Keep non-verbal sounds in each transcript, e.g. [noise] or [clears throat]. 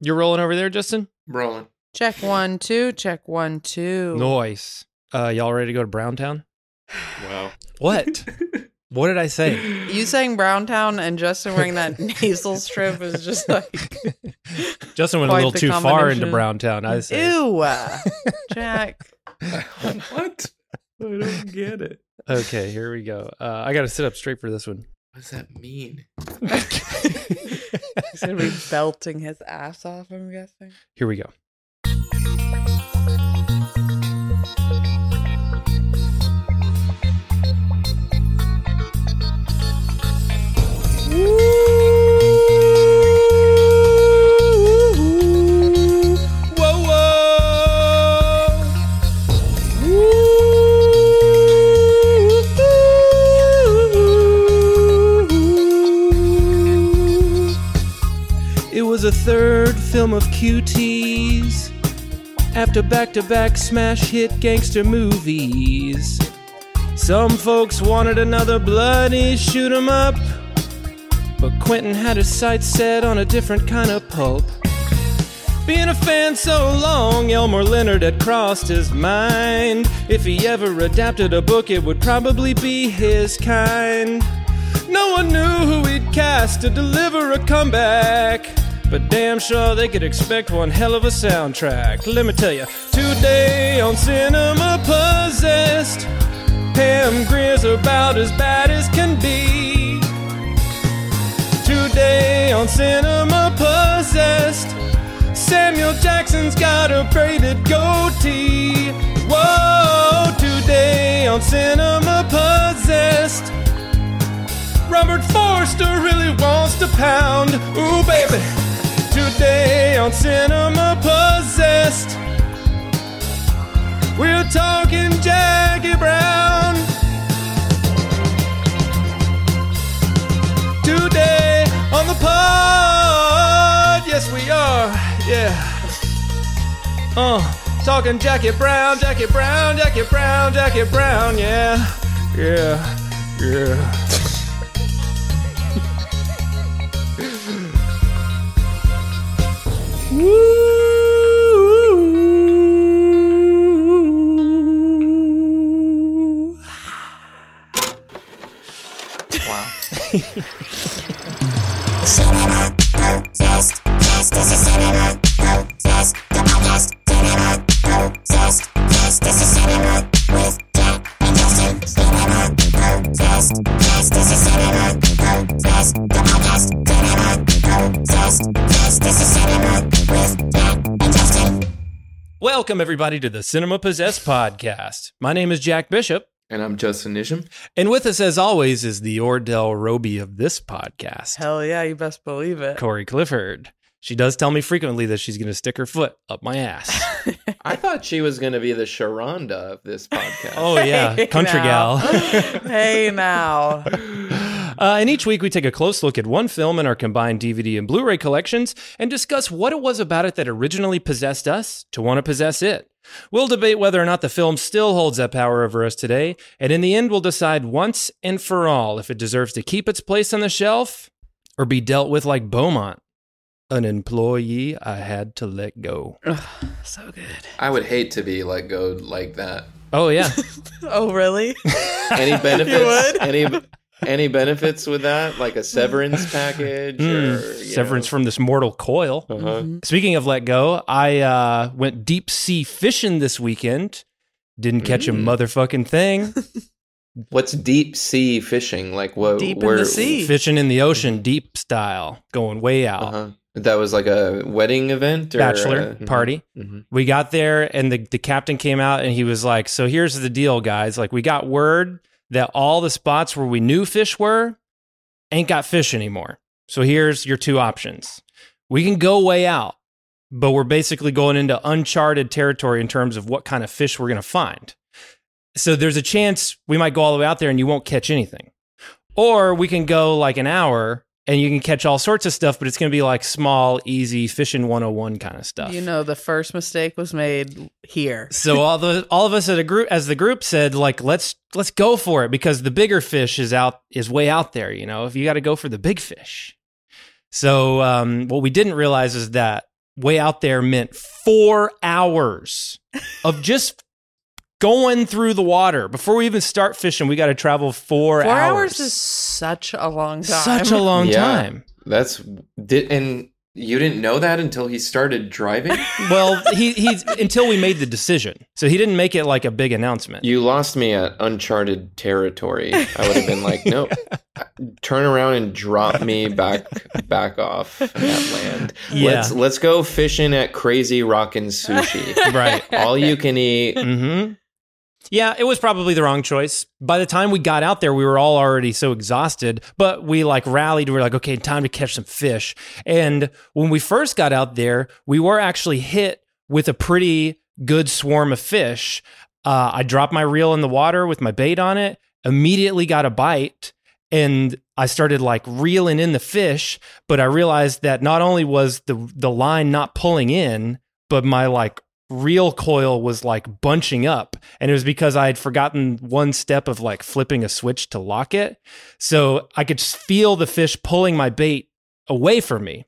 You're rolling over there, Justin? Rolling. Check one, two. Check one, two. Noise. Uh, y'all ready to go to Browntown? Wow. What? [laughs] what did I say? You saying Browntown and Justin wearing that [laughs] nasal strip is just like [laughs] Justin went a little too far into combination. Browntown. I say. ew, Jack. what? I don't get it. Okay, here we go. Uh, I got to sit up straight for this one. What does that mean? He's gonna be belting his ass off. I'm guessing. Here we go. Was a third film of QTs after back to back smash hit gangster movies. Some folks wanted another bloody shoot 'em up, but Quentin had his sights set on a different kind of pulp. Being a fan so long, Elmore Leonard had crossed his mind. If he ever adapted a book, it would probably be his kind. No one knew who he'd cast to deliver a comeback. But damn sure they could expect one hell of a soundtrack. Let me tell you, today on Cinema Possessed, Pam Grier's about as bad as can be. Today on Cinema Possessed, Samuel Jackson's got a braided goatee. Whoa, today on Cinema Possessed. Robert Forster really wants to pound. Ooh, baby. Today on Cinema Possessed, we're talking Jackie Brown. Today on the pod, yes, we are. Yeah. Uh, talking Jackie Brown, Jackie Brown, Jackie Brown, Jackie Brown, yeah. Yeah. Yeah. Woo. Wow. [laughs] Welcome, everybody, to the Cinema Possessed podcast. My name is Jack Bishop, And I'm Justin Nisham. and with us, as always, is the Ordell Robbie of this podcast, Hell yeah, you best believe it. Corey Clifford. She does tell me frequently that she's going to stick her foot up my ass. [laughs] I thought she was going to be the Sheronda of this podcast. Oh, yeah. [laughs] Hey Country now. gal. [laughs] hey now. Uh, and each week we take a close look at one film in our combined DVD and Blu ray collections and discuss what it was about it that originally possessed us to want to possess it. We'll debate whether or not the film still holds that power over us today, and in the end, we'll decide once and for all if it deserves to keep its place on the shelf or be dealt with like Beaumont, an employee I had to let go. so good. I would hate to be let go like that. Oh, yeah. [laughs] Oh, really? Any [laughs] benefits? would? Any any benefits with that? Like a severance [laughs] package Mm, you severance from this mortal coil. Uh-huh. Speaking of let go, I uh, went deep sea fishing this weekend. Didn't catch a Mm. motherfucking thing. [laughs] What's deep sea fishing? Like what? Deep in the sea. Fishing in the ocean, deep style, going way out. Uh-huh. That was like a wedding event or Bachelor uh, party. mhm. We got there, and the, the captain came out and he was like, So here's the deal, guys. Like, we got word that all the spots where we knew fish were ain't got fish anymore. So here's your two options. We can go way out, but we're basically going into uncharted territory in terms of what kind of fish we're going to find. So there's a chance we might go all the way out there and you won't catch anything. Or we can go like an hour and you can catch all sorts of stuff, but it's going to be like small, easy fishing 101 kind of stuff. You know, the first mistake was made here. [laughs] So all the all of us at a group as the group said like let's let's go for it because the bigger fish is out is way out there, you know. If you got to go for the big fish. So um, what we didn't realize is that way out there meant 4 hours of just going through the water. Before we even start fishing, we got to travel 4, Four hours. hours is such a long time. such a long Yeah. time. That's did and you didn't know that until he started driving. [laughs] Well, he he's until we made the decision. So he didn't make it like a big announcement. you lost me at uncharted territory. I would have been like, [laughs] nope. Turn around and drop me back back off that land. Yeah. Let's let's go fishing at Crazy Rockin' Sushi. [laughs] right. All you can eat. hmm Yeah, it was probably the wrong choice. By the time we got out there, we were all already so exhausted, but we like rallied. We were like, okay, time to catch some fish. And when we first got out there, we were actually hit with a pretty good swarm of fish. Uh, I dropped my reel in the water with my bait on it, immediately got a bite, and I started like reeling in the fish. But I realized that not only was the the line not pulling in, but my like reel coil was like bunching up and it was because i had forgotten one step of like flipping a switch to lock it. So i could just feel the fish pulling my bait away from me.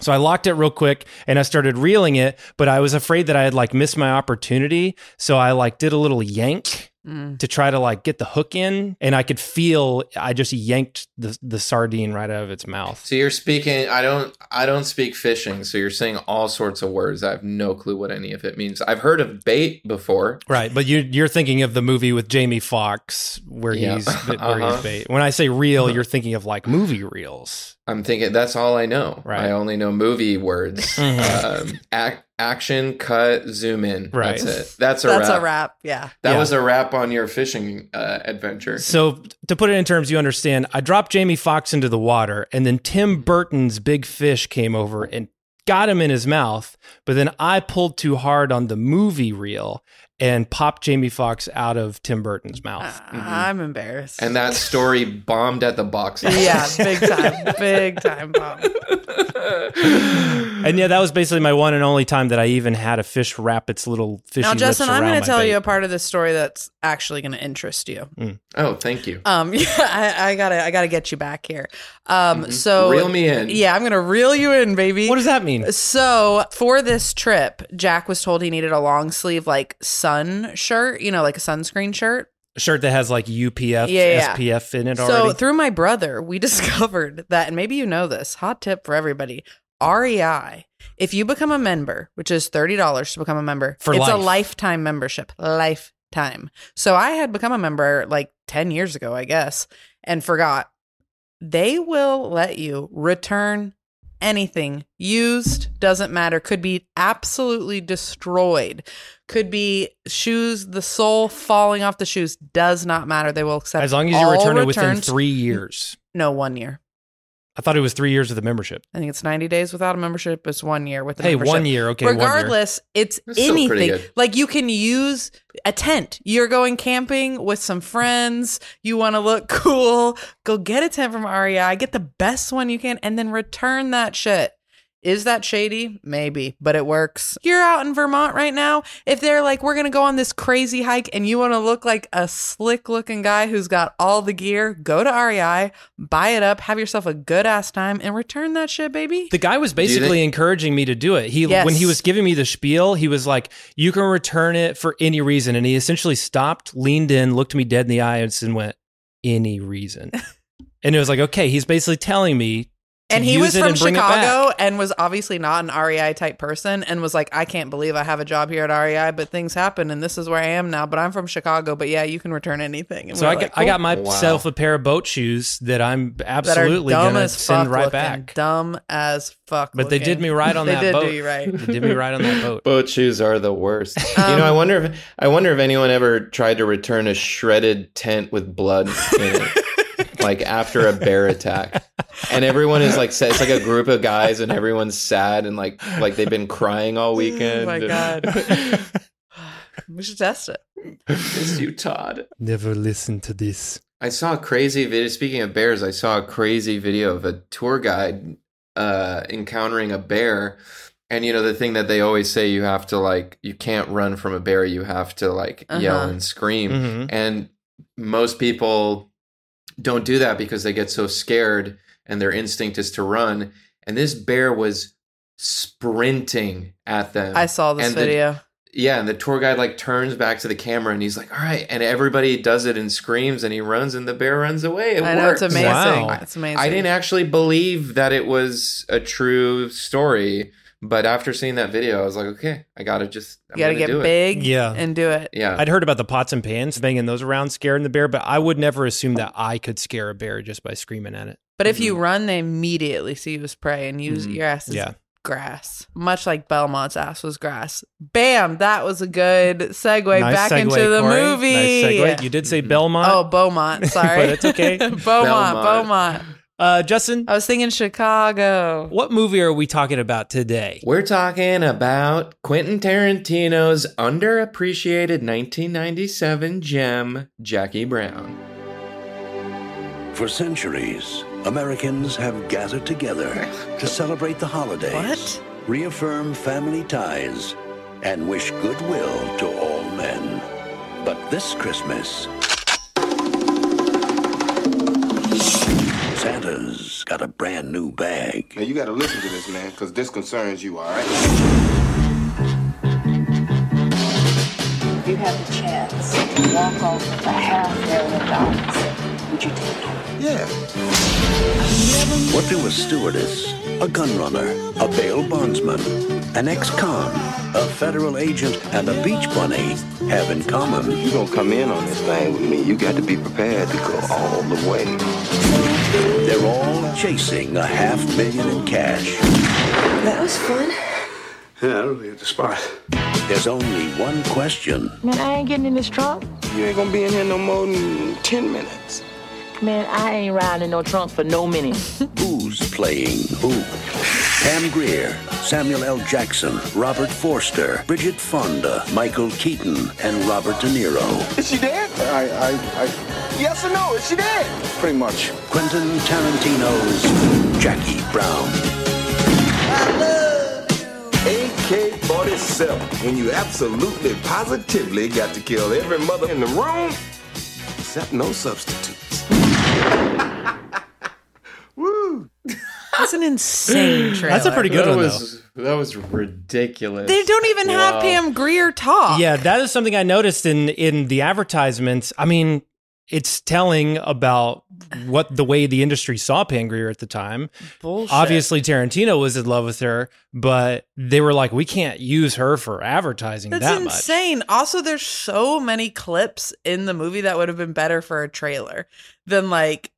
So i locked it real quick and i started reeling it but i was afraid that i had like missed my opportunity so i like did a little yank Mm. to try to like get the hook in and i could feel i just yanked the, the sardine right out of its mouth So you're speaking I don't I don't speak fishing, so you're saying all sorts of words. I have no clue what any of it means. I've heard of bait before. Right, but you're you're thinking of the movie with Jamie Foxx where Yeah. he's where Uh-huh. he's bait. When I say reel, you're thinking of like movie reels. I'm thinking that's all I know. Right. I only know movie words. Mhm. um, ac- action, cut, zoom in. Right. That's it. That's a That's wrap. a wrap. Yeah. That Yeah. was a wrap on your fishing uh, adventure. So to put it in terms you understand, I dropped Jamie Foxx into the water, and then Tim Burton's big fish came over and got him in his mouth. But then I pulled too hard on the movie reel and popped Jamie Foxx out of Tim Burton's mouth. I'm embarrassed. And that story bombed at the box office. yeah, big [laughs] time. Big time bomb. And yeah, that was basically my one and only time that I even had a fish wrap its little fishy Now, Justin, lips I'm going to tell bait. you a part of this story that's actually going to interest you. Oh, thank you. Um, [laughs] yeah, I, I gotta, I gotta get you back here. Um, so Reel me in. Yeah, I'm gonna reel you in, baby. What does that mean? So for this trip, Jack was told he needed a long sleeve like sun shirt, you know, like a sunscreen shirt. A shirt that has like UPF, Yeah, yeah. SPF in it So already. So through my brother, we [laughs] discovered that, and maybe you know this, hot tip for everybody. REI. If you become a member, which is thirty dollars to become a member, For it's a lifetime membership. Lifetime. So I had become a member like ten years ago, I guess, and forgot. They will let you return anything used, doesn't matter, could be absolutely destroyed, could be shoes, the sole falling off the shoes, does not matter. They will accept as long as you return it within returns. three years. No, one year. I thought it was three years with a membership. I think it's 90 days without a membership. It's one year with a membership. Hey, membership. one year, okay, one year. Regardless, it's That's still anything. good. Like you can use a tent. You're going camping with some friends. You want to look [laughs] cool. Go get a tent from REI. Get the best one you can, and then return that shit. Is that shady? Maybe, but it works. You're out in Vermont right now. If they're like, we're going to go on this crazy hike and you want to look like a slick looking guy who's got all the gear, go to REI, buy it up, have yourself a good ass time, and return that shit, baby. The guy was basically encouraging me to do it. He Yes. when he was giving me the spiel, he was like, "You can return it for any reason," and he essentially stopped, leaned in, looked me dead in the eyes, and went, "Any reason." [laughs] and it was like, okay, he's basically telling me. To and he was from and bring it back. Chicago and was obviously not an REI type person and was like, I can't believe I have a job here at REI, but things happen and this is where I am now. But I'm from Chicago, but yeah, you can return anything. And So we're I got, like, I got cool. myself a pair of boat shoes that I'm that absolutely dumb gonna as send fuck right looking. back. Dumb as fuck. But they did me right on they that did boat. do you right. They did me right on that boat. [laughs] Boat shoes are the worst. [laughs] you Um, know, I wonder if I wonder if anyone ever tried to return a shredded tent with blood in it, like after a bear attack, and everyone is like, it's like a group of guys, and everyone's sad and like like they've been crying all weekend. Oh my God. [sighs] we should test it. it's you, Todd. Never listen to this. I saw a crazy video. Speaking of bears, I saw a crazy video of a tour guide uh, encountering a bear. And you know the thing that they always say you have to like you can't run from a bear you have to like yell Uh-huh. and scream Mhm. and most people don't do that because they get so scared and their instinct is to run and this bear was sprinting at them I saw this And the- video. yeah, and the tour guide like turns back to the camera and he's like, "All right," and everybody does it and screams, and he runs, and the bear runs away. It I know works. it's amazing. Wow. It's amazing. I didn't actually believe that it was a true story, but after seeing that video, I was like, "Okay, I gotta just, I'm You gotta get do it." big Yeah. and do it. Yeah, I'd heard about the pots and pans banging those around, scaring the bear, but I would never assume that I could scare a bear just by screaming at it. But if you run, they immediately see you as prey and use Mhm. your ass as Yeah. grass. Much like Belmont's ass was grass. Bam! That was a good segue nice back segue, into the Corey. movie. Nice segue. You did say Belmont. Oh, Beaumont. [laughs] Sorry. But it's okay. [laughs] Beaumont, Belmont. Beaumont. Uh, Justin, I was thinking Chicago. what movie are we talking about today? we're talking about Quentin Tarantino's underappreciated 1997 gem, Jackie Brown. For centuries, Americans have gathered together to [laughs] celebrate the holidays, What? reaffirm family ties, and wish goodwill to all men. But this Christmas, Santa's got a brand new bag. Now you gotta listen to this, man, because this concerns you, all right? If you have the chance to walk off with a half million dollars, would you take it? Yeah. What do a stewardess, a gun runner, a bail bondsman, an ex-con, a federal agent, and a beach bunny have in common? You gonna come in on this thing with me, you got to be prepared to go all the way. They're all chasing a half million in cash. That was fun. Yeah, that'll be at the spot. There's only one question. Man, I ain't getting in this trunk. You ain't gonna be in here no more than 10 minutes. Man, I ain't riding no trunk for no minute. [laughs] Who's playing who? Pam Grier, Samuel L. Jackson, Robert Forster, Bridget Fonda, Michael Keaton, and Robert De Niro. Is she dead? I, I, I. Yes or no? Is she dead? Pretty much. Quentin Tarantino's Jackie Brown. I love you. AK 47. When you absolutely, positively got to kill every mother in the room, except no substitutes. [laughs] Woo! That's an insane trailer. That's a pretty good that one, was that was ridiculous. They don't even have Pam Grier talk. Yeah, that is something I noticed in in the advertisements. I mean, it's telling about what the way the industry saw Pam Grier at the time. Bullshit. Obviously, Tarantino was in love with her, but they were like, we can't use her for advertising That's that much. insane. Also, there's so many clips in the movie that would have been better for a trailer than like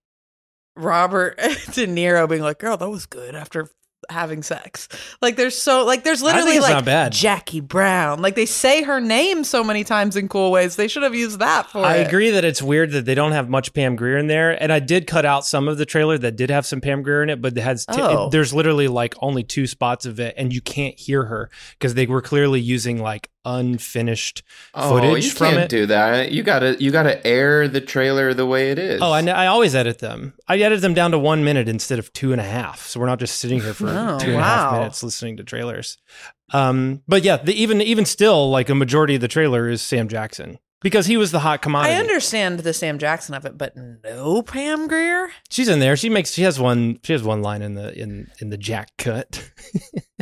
Robert [laughs] De Niro being like, "Girl, that was good." After having sex. Like there's so like there's literally like. Jackie Brown. Like they say her name so many times in cool ways. They should have used that for I it. agree that it's weird that they don't have much Pam Grier in there, and I did cut out some of the trailer that did have some Pam Grier in it, but it has t- Oh. it- there's literally like only two spots of it, and you can't hear her because they were clearly using like unfinished Oh, footage you from can't it. do that. You gotta you gotta air the trailer the way it is. Oh, I, I always edit them. I edit them down to one minute instead of two and a half, so we're not just sitting here for [laughs] Oh, two and a half wow. minutes listening to trailers. Um, but yeah, the, even even still, like a majority of the trailer is Sam Jackson because he was the hot commodity. I understand the Sam Jackson of it, but no Pam Grier. She's in there. She makes. She has one. She has one line in the in in the Jack cut.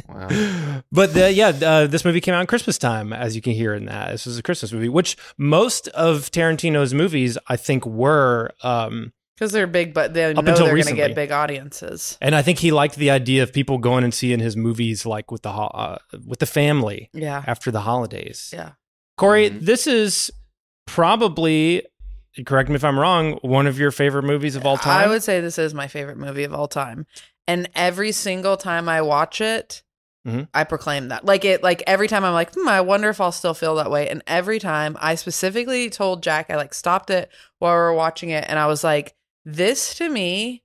Wow. [laughs] but the, yeah, uh, this movie came out in Christmas time, as you can hear in that. This was a Christmas movie, which most of Tarantino's movies, I think, were. Um, Because they're big, but they Up know until they're going to recently. get big audiences. and I think he liked the idea of people going and seeing his movies like with the ho- uh, with the family Yeah. after the holidays. Yeah. Corey, Mhm. this is probably. Correct me if I'm wrong. One of your favorite movies of all time. I would say this is my favorite movie of all time. And every single time I watch it, Mhm. I proclaim that. Like it like every time I'm like, hmm, I wonder if I'll still feel that way. And every time I specifically told Jack, I like stopped it while we were watching it and I was like, this to me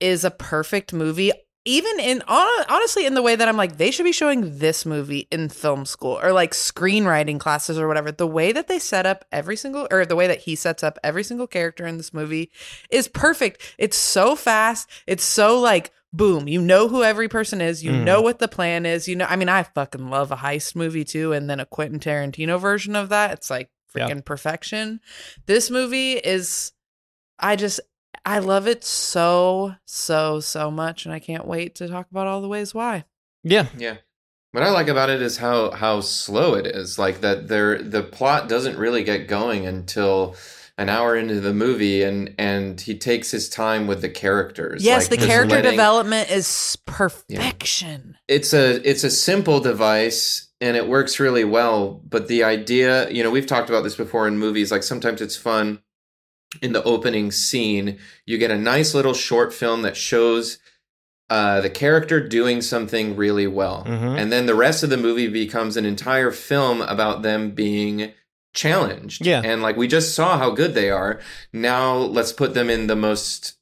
is a perfect movie. Even in honestly, in the way that I'm like, they should be showing this movie in film school or like screenwriting classes or whatever. The way that they set up every single, or the way that he sets up every single character in this movie is perfect. It's so fast. It's so like, boom, you know who every person is. You Mhm. know what the plan is. You know, I mean, I fucking love a heist movie too. And then a Quentin Tarantino version of that. It's like Yeah. freaking perfection. This movie is, I just, I love it so, so, so much. And I can't wait to talk about all the ways why. yeah, Yeah. What I like about it is how how slow it is. Like that there the plot doesn't really get going until an hour into the movie and and he takes his time with the characters. Yes, Like, the character letting- development is perfection. it's a it's a simple device and it works really well but the idea you know we've talked about this before in movies like sometimes it's fun in the opening scene you get a nice little short film that shows uh, the character doing something really well Mhm. and then the rest of the movie becomes an entire film about them being challenged Yeah. and like we just saw how good they are now let's put them in the most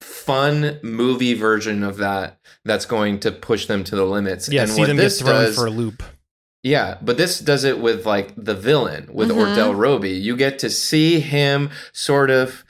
fun movie version of that that's going to push them to the limits. yeah. and see what them get thrown does, for a loop. Yeah, but this does it with like the villain with Mhm. Ordell Robbie. You get to see him sort of,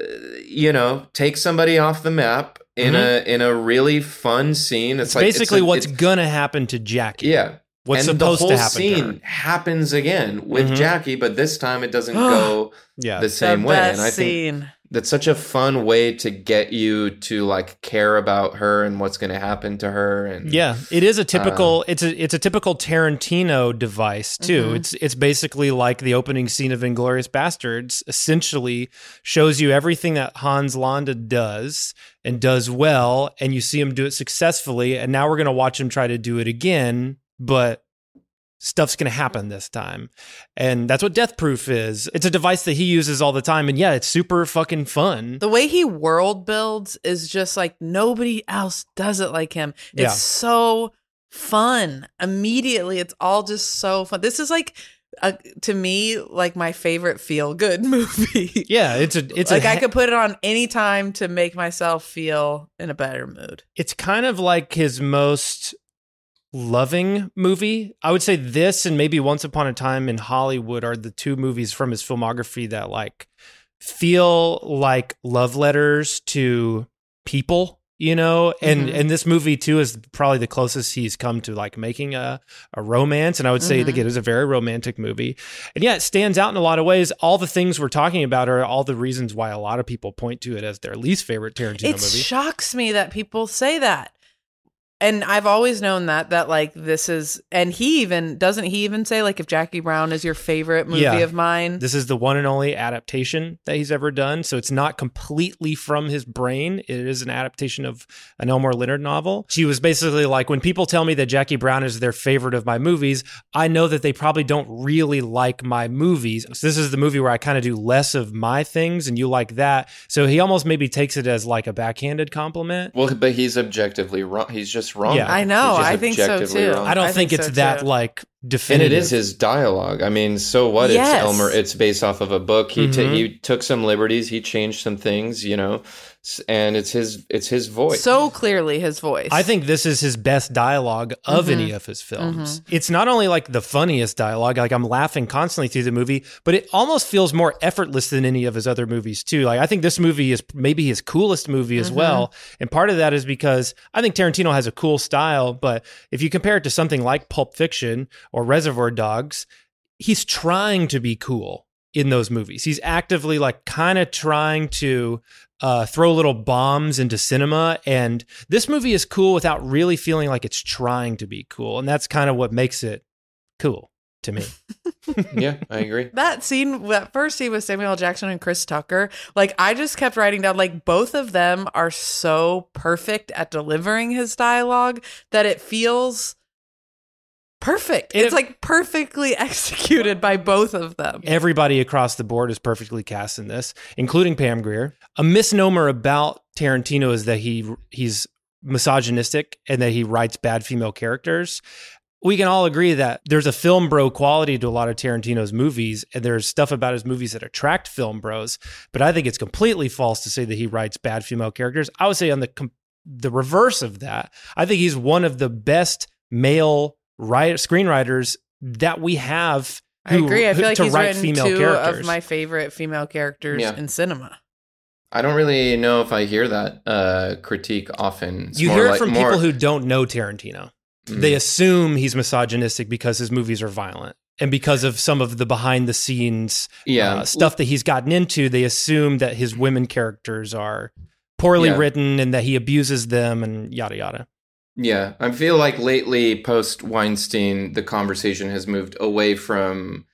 uh, you know, take somebody off the map in a in a really fun scene. It's, It's like basically a- what's it's- gonna happen to Jackie. yeah. What's and supposed the whole to happen scene to her. happens again with Mhm. Jackie, but this time it doesn't [gasps] go Yeah. the same the way. best And I think scene. That's such a fun way to get you to like care about her and what's going to happen to her and Yeah, it is a typical. Uh, it's a it's a typical Tarantino device too. Mhm. It's it's basically like the opening scene of Inglourious Basterds. Essentially, shows you everything that Hans Landa does and does well, and you see him do it successfully. And now we're gonna watch him try to do it again, but stuff's gonna happen this time, and that's what Death Proof is. It's a device that he uses all the time, and yeah, it's super fucking fun. The way he world builds is just like nobody else does it like him. It's Yeah. so fun. Immediately, it's all just so fun. This is like, a, to me, like my favorite feel good [laughs] movie. Yeah, it's a it's like a I could put it on any time to make myself feel in a better mood. it's kind of like his most loving movie. I would say this and maybe Once Upon a Time in Hollywood are the two movies from his filmography that like feel like love letters to people, you know? And Mhm. and this movie too is probably the closest he's come to like making a a romance and I would say Mhm. that it is a very romantic movie. And yeah, it stands out in a lot of ways. All the things we're talking about are all the reasons why a lot of people point to it as their least favorite Tarantino It movie. It shocks me that people say that. And I've always known that that like this is and he even doesn't he even say like if Jackie Brown is your favorite movie Yeah. of mine. This is the one and only adaptation that he's ever done. So it's not completely from his brain. It is an adaptation of an Elmore Leonard novel. She was basically like, when people tell me that Jackie Brown is their favorite of my movies, I know that they probably don't really like my movies. So this is the movie where I kind of do less of my things and you like that. So he almost maybe takes it as like a backhanded compliment. Well, but he's objectively wrong. He's just wrong. Yeah. I know, I think so, objectively too. wrong. I don't I think, think it's so, that too. like definitive. and it is his dialogue. I mean, so what? Yes. It's Elmore. It's based off of a book. He ta- Mhm. he took some liberties. He changed some things. You know, s- and it's his it's his voice. so clearly his voice. I think this is his best dialogue of Mhm. any of his films. It's not only like the funniest dialogue, like I'm laughing constantly through the movie, but it almost feels more effortless than any of his other movies too. Like I think this movie is maybe his coolest movie as well. And part of that is because I think Tarantino has a cool style, but if you compare it to something like Pulp Fiction or Reservoir Dogs, he's trying to be cool in those movies. He's actively like kind of trying to uh, throw little bombs into cinema. And this movie is cool without really feeling like it's trying to be cool. And that's kind of what makes it cool to me. [laughs] yeah, I agree. that scene, that first scene with Samuel L. Jackson and Chris Tucker, like I just kept writing down, like both of them are so perfect at delivering his dialogue that it feels perfect. It- it's like perfectly [laughs] executed by both of them. Everybody across the board is perfectly cast in this, including Pam Grier. A misnomer about Tarantino is that he he's misogynistic and that he writes bad female characters. We can all agree that there's a film bro quality to a lot of Tarantino's movies, and there's stuff about his movies that attract film bros. But I think it's completely false to say that he writes bad female characters. I would say on the com- the reverse of that, I think he's one of the best male write- screenwriters that we have. I agree. I who- feel like to he's write written female two characters. of my favorite female characters Yeah. in cinema. I don't really know if I hear that uh, critique often. It's you more hear it like- from more- people who don't know Tarantino. Mm. They assume he's misogynistic because his movies are violent. And because of some of the behind the scenes Yeah. uh, stuff that he's gotten into, they assume that his women characters are poorly Yeah. written and that he abuses them and yada yada. Yeah, I feel like lately, post Weinstein, the conversation has moved away from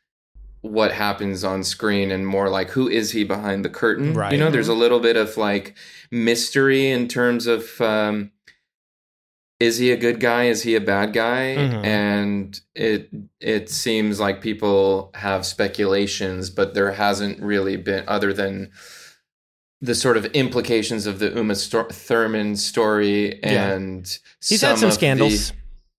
what happens on screen and more like who is he behind the curtain. Right. You know, there's a little bit of like mystery in terms of um, is he a good guy? Is he a bad guy? Mhm. And it it seems like people have speculations, but there hasn't really been other than the sort of implications of the Uma Thurman story Yeah. and He's had some of the- scandals.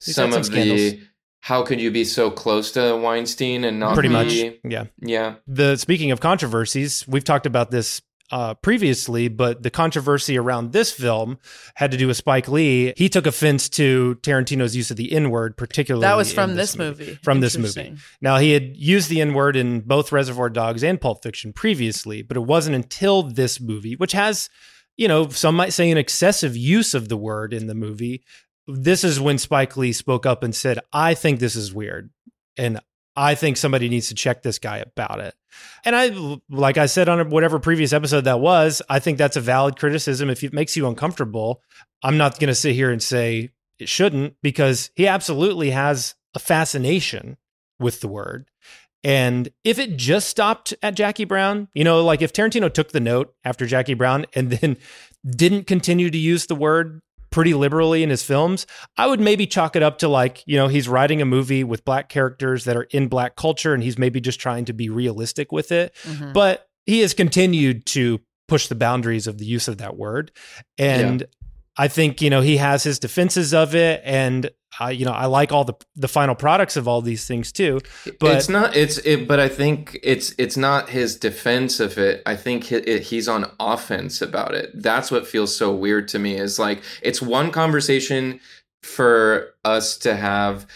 He's some had of some the scandals. how could you be so close to Weinstein and not Pretty be, much. Yeah. Yeah. The speaking of controversies, we've talked about this uh, previously, but the controversy around this film had to do with Spike Lee. He took offense to Tarantino's use of the N word, particularly That was from this movie. From this movie. Now he had used the N word in both Reservoir Dogs and Pulp Fiction previously, but it wasn't until this movie, which has, you know, some might say an excessive use of the word in the movie. This is when Spike Lee spoke up and said, "I think this is weird." And I think somebody needs to check this guy about it. And I, like I said on whatever previous episode that was, I think that's a valid criticism. If it makes you uncomfortable, I'm not going to sit here and say it shouldn't because he absolutely has a fascination with the word. And if it just stopped at Jackie Brown, you know, like if Tarantino took the note after Jackie Brown and then didn't continue to use the word pretty liberally in his films, I would maybe chalk it up to like, you know, he's writing a movie with black characters that are in black culture and he's maybe just trying to be realistic with it. Mhm. But he has continued to push the boundaries of the use of that word. And I think, you know, he has his defenses of it. And, you know, I like all the, the final products of all these things too. But it's not it's it but i think it's it's not his defense of it i think he, it, he's on offense about it that's what feels so weird to me is like it's one conversation for us to have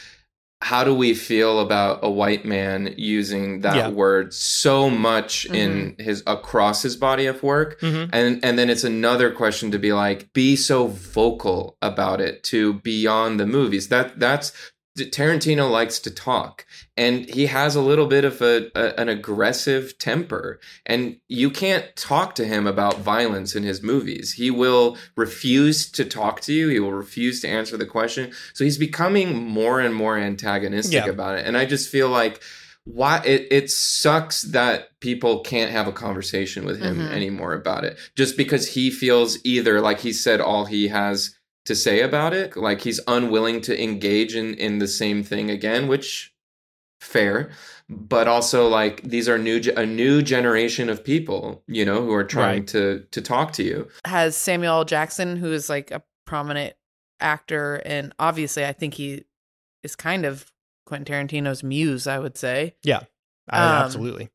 how do we feel about a white man using that Yeah. word so much in his across his body of work Mhm. and and then it's another question to be like be so vocal about it to beyond the movies that that's Tarantino likes to talk and he has a little bit of a, a, an aggressive temper and you can't talk to him about violence in his movies. He will refuse to talk to you. He will refuse to answer the question. So he's becoming more and more antagonistic Yeah. about it. And I just feel like why it, it sucks that people can't have a conversation with him Mhm. anymore about it just because he feels either like he said all he has to say about it like he's unwilling to engage in in the same thing again which fair but also like these are new a new generation of people you know who are trying Right. to to talk to you has Samuel Jackson, who is like a prominent actor, and obviously, I think he is kind of Quentin Tarantino's muse, I would say. Yeah, I- Um, absolutely.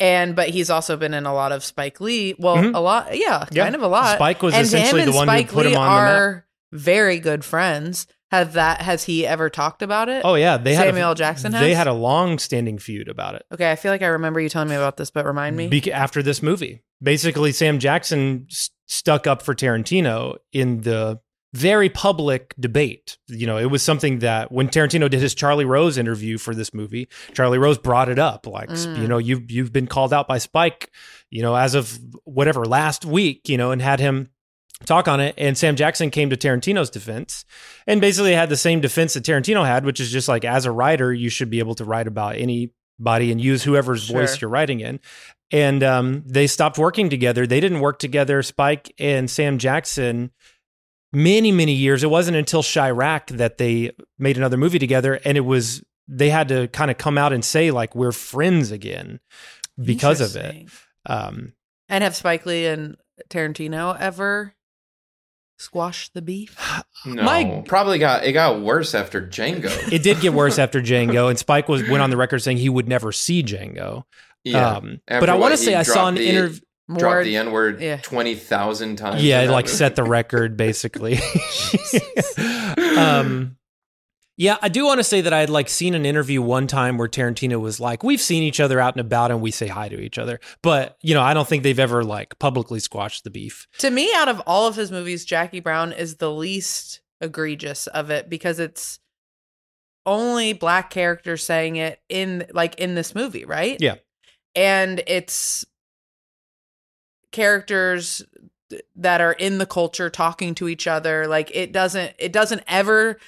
And but he's also been in a lot of Spike Lee. Well, Mhm. a lot, yeah, Yeah. kind of a lot. Spike was and essentially him the and one who Spike put him Lee on the map. are very good friends. Have that? Has he ever talked about it? Oh yeah, they had Samuel a, L. Jackson. They had a long-standing feud about it. Okay, I feel like I remember you telling me about this, but remind me. Bec- after this movie. Basically, Sam Jackson s- stuck up for Tarantino in the very public debate. You know, it was something that when Tarantino did his Charlie Rose interview for this movie, Charlie Rose brought it up. Like, Mm. you know, you've you've been called out by Spike, you know, as of whatever last week, you know, and had him talk on it. And Sam Jackson came to Tarantino's defense and basically had the same defense that Tarantino had, which is just like as a writer, you should be able to write about anybody and use whoever's voice you're writing in. And um, they stopped working together. They didn't work together, Spike and Sam Jackson, many, many years. It wasn't until Chi-Raq that they made another movie together. And it was, they had to kind of come out and say, like, we're friends again because of it. Um, And have Spike Lee and Tarantino ever squashed the beef? [sighs] no My- probably got it got worse after django [laughs] it did get worse after Django, and Spike was went on the record saying he would never see Django. yeah Um, but I want to say I saw an interview. More, dropped the N word yeah. 20,000 times. Yeah, it like movie. set the [laughs] record basically. [laughs] um, yeah, I do want to say that I had like seen an interview one time where Tarantino was like, "We've seen each other out and about, and we say hi to each other." But you know, I don't think they've ever like publicly squashed the beef. to me, out of all of his movies, Jackie Brown is the least egregious of it because it's only black characters saying it in like in this movie, right? Yeah. And it's characters that are in the culture talking to each other. Like it doesn't it doesn't ever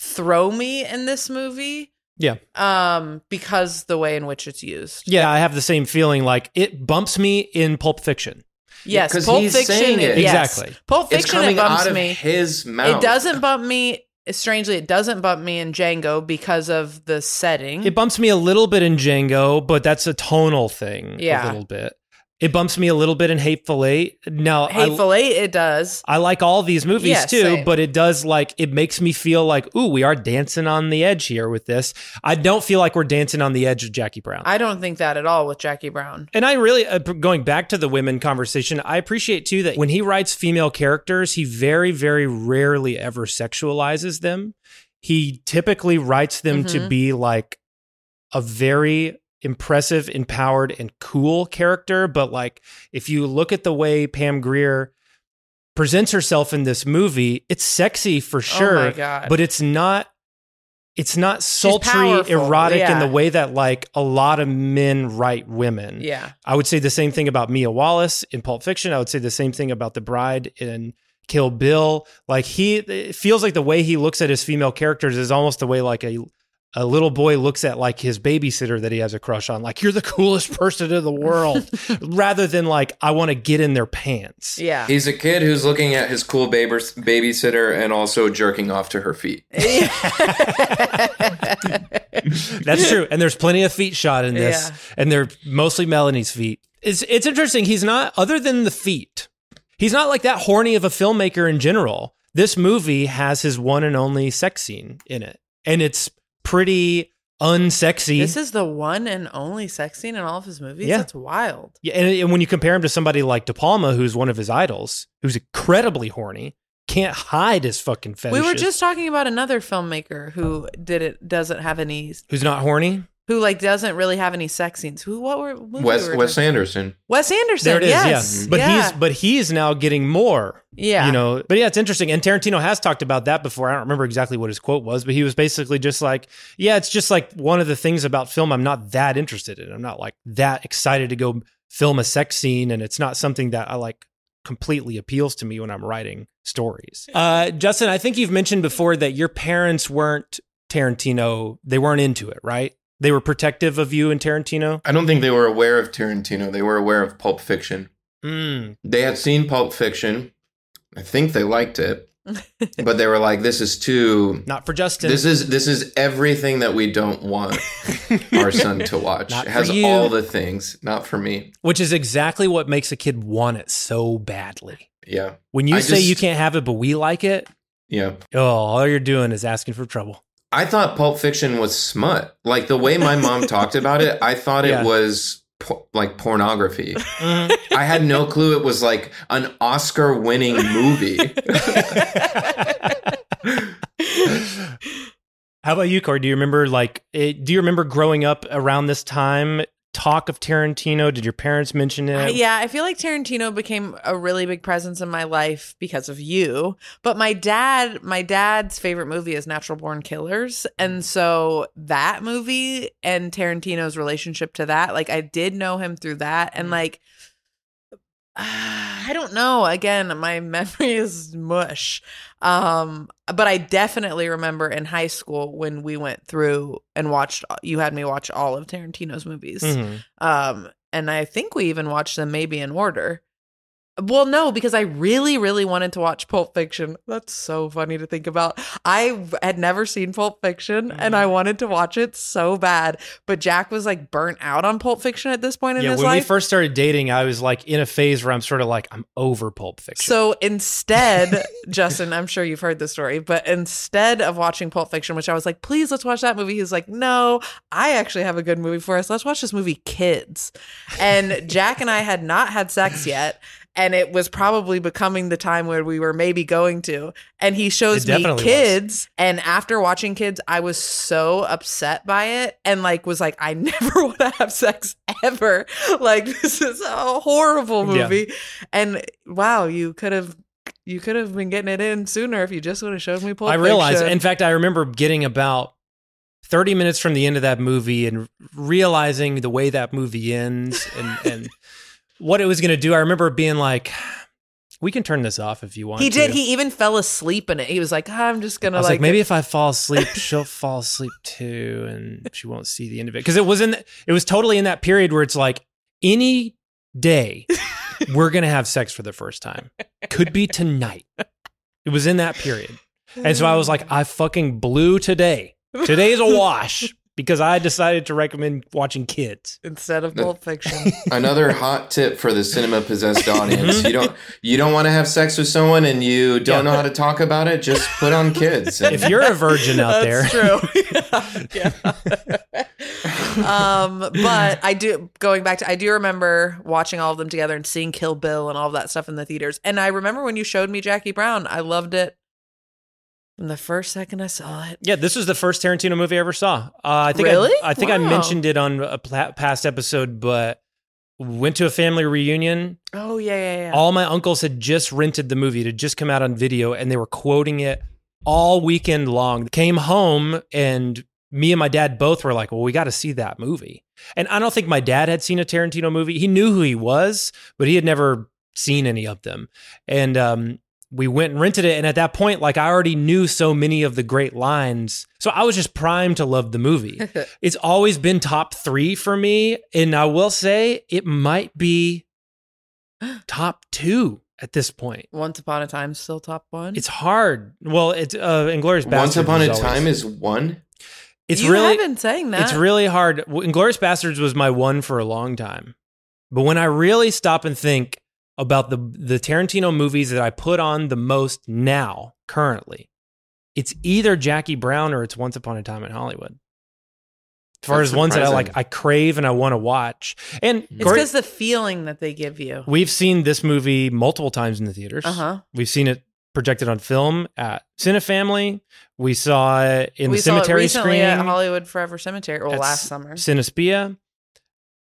throw me in this movie. Yeah. Um, because the way in which it's used. Yeah, I have the same feeling. Like it bumps me in Pulp Fiction. Yes, 'cause Pulp he's Fiction. saying it. yes. Exactly. Pulp It's Fiction. coming it bumps out of me. his mouth. It doesn't bump me. Strangely, it doesn't bump me in Django because of the setting. It bumps me a little bit in Django, but that's a tonal thing. Yeah. a little bit. It bumps me a little bit in Hateful Eight. Now, I- Hateful Eight, it does. I like all these movies Yeah, too, same. but it does like it makes me feel like, ooh, we are dancing on the edge here with this. I don't feel like we're dancing on the edge of Jackie Brown. I don't think that at all with Jackie Brown. and I really uh, going back to the women conversation, I appreciate too that when he writes female characters, he very very rarely ever sexualizes them. He typically writes them to Mhm. be like a very impressive, empowered, and cool character. But like, if you look at the way Pam Grier presents herself in this movie, it's sexy for sure. Oh my god! But it's not. It's not sultry, erotic in the way that like a lot of men write women. yeah, I would say the same thing about Mia Wallace in Pulp Fiction. I would say the same thing about the bride in Kill Bill. Like he it feels like the way he looks at his female characters is almost the way like a a little boy looks at like his babysitter that he has a crush on. Like you're the coolest person in the world, [laughs] rather than like I want to get in their pants. yeah. He's a kid who's looking at his cool baby- babysitter and also jerking off to her feet. [laughs] That's true. And there's plenty of feet shot in this, Yeah. and they're mostly Melanie's feet. It's it's interesting. He's not other than the feet. He's not like that horny of a filmmaker in general. This movie has his one and only sex scene in it, and it's pretty unsexy. This is the one and only sex scene in all of his movies. Yeah. That's wild. yeah, and, and when you compare him to somebody like De Palma, who's one of his idols, who's incredibly horny, can't hide his fucking fetishes. We were just talking about another filmmaker who did it doesn't have any. who's not horny. Who like doesn't really have any sex scenes. Who? What were movie Wes were Wes we- Anderson. Wes Anderson? There it is. yes. Yeah. But Yeah. he's but he's now getting more. Yeah. You know, but yeah, it's interesting. And Tarantino has talked about that before. I don't remember exactly what his quote was, but he was basically just like, yeah, it's just like one of the things about film I'm not that interested in. I'm not like that excited to go film a sex scene. And it's not something that I like completely appeals to me when I'm writing stories. [laughs] Uh, Justin, I think you've mentioned before that your parents weren't Tarantino, they weren't into it, right? They were protective of you and Tarantino. I don't think they were aware of Tarantino. They were aware of Pulp Fiction. Mm. They had seen Pulp Fiction. I think they liked it, [laughs] but they were like, "This is too. Not for Justin. This is this is everything that we don't want [laughs] our son to watch. It has you. all the things. Not for me. Which is exactly what makes a kid want it so badly. Yeah, When you I say just- you can't have it, but we like it, yeah." oh, all you're doing is asking for trouble. I thought Pulp Fiction was smut. Like the way my mom [laughs] talked about it, I thought Yeah. it was po- like pornography. Mm-hmm. I had no clue it was like an Oscar winning movie. [laughs] How about you, Corey? Do you remember like? It, do you remember growing up around this time? Talk of Tarantino. Did your parents mention it? Yeah, I feel like Tarantino became a really big presence in my life because of you. But my dad, my dad's favorite movie is Natural Born Killers, and mm. so that movie and Tarantino's relationship to that, like I did know him through that, and mm. like I don't know. Again, my [laughs] memory is mush. Um, but I definitely remember in high school when we went through and watched. You had me watch all of Tarantino's movies. Mhm. Um, and I think we even watched them maybe in order. Well, no, because I really, really wanted to watch Pulp Fiction. That's so funny to think about. I had never seen Pulp Fiction and Mm-hmm. I wanted to watch it so bad. But Jack was like burnt out on Pulp Fiction at this point in Yeah, his when we first started dating, I was like in a phase where I'm sort of like I'm over Pulp Fiction. So instead, [laughs] Justin, I'm sure you've heard the story, but instead of watching Pulp Fiction, which I was like, please let's watch that movie, he's like, no, I actually have a good movie for us. Let's watch this movie, Kids. And Jack and I had not had sex yet. And it was probably becoming the time where we were maybe going to. And he shows me definitely was. kids. And after watching kids, I was so upset by it and like was like, I [laughs] never want to have sex ever. Like, [laughs] this is a horrible Yeah. movie. And wow, you could have you could have been getting it in sooner if you just would have showed me Pulp I realized. Fiction. In fact, I remember getting about 30 minutes from the end of that movie and realizing the way that movie ends and, and [laughs] what it was going to do. I remember being like, we can turn this off if you want he did. to." He even fell asleep in it. He was like, "Ah, I'm just gonna like, like, maybe if I fall asleep, she'll [laughs] fall asleep too, and she won't see the end of it. Because it was in, it was totally in that period where it's like any day [laughs] we're gonna have sex for the first time. Could be tonight. It was in that period, and so I was like, I fucking blew today. Today's a wash because I decided to recommend watching kids. instead of Pulp Fiction. [laughs] Another hot tip for the cinema possessed audience: you don't you don't want to have sex with someone and you don't Yeah. know how to talk about it. Just put on kids. And If you're a virgin out there, That's true. [laughs] yeah. um, but I do going back to I do remember watching all of them together and seeing Kill Bill and all of that stuff in the theaters. And I remember when you showed me Jackie Brown, I loved it from the first second I saw it. Yeah, this was the first Tarantino movie I ever saw. Uh, I think Really? I, I think I mentioned it on a past episode, but went to a family reunion. Oh yeah, yeah, yeah. All my uncles had just rented the movie; it had just come out on video, and they were quoting it all weekend long. Came home, and me and my dad both were like, "Well, we got to see that movie." And I don't think my dad had seen a Tarantino movie. He knew who he was, but he had never seen any of them. And um, we went and rented it. And at that point, like I already knew so many of the great lines. So I was just primed to love the movie. [laughs] it's always been top three for me. And I will say it might be [gasps] top two at this point. Once Upon a Time still top one. It's hard. Well, it's uh, Inglourious Basterds. Once upon a always- time is one. It's you really have been saying that. it's really hard. Inglourious Basterds was my one for a long time. But when I really stop and think about the the Tarantino movies that I put on the most now, currently, it's either Jackie Brown or it's Once Upon a Time in Hollywood. As far That's as ones that I like, I crave and I want to watch. And it's because the feeling that they give you. we've seen this movie multiple times in the theaters. Uh huh. We've seen it projected on film at Cinefamily. We saw it in we the saw it cemetery recently screening at Hollywood Forever Cemetery, at last summer. Cinespia.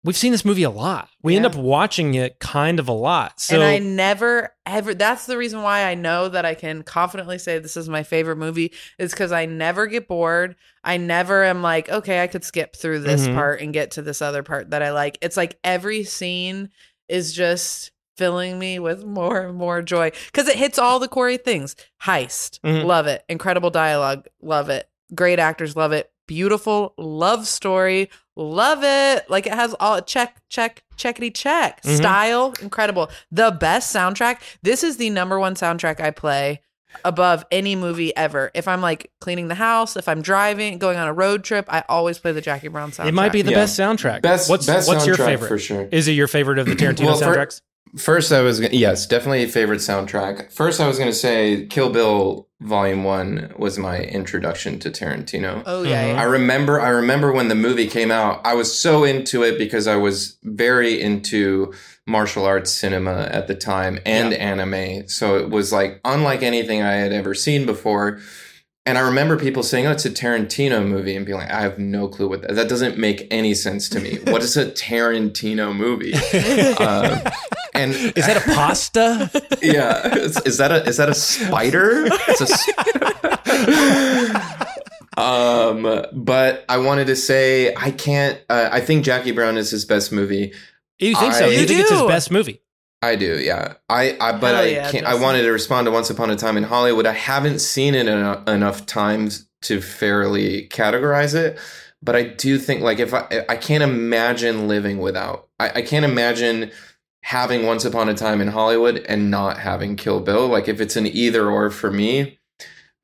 We've seen this movie a lot. We end up watching it kind of a lot. So and I never ever that's the reason why I know that I can confidently say this is my favorite movie is cuz I never get bored. I never am like, okay, I could skip through this Mhm. part and get to this other part that I like. It's like every scene is just filling me with more and more joy cuz it hits all the Corey things. Heist, Mhm. love it. Incredible dialogue, love it. Great actors, love it. Beautiful love story, love it. Like it has all check, check, checkity check. Mhm. Style, incredible. The best soundtrack. This is the number one soundtrack I play above any movie ever. If I'm like cleaning the house, if I'm driving, going on a road trip, I always play the Jackie Brown soundtrack. it might be the Yeah. best soundtrack. Best- what's best what's your favorite? for sure. Is it your favorite of the [clears throat] Tarantino Well, for- soundtracks? First, I was gonna, yes, definitely a favorite soundtrack. First, I was going to say Kill Bill Volume One was my introduction to Tarantino. Oh yeah, Mhm. yeah. I remember I remember when the movie came out, I was so into it because I was very into martial arts cinema at the time and anime. So it was like unlike anything I had ever seen before. And I remember people saying, "Oh, it's a Tarantino movie," and being like, "I have no clue what that. That doesn't make any sense to me. what is a Tarantino movie?" [laughs] Um, and Is that a pasta? [laughs] yeah, is, is that a is that a spider? It's a spider. [laughs] um, but I wanted to say I can't. Uh, I think Jackie Brown is his best movie. you think so? I- You You think it's his best movie? I do, yeah. I, I but Hell I yeah, can't. I wanted to respond to Once Upon a Time in Hollywood. I haven't seen it eno- enough times to fairly categorize it. But I do think, like, if I, I can't imagine living without. I, I can't imagine having Once Upon a Time in Hollywood and not having Kill Bill. Like, if it's an either or for me,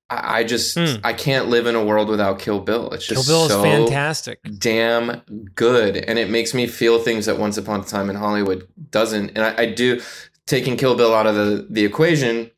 I, I just Hmm. I can't live in a world without Kill Bill. It's Kill just Bill is so fantastic. damn good and it makes me feel things that once upon a time in hollywood doesn't and i, I do taking kill bill out of the, the equation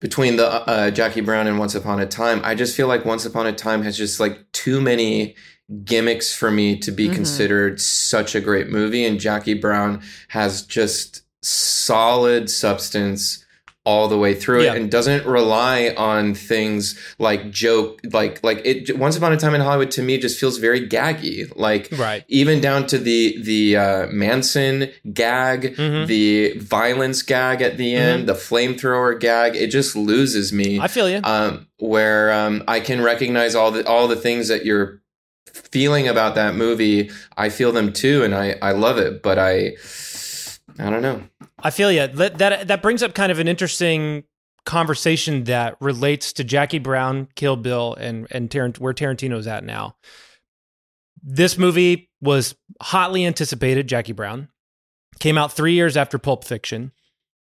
between the uh, jackie brown and once upon a time i just feel like once upon a time has just like too many gimmicks for me to be Mhm. considered such a great movie and jackie brown has just solid substance all the way through Yeah. it and doesn't rely on things like joke like like it once upon a time in hollywood to me just feels very gaggy like Right. even down to the the uh, manson gag Mhm. the violence gag at the end the flamethrower gag it just loses me I feel you. um, where um, I can recognize all the all the things that you're feeling about that movie. I feel them too, and I I love it. But I I don't know. I feel you. That, that that brings up kind of an interesting conversation that relates to Jackie Brown, Kill Bill, and and Tarant- where Tarantino's at now. This movie was hotly anticipated. Jackie Brown came out three years after Pulp Fiction.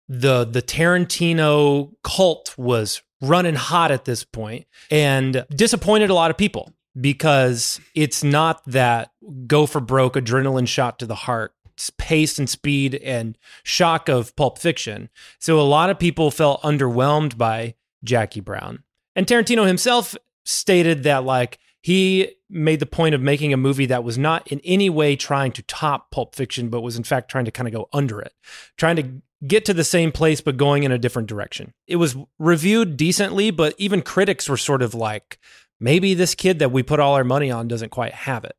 the The Tarantino cult was running hot at this point and disappointed a lot of people because it's not that go for broke adrenaline shot to the heart pace and speed and shock of Pulp Fiction. So a lot of people felt underwhelmed by Jackie Brown. And Tarantino himself stated that like he made the point of making a movie that was not in any way trying to top Pulp Fiction but was in fact trying to kind of go under it. Trying to get to the same place but going in a different direction. It was reviewed decently but even critics were sort of like maybe this kid that we put all our money on doesn't quite have it.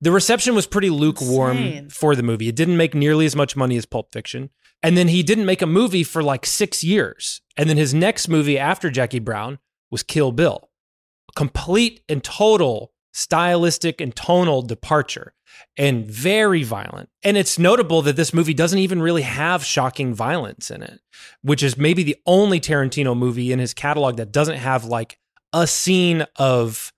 The reception was pretty lukewarm Insane. for the movie. It didn't make nearly as much money as Pulp Fiction. And then he didn't make a movie for like six years. And then his next movie after Jackie Brown was Kill Bill. A complete and total stylistic and tonal departure and very violent. And it's notable that this movie doesn't even really have shocking violence in it, which is maybe the only Tarantino movie in his catalog that doesn't have like a scene of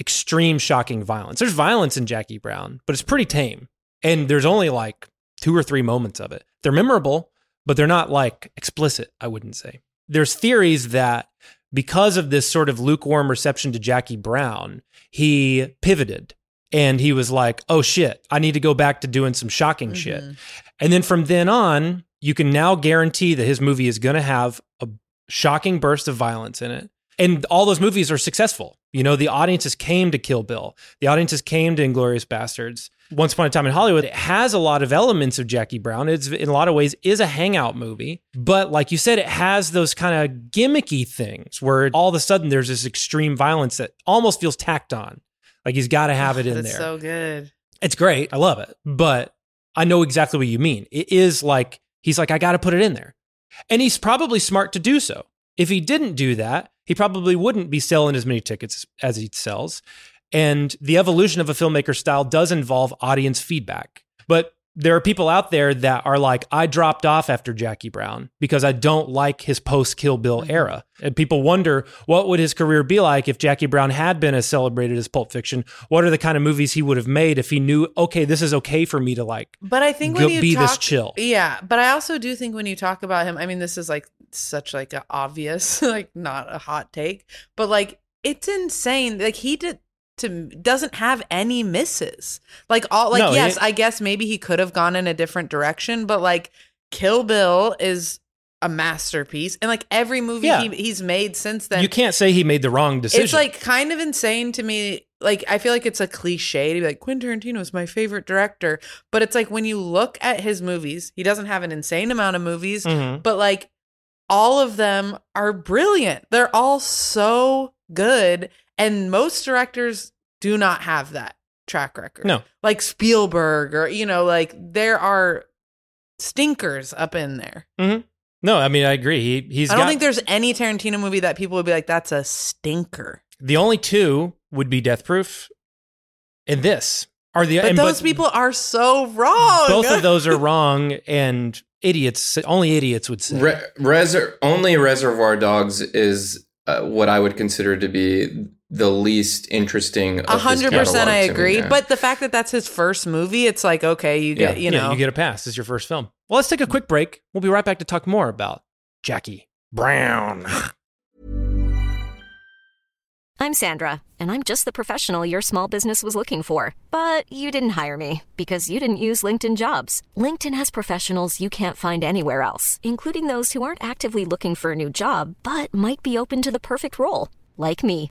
extreme shocking violence. There's violence in Jackie Brown, but it's pretty tame. And there's only like two or three moments of it. They're memorable, but they're not like explicit, I wouldn't say. There's theories that because of this sort of lukewarm reception to Jackie Brown, he pivoted and he was like, oh shit, I need to go back to doing some shocking mm-hmm. shit. And then from then on, you can now guarantee that his movie is going to have a shocking burst of violence in it. And all those movies are successful. You know, the audiences came to Kill Bill. The audiences came to Inglourious Basterds. Once Upon a Time in Hollywood, it has a lot of elements of Jackie Brown. It's in a lot of ways is a hangout movie, but like you said, it has those kind of gimmicky things where all of a sudden there's this extreme violence that almost feels tacked on. Like he's got to have it [laughs] in That's there. so good. It's great. I love it. But I know exactly what you mean. It is like, he's like, I got to put it in there. And he's probably smart to do so. If he didn't do that, he probably wouldn't be selling as many tickets as he sells. And the evolution of a filmmaker style does involve audience feedback. But there are people out there that are like, I dropped off after Jackie Brown because I don't like his post Kill Bill mm-hmm. era. And people wonder what would his career be like if Jackie Brown had been as celebrated as Pulp Fiction? What are the kind of movies he would have made if he knew, okay, this is okay for me to like? But I think Go when you be talk, this chill. yeah. But I also do think when you talk about him, I mean, this is like such like an obvious, [laughs] like not a hot take, but like it's insane. Like he did to doesn't have any misses. Like all like No, yes, it- I guess maybe he could have gone in a different direction, but like Kill Bill is a masterpiece, and like every movie Yeah. he, he's made since then, you can't say he made the wrong decision. it's like kind of insane to me. Like I feel like it's a cliche to be like Quentin Tarantino is my favorite director, but it's like when you look at his movies, he doesn't have an insane amount of movies, Mhm. but like all of them are brilliant. They're all so good, and most directors do not have that track record. No. like Spielberg or you know, like there are stinkers up in there. no, I mean, I agree. He, he's I don't got- think there's any Tarantino movie that people would be like, "That's a stinker." the only two would be Death Proof and this. Are the But and those people are so wrong. both of [laughs] those are wrong and idiots only idiots would say Re- Reser- only Reservoir Dogs is uh, what I would consider to be the least interesting. A hundred percent, I agree. but the fact that that's his first movie, it's like okay, you get, Yeah. you Yeah, know, you get a pass it's your first film well let's take a quick break we'll be right back to talk more about jackie brown [sighs] I'm Sandra, and I'm just the professional your small business was looking for. But you didn't hire me because you didn't use LinkedIn jobs. LinkedIn has professionals you can't find anywhere else, including those who aren't actively looking for a new job but might be open to the perfect role, like me.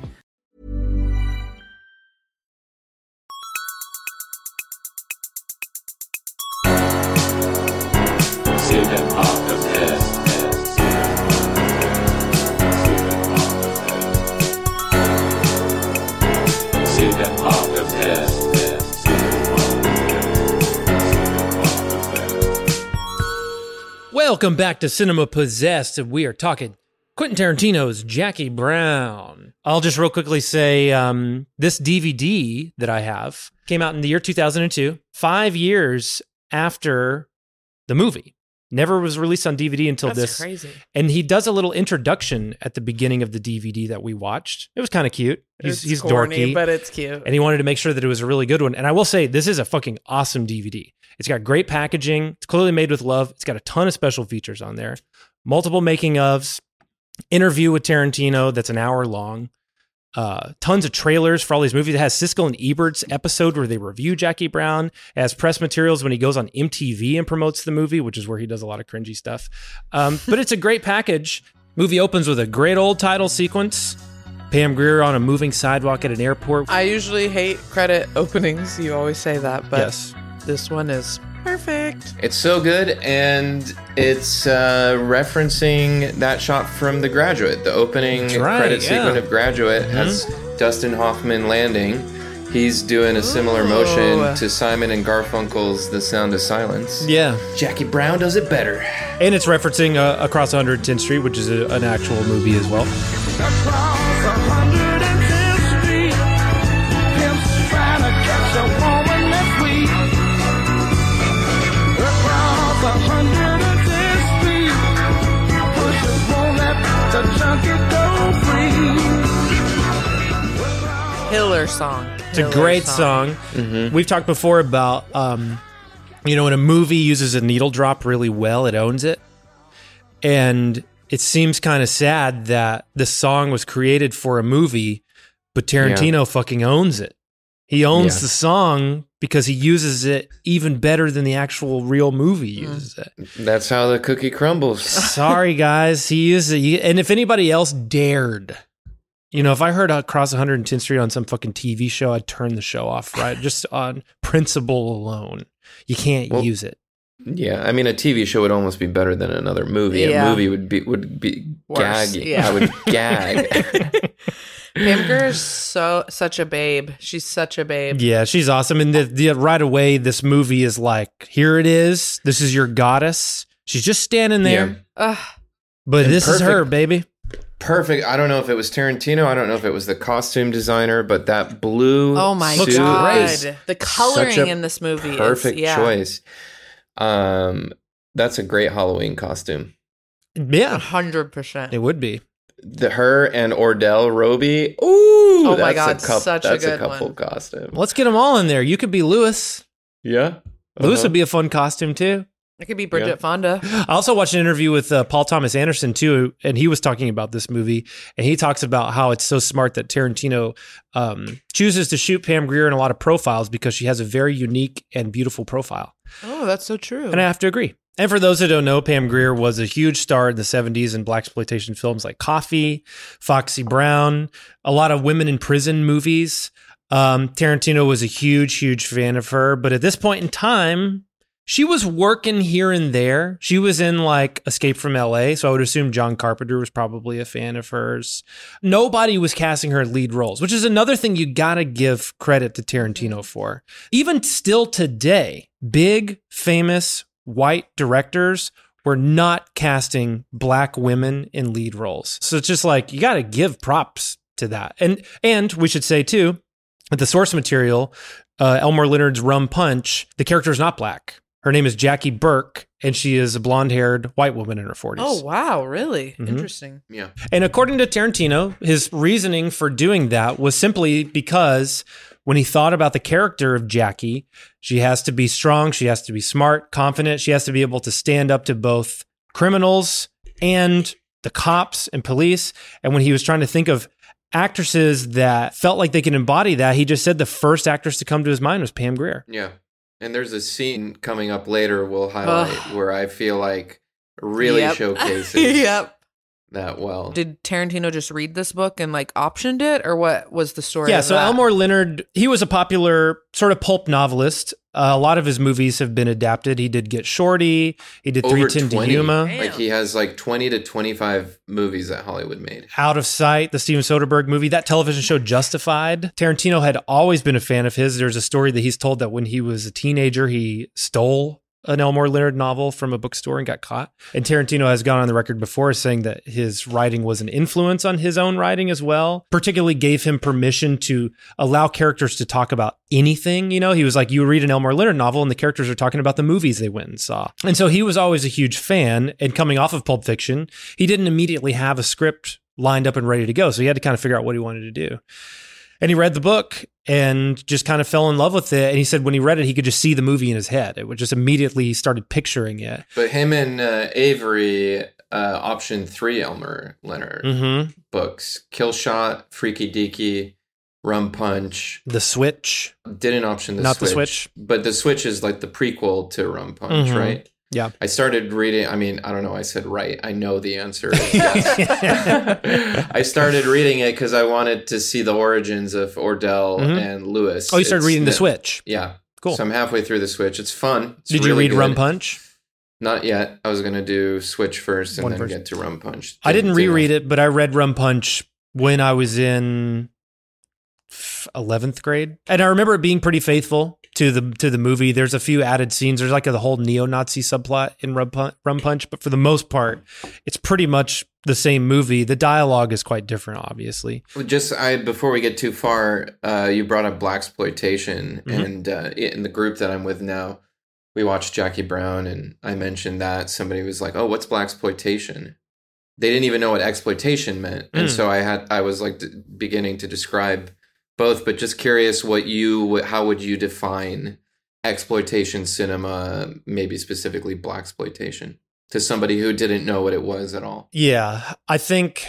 welcome back to cinema possessed and we are talking quentin tarantino's jackie brown i'll just real quickly say um, this dvd that i have came out in the year 2002 five years after the movie never was released on dvd until That's this crazy. and he does a little introduction at the beginning of the dvd that we watched it was kind of cute he's, he's corny, dorky but it's cute. and he wanted to make sure that it was a really good one. And I will say, this is a fucking awesome DVD. It's got great packaging. It's clearly made with love. It's got a ton of special features on there, multiple making ofs, interview with Tarantino that's an hour long, uh, tons of trailers for all these movies. It has Siskel and Ebert's episode where they review Jackie Brown. It has press materials when he goes on MTV and promotes the movie, which is where he does a lot of cringy stuff. Um, but it's a great package. Movie opens with a great old title sequence. Pam Grier on a moving sidewalk at an airport. I usually hate credit openings. You always say that, but Yes. This one is perfect. It's so good, and it's uh, referencing that shot from The Graduate. The opening That's right, credit yeah. sequence of Graduate has Dustin Hoffman landing. He's doing a similar motion to Simon and Garfunkel's "The Sound of Silence." Yeah. Jackie Brown does it better. And it's referencing uh, Across 110th Street, which is a, an actual movie as well. Killer song. It's a great song. We've talked before about, um, you know, when a movie uses a needle drop really well, it owns it. And it seems kind of sad that the song was created for a movie, but Tarantino fucking owns it. He owns Yeah. the song because he uses it even better than the actual real movie Mm. uses it. That's how the cookie crumbles. Sorry, guys. He uses it. And if anybody else dared, you know, if I heard Across 110th Street on some fucking TV show, I'd turn the show off, right? [laughs] Just on principle alone. You can't Well, use it. Yeah, I mean, a TV show would almost be better than another movie. Yeah. A movie would be would be Worse, gaggy. yeah. I would [laughs] gag. [laughs] Pam is so such a babe. She's such a babe. Yeah, she's awesome. And the, the right away, this movie is like, here it is. This is your goddess. She's just standing there. Yeah. But And this is her, baby. Perfect. I don't know if it was Tarantino. I don't know if it was the costume designer, but that blue. Oh my suit god, is the coloring such a in this movie Perfect is yeah. choice. Um, that's a great Halloween costume. Yeah, hundred percent. it would be. The her and Ordell Robbie. Ooh, Oh my God, a couple, such a that's good couple one. costume. Let's get them all in there. You could be Louis. Yeah, Louis Uh-huh. would be a fun costume too. It could be Bridget Yeah. Fonda. I also watched an interview with uh, Paul Thomas Anderson too, and he was talking about this movie, and he talks about how it's so smart that Tarantino um, chooses to shoot Pam Grier in a lot of profiles because she has a very unique and beautiful profile. Oh, that's so true. And I have to agree. And for those who don't know, Pam Grier was a huge star in the 70s in Blaxploitation films like Coffy, Foxy Brown, a lot of women in prison movies. Um, Tarantino was a huge, huge fan of her. But at this point in time, she was working here and there. She was in like Escape from LA. So I would assume John Carpenter was probably a fan of hers. Nobody was casting her lead roles, which is another thing you got to give credit to Tarantino for. Even still today, big, famous white directors were not casting black women in lead roles. So it's just like you got to give props to that. And and we should say too, that the source material, uh, Elmore Leonard's Rum Punch, the character is not black. Her name is Jackie Burke, and she is a blonde-haired white woman in her 40s. Oh wow, really Mhm. interesting. Yeah. And according to Tarantino, his reasoning for doing that was simply because when he thought about the character of Jackie, she has to be strong, she has to be smart, confident, she has to be able to stand up to both criminals and the cops and police. And when he was trying to think of actresses that felt like they could embody that, he just said the first actress to come to his mind was Pam Grier. Yeah. And there's a scene coming up later we'll highlight where I feel like really Yep. [laughs] showcases yep. That well. Did Tarantino just read this book and like optioned it, or what was the story? Yeah, of so that? Elmore Leonard, he was a popular sort of pulp novelist. Uh, a lot of his movies have been adapted. He did Get Shorty. He did Over 310 to 20. Yuma. Like he has like 20 to 25 movies that Hollywood made. Out of Sight, the Steven Soderbergh movie, that television show Justified. Tarantino had always been a fan of his. There's a story that he's told that when he was a teenager, he stole an Elmore Leonard novel from a bookstore and got caught. And Tarantino has gone on the record before saying that his writing was an influence on his own writing as well. Particularly gave him permission to allow characters to talk about anything. You know, he was like, you read an Elmore Leonard novel and the characters are talking about the movies they went and saw. And so he was always a huge fan. And coming off of Pulp Fiction, he didn't immediately have a script lined up and ready to go. So he had to kind of figure out what he wanted to do. And he read the book and just kind of fell in love with it. And he said when he read it, he could just see the movie in his head. It would just immediately he started picturing it. But him and uh, Avary, uh, option three Elmore Leonard Mm-hmm. books Kill Shot, Freaky Deaky, Rum Punch. The Switch. Didn't option the Not the Switch. Switch. But the Switch is like the prequel to Rum Punch, Mhm. right? Yeah. I started reading. I mean, I don't know. I said right. I know the answer. yes. [laughs] [laughs] I started reading it because I wanted to see the origins of Ordell Mhm. and Louis. Oh, you started It's reading The the- Switch. Yeah. Cool. So I'm halfway through the Switch. It's fun. It's Did you really read Rum. Punch? Not yet. I was gonna do Switch first and One then get to Rum Punch. I didn't reread it, but I read Rum Punch when I was in eleventh grade, and I remember it being pretty faithful to the to the movie. There's a few added scenes. There's like a, the whole neo-Nazi subplot in Rum Punch, Rum Punch, but for the most part, it's pretty much the same movie. The dialogue is quite different, obviously. Just I before we get too far, uh, you brought up Blaxploitation, Mhm. and uh, in the group that I'm with now, we watched Jackie Brown, and I mentioned that somebody was like, "Oh, what's Blaxploitation?" They didn't even know what exploitation meant, and Mm. so I had I was like d- beginning to describe Both, but just curious what you how would you define exploitation cinema, maybe specifically Blaxploitation, to somebody who didn't know what it was at all? Yeah, I think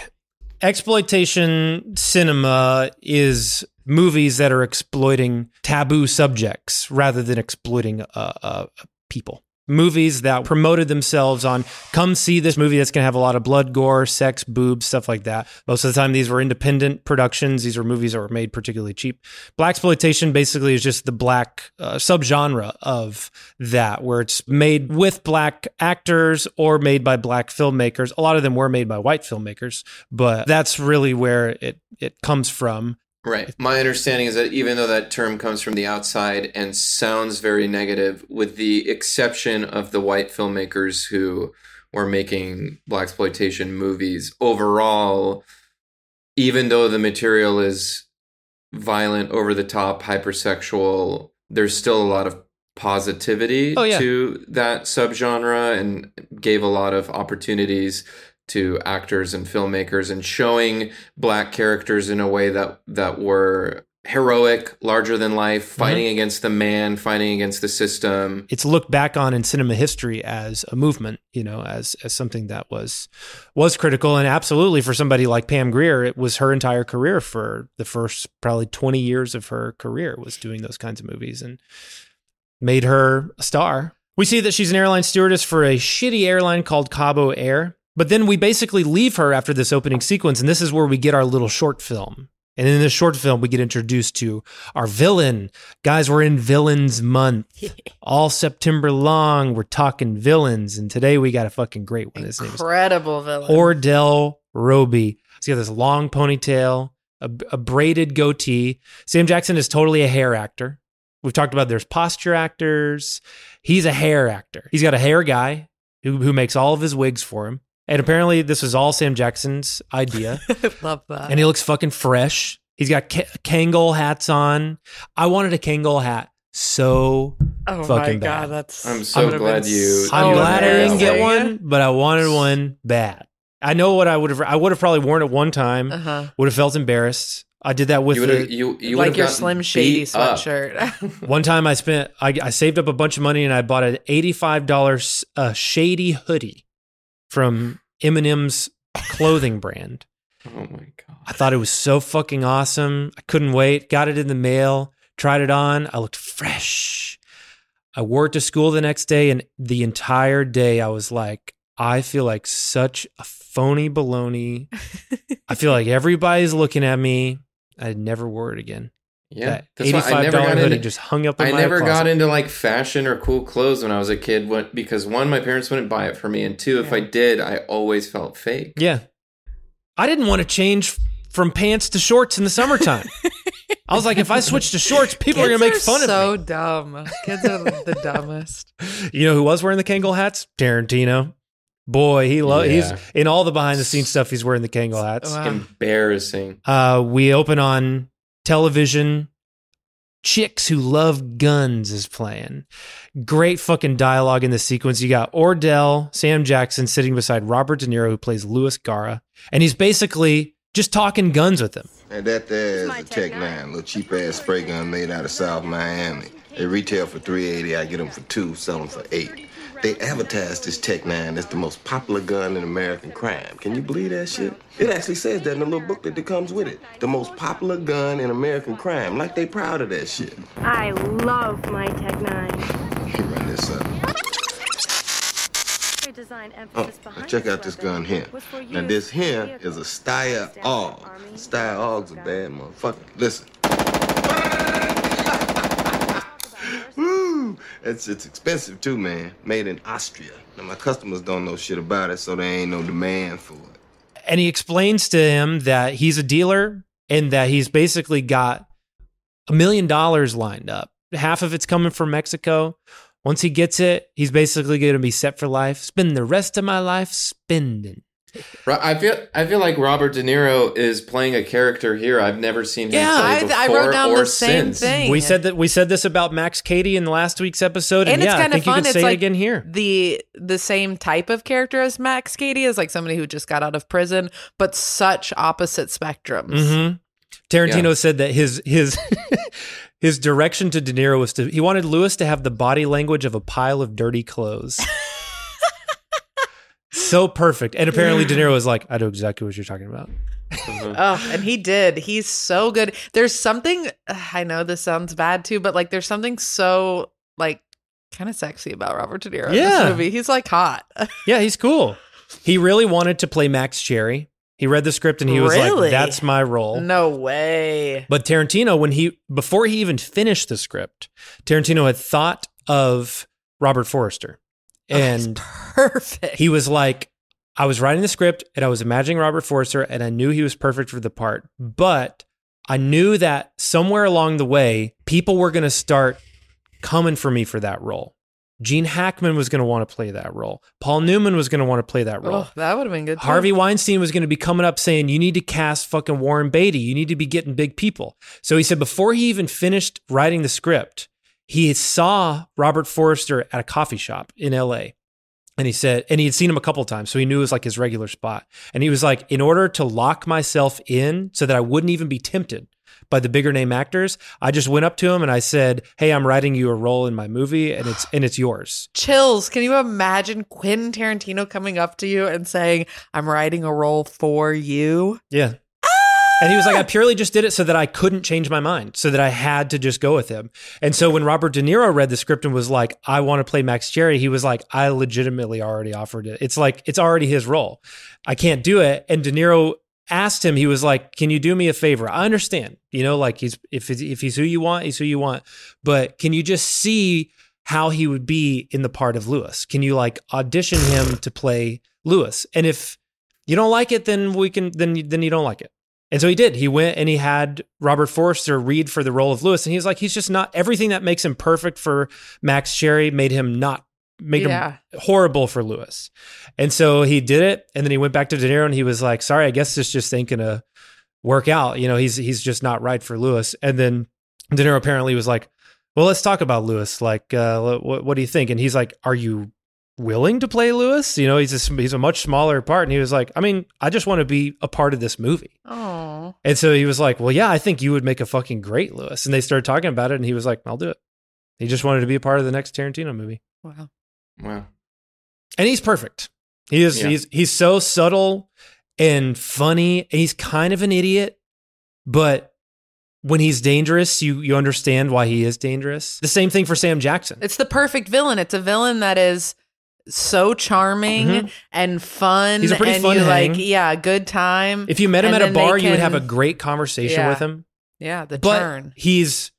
exploitation cinema is movies that are exploiting taboo subjects rather than exploiting uh, uh, people. Movies that promoted themselves on come see this movie that's going to have a lot of blood, gore, sex, boobs, stuff like that. Most of the time, these were independent productions. These were movies that were made particularly cheap. Blaxploitation basically is just the black uh, subgenre of that, where it's made with black actors or made by black filmmakers. A lot of them were made by white filmmakers, but that's really where it it comes from. Right. My understanding is that even though that term comes from the outside and sounds very negative, with the exception of the white filmmakers who were making Blaxploitation movies, overall, even though the material is violent, over the top, hypersexual, there's still a lot of positivity Oh, yeah. to that subgenre and gave a lot of opportunities to actors and filmmakers and showing black characters in a way that that were heroic, larger than life, mm-hmm. fighting against the man, fighting against the system. it's looked back on in cinema history as a movement, you know, as as something that was was critical and absolutely for somebody like Pam Grier, it was her entire career for the first probably 20 years of her career was doing those kinds of movies and made her a star. We see that she's an airline stewardess for a shitty airline called Cabo Air. But then we basically leave her after this opening sequence, and this is where we get our little short film. And in this short film, we get introduced to our villain. Guys, we're in Villains Month. [laughs] All September long, we're talking villains. And today we got a fucking great one. His name is Incredible villain. Ordell Robbie. He's got this long ponytail, a, a braided goatee. Sam Jackson is totally a hair actor. We've talked about there's posture actors. He's a hair actor. He's got a hair guy who, who makes all of his wigs for him. And apparently, this was all Sam Jackson's idea. [laughs] Love that. and he looks fucking fresh. He's got Ka- Kangol hats on. I wanted a Kangol hat so oh my fucking god, bad. that's I'm so would've glad you- so I'm glad I didn't get one, but I wanted one bad. I know what I would have. I would have probably worn it one time. Uh-huh. Would have felt embarrassed. I did that with You would've- the, you- you like your Slim Shady sweatshirt. [laughs] [laughs] one time I spent. I, I saved up a bunch of money and I bought an eighty-five dollars uh, shady hoodie from Eminem's clothing [laughs] brand. Oh my god. I thought it was so fucking awesome. I couldn't wait. Got it in the mail. Tried it on. I looked fresh. I wore it to school the next day, and the entire day I was like, I feel like such a phony baloney. [laughs] I feel like everybody's looking at me. I never wore it again. Yeah, That that's why I eighty-five never dollar got hoodie into- just hung up in I my never closet. got into like fashion or cool clothes when I was a kid when, because one, my parents wouldn't buy it for me, and two, if I did, I always felt fake. Yeah. I didn't want to change from pants to shorts in the summertime. [laughs] I was like, if I switch to shorts, people are going to make fun so of me. So dumb. Kids are the [laughs] dumbest. You know who was wearing the Kangol hats? Tarantino. Boy, he lo- Yeah. he's in all the behind the scenes stuff. He's wearing the Kangol hats. Wow. Embarrassing. Uh, we open on television. Chicks Who Love Guns is playing. Great fucking dialogue in the sequence. You got Ordell, Sam Jackson sitting beside Robert De Niro, who plays Louis Gara. And he's basically just talking guns with him. And that there is a Tech 9, little cheap ass spray gun made out of South Miami. They retail for 380 I get them for two, sell them for eight. They advertise this Tech 9 as the most popular gun in American crime. Can you believe that shit? It actually says that in the little booklet that comes with it. The most popular gun in American crime. Like they proud of that shit. I love my Tech 9. [laughs] You Run this up. Oh, emphasis now behind check out this gun here. Now this here is a Steyr AUG. Steyr AUG's a bad motherfucker. Listen. It's it's expensive too, man. Made in Austria. Now my customers don't know shit about it, so there ain't no demand for it. and he explains to him that he's a dealer and that he's basically got a million dollars lined up. Half of it's coming from Mexico. Once he gets it, he's basically going to be set for life. Spend the rest of my life spending. Ro- I feel I feel like Robert De Niro is playing a character here I've never seen him Yeah, play I- before I wrote down or the same since. thing. We said that we said this about Max Cady in the last week's episode, and, And it's I kind of you fun. It's say like it again here. the the same type of character as Max Cady is like somebody who just got out of prison, but such opposite spectrums. hmm Tarantino Yeah. said that his his [laughs] his direction to De Niro was to he wanted Louis to have the body language of a pile of dirty clothes. [laughs] so perfect. And apparently De Niro [laughs] was like, I know exactly what you're talking about. Mm-hmm. Oh, and he did. He's so good. There's something [sighs] I know this sounds bad too, but like there's something so like kind of sexy about Robert De Niro in Yeah. this movie. He's like hot. [laughs] Yeah, he's cool. He really wanted to play Max Cherry. He read the script and he was Really? like, that's my role. No way. But Tarantino, when he before he even finished the script, Tarantino had thought of Robert Forster, and perfect. he was like, "I was writing the script and I was imagining Robert Forster and I knew he was perfect for the part, but I knew that somewhere along the way, people were going to start coming for me for that role." Gene Hackman was going to want to play that role. Paul Newman was going to want to play that role. Oh, that would have been good. too. Harvey Weinstein was going to be coming up saying, You need to cast fucking Warren Beatty. You need to be getting big people. So he said, before he even finished writing the script, he saw Robert Forster at a coffee shop in LA. And he said, and he had seen him a couple times. So he knew it was like his regular spot. And he was like, In order to lock myself in so that I wouldn't even be tempted by the bigger name actors, I just went up to him and I said, Hey, I'm writing you a role in my movie and it's and it's yours. [sighs] Chills. Can you imagine Quentin Tarantino coming up to you and saying, I'm writing a role for you? Yeah. And he was like, I ah! purely just did it so that I couldn't change my mind, so that I had to just go with him. And so when Robert De Niro read the script and was like, I want to play Max Cherry, he was like, I legitimately already offered it. It's like, it's already his role. I can't do it. And De Niro asked him, he was like, Can you do me a favor? I understand, you know, like he's, if, if he's who you want, he's who you want. But can you just see how he would be in the part of Louis? Can you like audition him to play Louis? And if, you don't like it, then we can then then you don't like it. And so he did. He went and he had Robert Forster read for the role of Louis, and he was like, he's just not everything that makes him perfect for Max Cherry made him not made Yeah. him horrible for Louis. And so he did it, and then he went back to De Niro and he was like, sorry, I guess this just ain't gonna work out. You know, he's he's just not right for Louis. And then De Niro apparently was like, well, let's talk about Louis. Like, uh, what what do you think? And he's like, are you willing to play Louis? You know, he's a, he's a much smaller part. And he was like, I mean, I just want to be a part of this movie. Oh. And so he was like, well, yeah, I think you would make a fucking great Louis. And they started talking about it. And he was like, I'll do it. He just wanted to be a part of the next Tarantino movie. Wow. Wow. And he's perfect. He is, Yeah. he's, he's so subtle and funny. He's kind of an idiot, but when he's dangerous, you, you understand why he is dangerous. The same thing for Sam Jackson. It's the perfect villain. It's a villain that is so charming Mhm. and fun. He's a pretty and fun you hang. like, yeah, good time. If you met him And at a bar, you would have a great conversation Yeah. with him. Yeah, the but turn. he's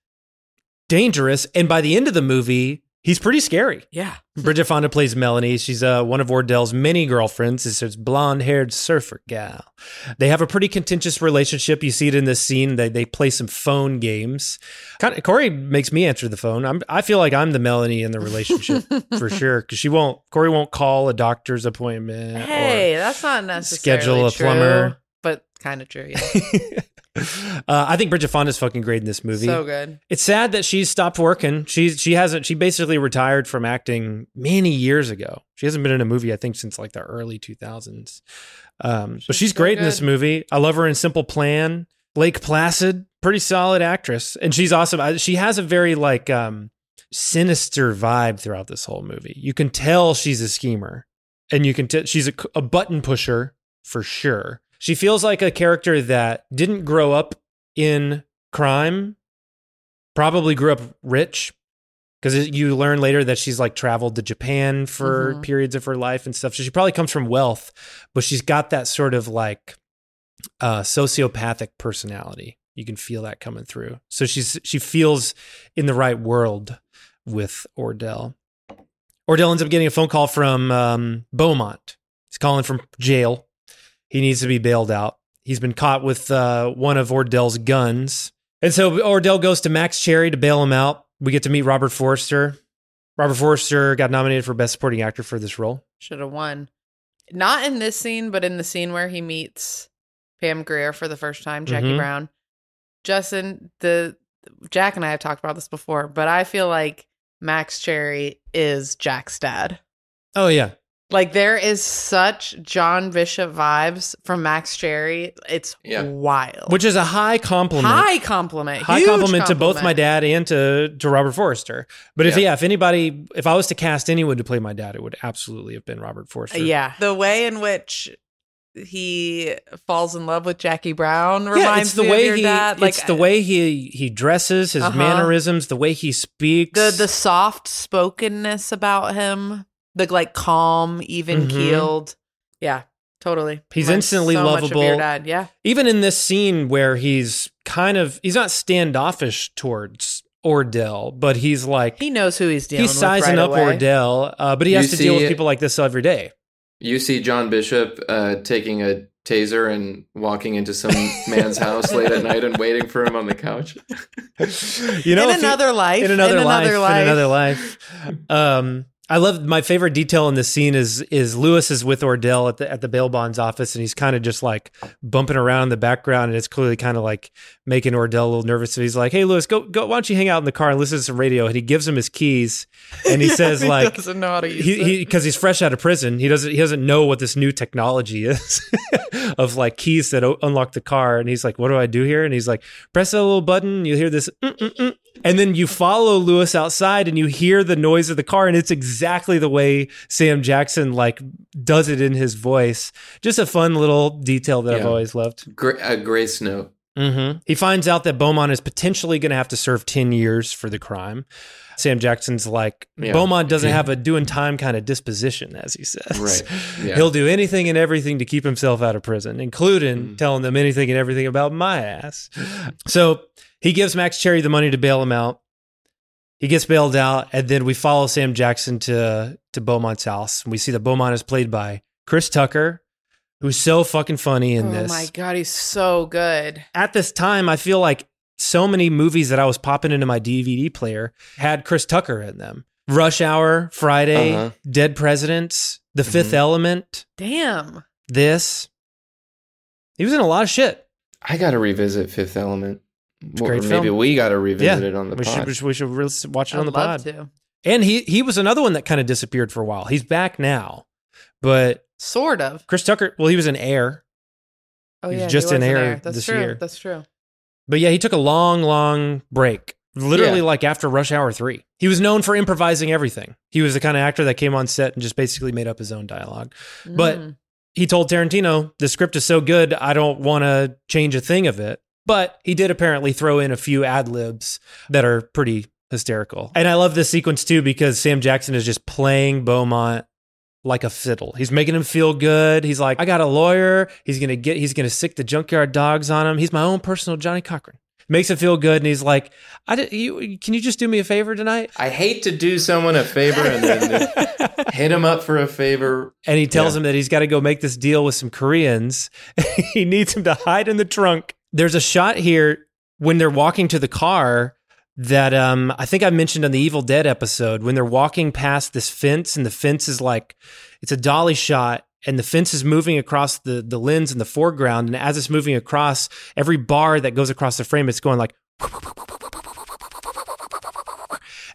dangerous. And by the end of the movie, he's pretty scary. Yeah. Bridget Fonda plays Melanie. She's uh, one of Ordell's many girlfriends. It's this blonde-haired surfer gal. They have a pretty contentious relationship. You see it in this scene. They they play some phone games. Kind of, Corey makes me answer the phone. I'm, I feel like I'm the Melanie in the relationship [laughs] for sure because she won't. Corey won't call a doctor's appointment. or- Hey, that's not necessarily schedule a true, plumber. but kind of true. Yeah. [laughs] Uh, I think Bridget Fonda's fucking great in this movie. So good. It's sad that she's stopped working. She's she hasn't. She basically retired from acting many years ago. She hasn't been in a movie I think since like the early two thousands. Um, but she's so great in this movie. I love her in Simple Plan. Lake Placid, pretty solid actress, and she's awesome. She has a very like um, sinister vibe throughout this whole movie. You can tell she's a schemer, and you can tell she's a, a button pusher for sure. She feels like a character that didn't grow up in crime, probably grew up rich because you learn later that she's like traveled to Japan for Mhm. periods of her life and stuff. So she probably comes from wealth, but she's got that sort of like uh, sociopathic personality. You can feel that coming through. So she's she feels in the right world with Ordell. Ordell ends up getting a phone call from um, Beaumont. He's calling from jail. He needs to be bailed out. He's been caught with uh, one of Ordell's guns. And so Ordell goes to Max Cherry to bail him out. We get to meet Robert Forster. Robert Forster got nominated for Best Supporting Actor for this role. Should have won. Not in this scene, but in the scene where he meets Pam Grier for the first time, Jackie Mhm. Brown. Justin, the Jack and I have talked about this before, but I feel like Max Cherry is Jack's dad. Oh, yeah. Like there is such John Bishop vibes from Max Cherry. It's Yeah. wild. Which is a high compliment. high compliment. high huge compliment, to both my dad and to to Robert Forster. But if Yeah. yeah, if anybody, if I was to cast anyone to play my dad, it would absolutely have been Robert Forster. Yeah, the way in which he falls in love with Jackie Brown Yeah, reminds it's the me way of your he, dad. Like it's the way he he dresses, his Uh-huh. mannerisms, the way he speaks. the the soft spokenness about him, the like calm, even keeled. Yeah, totally. Mm-hmm. He's Reminds instantly so much of your lovable. dad. Yeah, Even in this scene where he's kind of he's not standoffish towards Ordell, but he's like he knows who he's dealing. With. He's with sizing right up away. Ordell, uh, but he You has to deal with people like this every day. You see John Bishop uh, taking a taser and walking into some man's house late at night and waiting for him on the couch. [laughs] You know, In if he- another life, in another in life, another life. in another life. Um, I love my favorite detail in this scene is is Louis is with Ordell at the at the bail bonds office and he's kind of just like bumping around in the background and it's clearly kind of like making Ordell a little nervous. So he's like, "Hey, Louis, go go. Why don't you hang out in the car and listen to some radio?" And he gives him his keys and he [laughs] Yeah, says he like, doesn't know how to use he because he's fresh out of prison. He doesn't he doesn't know what this new technology [laughs] is of like keys that o- unlock the car. And he's like, "What do I do here?" And he's like, "Press that little button. You hear this." "Mm-mm-mm." And then you follow Louis outside and you hear the noise of the car, and it's exactly the way Sam Jackson like does it in his voice. Just a fun little detail that I've always loved. Gra- a grace note. hmm He finds out that Beaumont is potentially going to have to serve 10 years for the crime. Sam Jackson's like, Yeah. Beaumont doesn't have a doing time kind of disposition, as he says. Right. [laughs] Yeah. He'll do anything and everything to keep himself out of prison, including Mm-hmm. telling them anything and everything about my ass. So he gives Max Cherry the money to bail him out. He gets bailed out, and then we follow Sam Jackson to to Beaumont's house. And we see that Beaumont is played by Chris Tucker, who's so fucking funny in oh this my god, he's so good. at this time, I feel like so many movies that I was popping into my DVD player had Chris Tucker in them. Rush Hour, Friday, Uh-huh. Dead Presidents, The 5th Element, Damn. this. He was in a lot of shit. I got to revisit Fifth Element. A Or great maybe film. we got to revisit yeah, it on the we pod. should, we should we should really watch it on I'd the love pod. to. And he he was another one that kind of disappeared for a while. He's back now, but Sort of. Chris Tucker. Well, he was in Air, Oh He was yeah, just he in was Air That's this true. year. That's true. But yeah, he took a long, long break. Literally, Yeah. like after Rush Hour 3. He was known for improvising everything. He was the kind of actor that came on set and just basically made up his own dialogue. But Mm. he told Tarantino, the script is so good, I don't want to change a thing of it. But he did apparently throw in a few ad libs that are pretty hysterical. And I love this sequence too because Sam Jackson is just playing Beaumont like a fiddle. He's making him feel good. He's like, I got a lawyer. He's gonna get. He's gonna sick the junkyard dogs on him. He's my own personal Johnnie Cochran. Makes him feel good, and he's like, I did, you, can you just do me a favor tonight? I hate to do someone a favor and then [laughs] hit him up for a favor. And he tells Yeah. him that he's got to go make this deal with some Koreans. [laughs] he needs him to hide in the trunk. There's a shot here when they're walking to the car that um, I think I mentioned on the Evil Dead episode when they're walking past this fence and the fence is like it's a dolly shot and the fence is moving across the the lens in the foreground and as it's moving across every bar that goes across the frame it's going like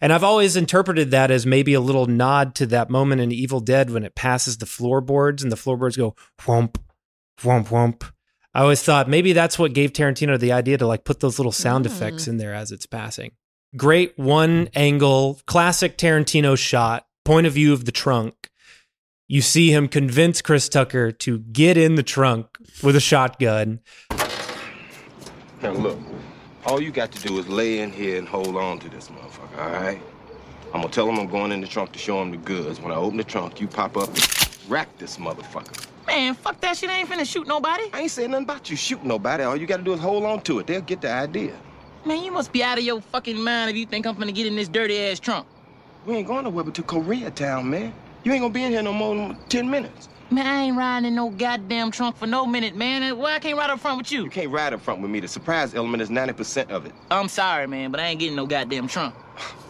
and I've always interpreted that as maybe a little nod to that moment in Evil Dead when it passes the floorboards and the floorboards go whomp, whomp, whomp. I always thought maybe that's what gave Tarantino the idea to like put those little sound hmm. effects in there as it's passing. Great one angle, classic Tarantino shot, point of view of the trunk. You see him convince Chris Tucker to get in the trunk with a shotgun. Now look, all you got to do is lay in here and hold on to this motherfucker, all right? I'm gonna tell him I'm going in the trunk to show him the goods. When I open the trunk, you pop up and rack this motherfucker. Man, fuck that shit. I ain't finna shoot nobody. I ain't saying nothing about you shooting nobody. All you gotta do is hold on to it. They'll get the idea. Man, you must be out of your fucking mind if you think I'm finna get in this dirty ass trunk. We ain't going nowhere but to Koreatown, man. You ain't gonna be in here no more than 10 minutes. Man, I ain't riding in no goddamn trunk for no minute, man. Uh, why I can't ride up front with you? You can't ride in front with me. The surprise element is 90% of it. I'm sorry, man, but I ain't getting no goddamn trunk. [laughs]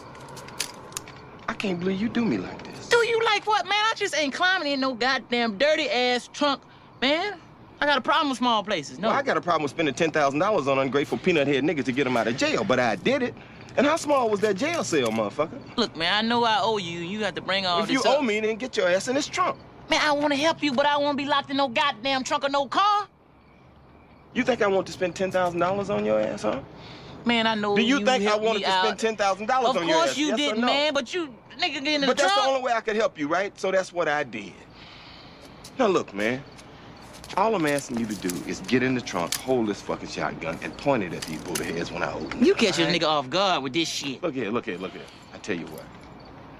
I can't believe you do me like this. Do you like what, man? I just ain't climbing in no goddamn dirty ass trunk, man. I got a problem with small places. No. Well, I got a problem with spending $10,000 on ungrateful peanut head niggas to get them out of jail, but I did it. And how small was that jail cell, motherfucker? Look, man, I know I owe you. You got to bring all if this If you up. owe me, then get your ass in this trunk. Man, I want to help you, but I won't be locked in no goddamn trunk of no car. You think I want to spend ten thousand dollars on your ass, huh? Man, I know Do you, think I wanted to out. spend ten thousand dollars Of on your ass? Of course you yes didn't, no? man, but you nigga get in the But that's trunk. the only way I could help you, right? So that's what I did. Now look, man. All I'm asking you to do is get in the trunk, hold this fucking shotgun, and point it at these Buddha heads when I open You it, catch a alright? nigga off guard with this shit. Look here, look here, look here. I tell you what.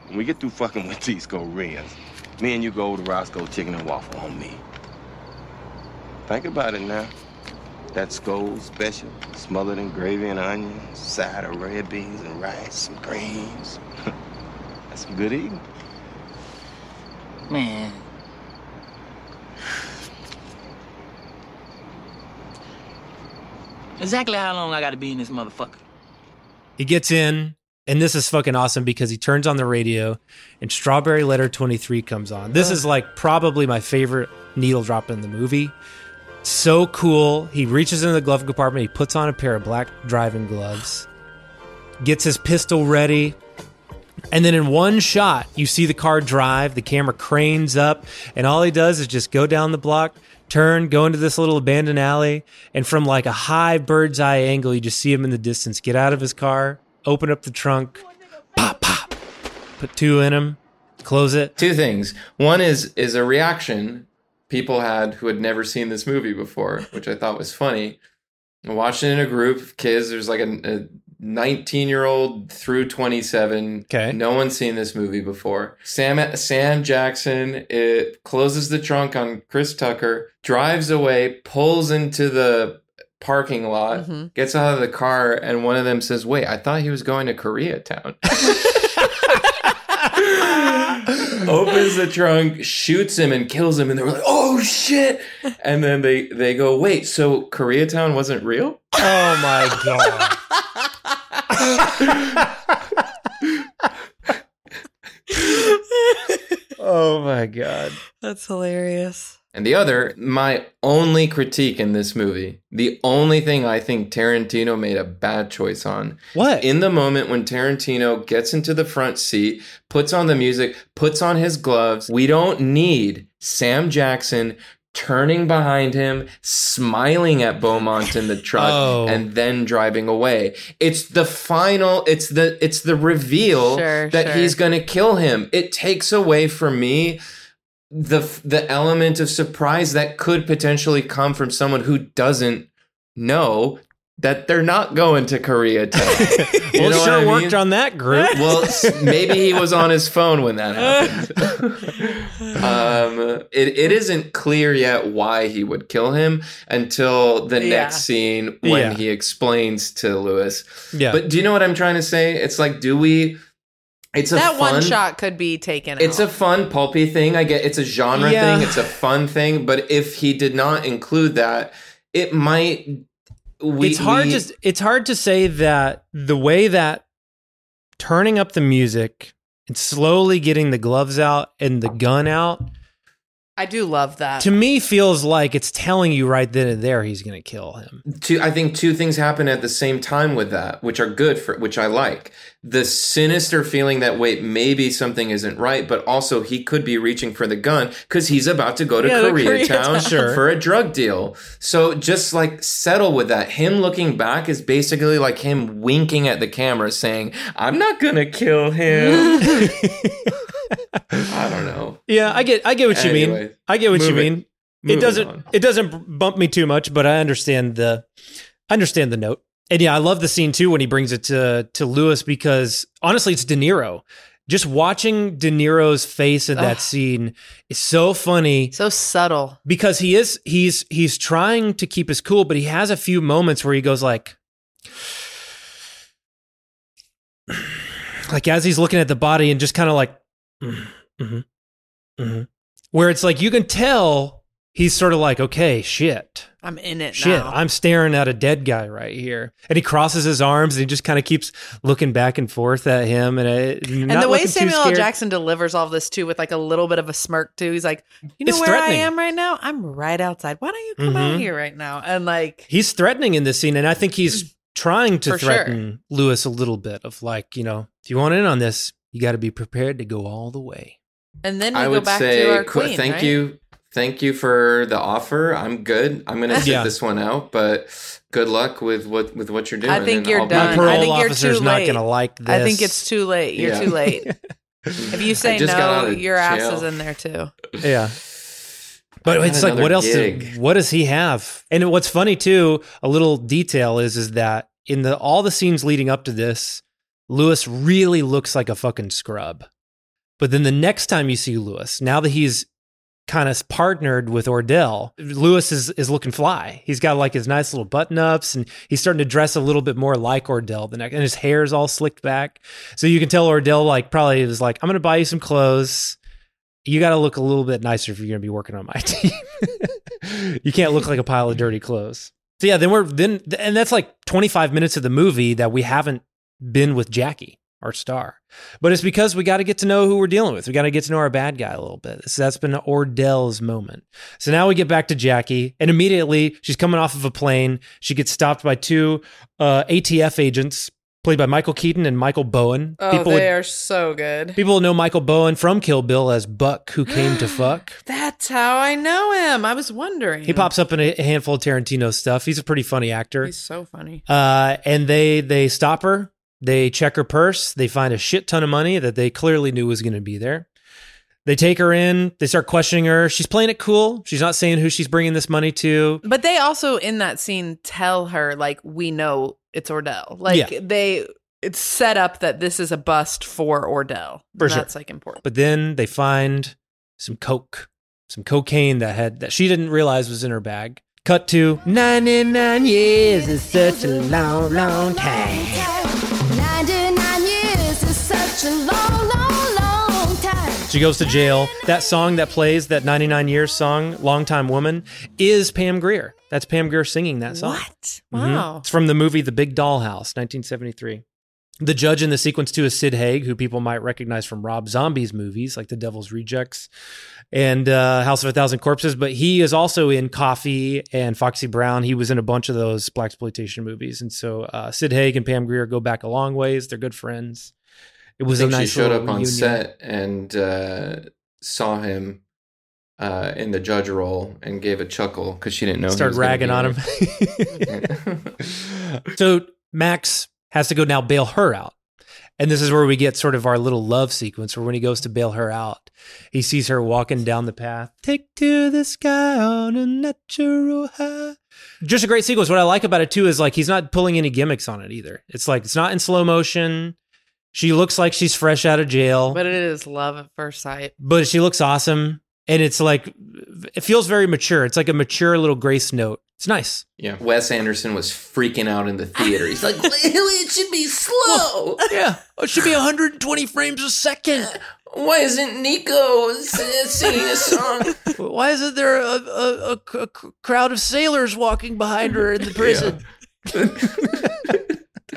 When we get through fucking with these Koreans, me and you go to Roscoe Chicken and Waffle on me. Think about it now. That skull special, smothered in gravy and onions, side of red beans and rice, some greens. [laughs] That's some good eating. Man. Exactly how long I gotta be in this motherfucker? He gets in, and this is fucking awesome because he turns on the radio and Strawberry Letter 23 comes on. This uh. is like probably my favorite needle drop in the movie. So cool. He reaches into the glove compartment, he puts on a pair of black driving gloves, gets his pistol ready. And then in one shot, you see the car drive, the camera cranes up, and all he does is just go down the block, turn, go into this little abandoned alley, and from like a high bird's eye angle, you just see him in the distance get out of his car, open up the trunk, pop, pop, put two in him, close it. Two things. One is is a reaction people had who had never seen this movie before, which I thought was funny. It in a group of kids. There's like a, 19 year old through 27. Okay. No one's seen this movie before. Sam Sam Jackson it closes the trunk on Chris Tucker, drives away, pulls into the parking lot, Mhm. gets out of the car, and one of them says, "Wait, I thought he was going to Koreatown." [laughs] opens the trunk, shoots him, and kills him. And they're like, "Oh shit!" And then they they go, "Wait, so Koreatown wasn't real?" Oh my god. [laughs] oh my god. That's hilarious. And the other, my only critique in this movie, the only thing I think Tarantino made a bad choice on. What? In the moment when Tarantino gets into the front seat, puts on the music, puts on his gloves, we don't need Sam Jackson turning behind him, smiling at Beaumont in the truck, Oh. and then driving away. It's the final, it's the it's the reveal Sure, that sure. he's gonna kill him. It takes away from me the the element of surprise that could potentially come from someone who doesn't know that they're not going to Koreatown. [laughs] You well, it know sure I worked on that group. [laughs] Well, maybe he was on his phone when that happened. [laughs] um, it, it isn't clear yet why he would kill him until the Yeah. next scene when Yeah. he explains to Louis. Yeah. But do you know what I'm trying to say? It's like, do we? It's a that fun, one shot could be taken it's out. a fun pulpy thing. I get it's a genre Yeah. thing. It's a fun thing. But if he did not include that, it might. We, it's hard we- to it's hard to say that the way that turning up the music and slowly getting the gloves out and the gun out I do love that. to me feels like it's telling you right then and there he's going to kill him. two i think two things happen at the same time with that which are good for which i like the sinister feeling that wait maybe something isn't right but also he could be reaching for the gun because he's about to go to Yeah, koreatown Koreatown. Sure. for a drug deal so just like settle with that him looking back is basically like him winking at the camera saying i'm not gonna kill him [laughs] [laughs] i don't know Yeah, I get I get what you mean. I get what you mean. It moving doesn't on. it doesn't bump me too much, but I understand the I understand the note. And yeah, I love the scene too when he brings it to to Louis because honestly it's De Niro. Just watching De Niro's face in that scene is so funny so subtle. because he is he's he's trying to keep his cool, but he has a few moments where he goes like [sighs] like as he's looking at the body and just kind of like mm, mhm, mhm. where it's like you can tell he's sort of like okay shit I'm in it shit now. i'm staring at a dead guy right here and he crosses his arms and he just kind of keeps looking back and forth at him and, it, and the way Samuel L. Jackson delivers all this too, with like a little bit of a smirk too. He's like, "You know It's where I am right now? I'm right outside. Why don't you come out Mhm. here right now?" And like, he's threatening in this scene and i think he's trying to For sure. threaten louis a little bit of like you know if you want in on this you got to be prepared to go all the way And then we I go would back say to our qu- queen. thank right? you, thank you for the offer. Thank you for the offer. I'm good. I'm gonna I'm sit Yeah. this one out. But good luck with what with what you're doing. I think and you're I'll be- done. parole I think you're officer's too not late. gonna like I think it's too late. You're Yeah. too late. [laughs] If you say just got out no, of your ass is in there too. Yeah. But it's like, what else? gig. what does he have? And what's funny too, a little detail is, is that in the all the scenes leading up to this, Louis really looks like a fucking scrub. But then the next time you see Louis, now that he's kind of partnered with Ordell, Louis is is looking fly. He's got like his nice little button ups, and he's starting to dress a little bit more like Ordell. The next, and his hair's all slicked back, so you can tell Ordell like probably was like, "I'm going to buy you some clothes." you got to look a little bit nicer if you're going to be working on my [laughs] team. you can't look like a pile of dirty clothes. So yeah, then we're then and that's like 25 minutes of the movie that we haven't been with Jackie, our star. But it's because we got to get to know who we're dealing with. We got to get to know our bad guy a little bit. So that's been Ordell's moment. So now we get back to Jackie, and immediately she's coming off of a plane. She gets stopped by two uh, ATF agents, played by Michael Keaton and Michael Bowen. Oh, People they would- are so good. People know Michael Bowen from Kill Bill as Buck, who came to [gasps] fuck. That's how I know him. I was wondering. He pops up in a handful of Tarantino stuff. He's a pretty funny actor. He's so funny. Uh, and they they stop her. They check her purse. They find a shit ton of money that they clearly knew was going to be there. They take her in. They start questioning her. She's playing it cool. She's not saying who she's bringing this money to. But they also in that scene tell her like we know it's Ordell. Like Yeah. they it's set up that this is a bust for Ordell. For sure. That's like important. But then they find some coke, some cocaine that had that she didn't realize was in her bag. Cut to 99 years is such a long, long time. She goes to jail. That song that plays, that 99 years song, Long Time Woman, is Pam Grier. That's Pam Grier singing that song. What? Mhm. Wow. It's from the movie The Big Dollhouse, 1973. The judge in the sequence too is Sid Haig, who people might recognize from Rob Zombie's movies like The Devil's Rejects and uh, House of a Thousand Corpses. But he is also in Coffy and Foxy Brown. He was in a bunch of those Blaxploitation movies, and so uh, Sid Haig and Pam Grier go back a long ways. They're good friends. It was I a think nice she showed up on reunion. set and uh, saw him uh, in the judge role and gave a chuckle because she didn't know. he Started ragging on him. [laughs] so Max has to go now bail her out. And this is where we get sort of our little love sequence where when he goes to bail her out, he sees her walking down the path. Take to the sky on a natural high. Just a great sequence. What I like about it too is like he's not pulling any gimmicks on it either. It's like it's not in slow motion. She looks like she's fresh out of jail, But it is love at first sight. but she looks awesome. And it's like it feels very mature. It's like a mature little grace note. It's nice. yeah, Wes Anderson was freaking out in the theater. He's like, "It should be slow. [laughs] Yeah, oh, it should be 120 frames a second. Why isn't Nico s- singing a song?" [laughs] Why isn't there a, a, a- a crowd of sailors walking behind her in the [laughs] prison?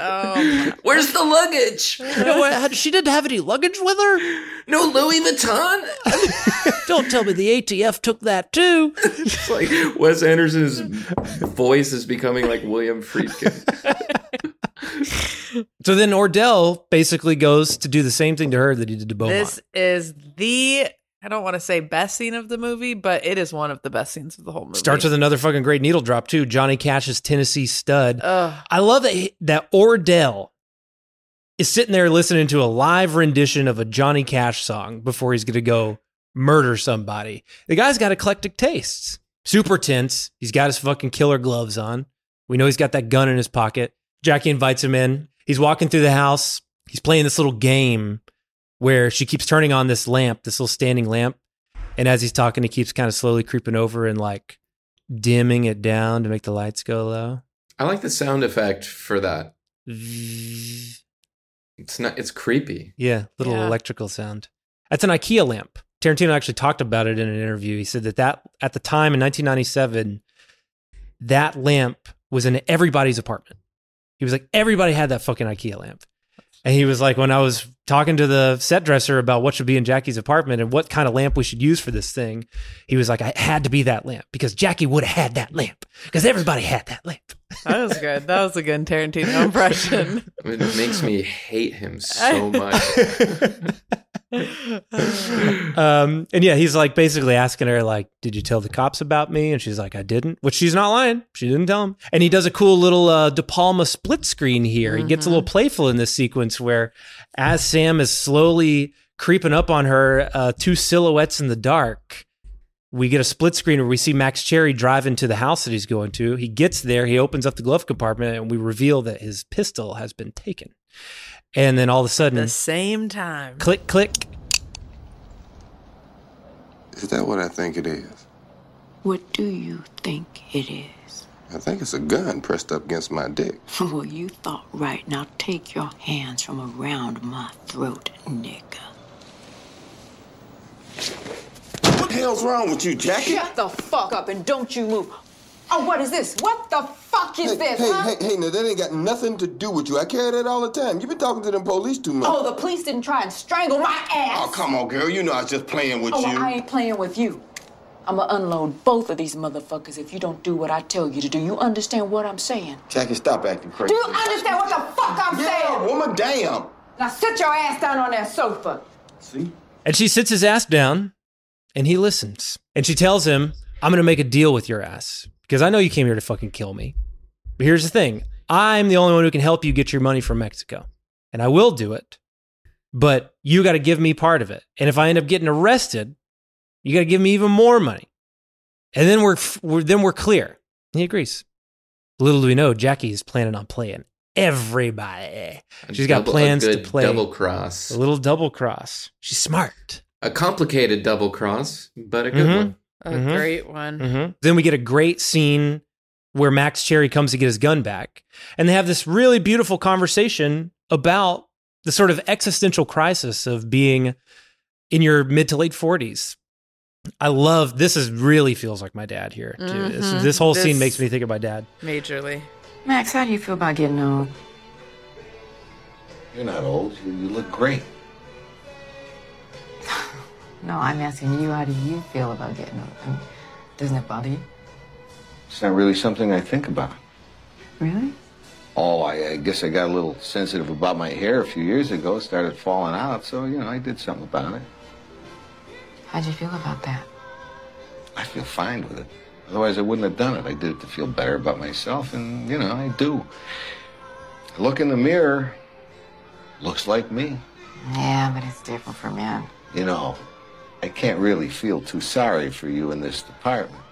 Oh, [laughs] Where's the luggage? No, she didn't have any luggage with her. No Louis Vuitton. [laughs] Don't tell me the ATF took that too. It's like Wes Anderson's voice is becoming like William Friedkin. [laughs] So then Ordell basically goes to do the same thing to her that he did to Beaumont. this is the I don't want to say best scene of the movie, but it is one of the best scenes of the whole movie. Starts with another fucking great needle drop too. Johnny Cash's Tennessee Stud. Ugh. I love that that Ordell is sitting there listening to a live rendition of a Johnny Cash song before he's going to go murder somebody. The guy's got eclectic tastes. Super tense. He's got his fucking killer gloves on. We know he's got that gun in his pocket. Jackie invites him in. He's walking through the house. He's playing this little game where she keeps turning on this lamp, this little standing lamp. And as he's talking, he keeps kind of slowly creeping over and like dimming it down to make the lights go low. I like the sound effect for that. It's not. It's creepy. Yeah, little Yeah. electrical sound. That's an IKEA lamp. Tarantino actually talked about it in an interview. He said that that at the time in 1997, that lamp was in everybody's apartment. He was like, everybody had that fucking IKEA lamp. And he was like, when I was talking to the set dresser about what should be in Jackie's apartment and what kind of lamp we should use for this thing, he was like, I had to be that lamp because Jackie would have had that lamp because everybody had that lamp. [laughs] That was good. That was a good Tarantino impression. [laughs] It makes me hate him so [laughs] much. Um, and yeah, he's like basically asking her, like, "Did you tell the cops about me?" And she's like, "I didn't," which she's not lying. She didn't tell him. And he does a cool little uh, De Palma split screen here. He gets a little playful in this sequence where, as Sam is slowly creeping up on her, uh, two silhouettes in the dark. We get a split screen where we see Max Cherry drive into the house that he's going to. He gets there, he opens up the glove compartment, and we reveal that his pistol has been taken. And then all of a sudden, The same time. click, click, Is that what I think it is? What do you think it is? I think it's a gun pressed up against my dick. [laughs] well, you thought right. Now take your hands from around my throat, nigga. What the hell's wrong with you, Jackie? Shut the fuck up and don't you move. Oh, what is this? What the fuck is hey, this, hey, huh? hey, hey, now that ain't got nothing to do with you. I carry that all the time. You've been talking to them police too much. Oh, the police didn't try and strangle my ass. Oh, come on, girl. You know I was just playing with oh, you. well, I ain't playing with you. I'ma unload both of these motherfuckers if you don't do what I tell you to do. You understand what I'm saying? Jackie, stop acting crazy. Do you understand what the fuck I'm yeah, saying? woman, damn. Now sit your ass down on that sofa. See? And she sits his ass down and he listens. And she tells him, I'm going to make a deal with your ass because I know you came here to fucking kill me. But here's the thing I'm the only one who can help you get your money from Mexico. And I will do it. But you got to give me part of it. And if I end up getting arrested, you got to give me even more money. And then we're, we're then we're clear. He agrees. Little do we know, Jackie is planning on playing everybody. A She's got double- a plans to play double cross. A little double cross. She's smart. A complicated double cross, but a good Mhm. one. A Mhm. great one. Mhm. Then we get a great scene where Max Cherry comes to get his gun back. And they have this really beautiful conversation about the sort of existential crisis of being in your mid to late 40s. I love this is really feels like my dad here. too. This, this whole scene makes me think of my dad. Majorly. Max, how do you feel about getting old? You're not old. You, you look great. No, I'm asking you, how do you feel about getting old? I mean, doesn't it bother you? It's not really something I think about. Really? Oh, I, I guess I got a little sensitive about my hair a few years ago. It started falling out, so, you know, I did something about it. How'd you feel about that? I feel fine with it. Otherwise, I wouldn't have done it. I did it to feel better about myself, and, you know, I do. I look in the mirror, looks like me. Yeah, but it's different for men. You know, I can't really feel too sorry for you in this department.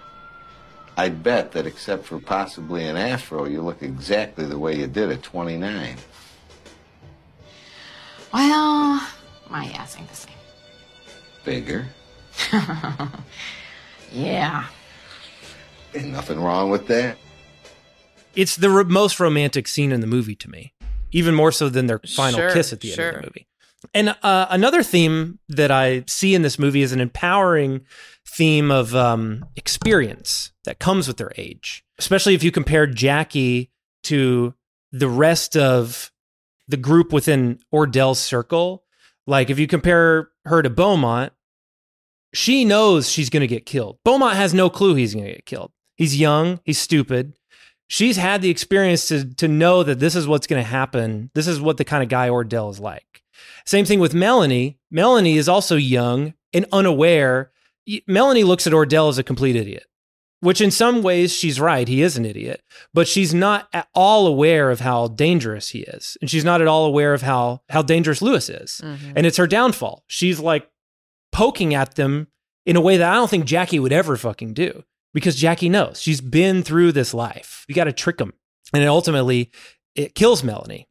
I'd bet that except for possibly an afro, you look exactly the way you did at 29. Well, my ass ain't the same. Bigger. [laughs] yeah. Ain't nothing wrong with that. It's the ro- most romantic scene in the movie to me, even more so than their final Sure, kiss at the end of the movie. And uh, another theme that I see in this movie is an empowering theme of um, experience that comes with their age, especially if you compare Jackie to the rest of the group within Ordell's circle. Like if you compare her to Beaumont, she knows she's going to get killed. Beaumont has no clue he's going to get killed. He's young, he's stupid. She's had the experience to to know that this is what's going to happen. This is what the kind of guy Ordell is like. Same thing with Melanie. Melanie is also young and unaware. Melanie looks at Ordell as a complete idiot, which in some ways she's right. He is an idiot, but she's not at all aware of how dangerous he is. And she's not at all aware of how, how dangerous Louis is. Mhm. And it's her downfall. She's like poking at them in a way that I don't think Jackie would ever fucking do because Jackie knows she's been through this life. You got to trick them. And it ultimately, it kills Melanie.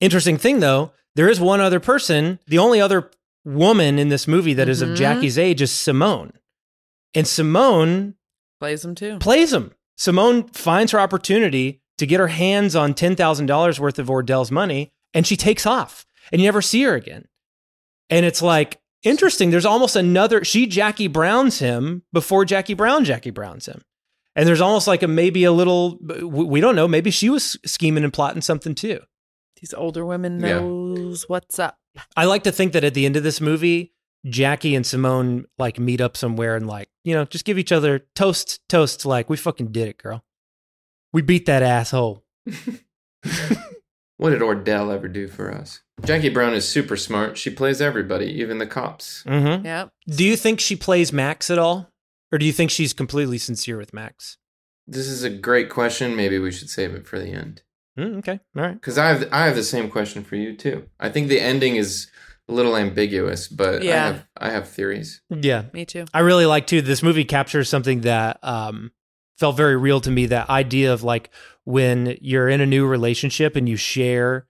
Interesting thing though, there is one other person. The only other woman in this movie that is of mm-hmm. Jackie's age is Simone. And Simone Plays him too. plays him. Simone finds her opportunity to get her hands on $10,000 worth of Ordell's money and she takes off and you never see her again. And it's like interesting. There's almost another, she Jackie Browns him before Jackie Brown Jackie Browns him. And there's almost like a maybe a little, we don't know, maybe she was scheming and plotting something too. These older women Yeah. knows what's up. I like to think that at the end of this movie, Jackie and Simone like meet up somewhere and like, you know, just give each other toast, toasts like, we fucking did it, girl. We beat that asshole. [laughs] What did Ordell ever do for us? Jackie Brown is super smart. She plays everybody, even the cops. Mm-hmm. Yep. Do you think she plays Max at all, or do you think she's completely sincere with Max? This is a great question. Maybe we should save it for the end. Mm, okay, all right. Because I have I have the same question for you too. I think the ending is a little ambiguous, but I Yeah. have I have theories. Yeah, Me too. I really like too. This movie captures something that um, felt very real to me. That idea of like when you're in a new relationship and you share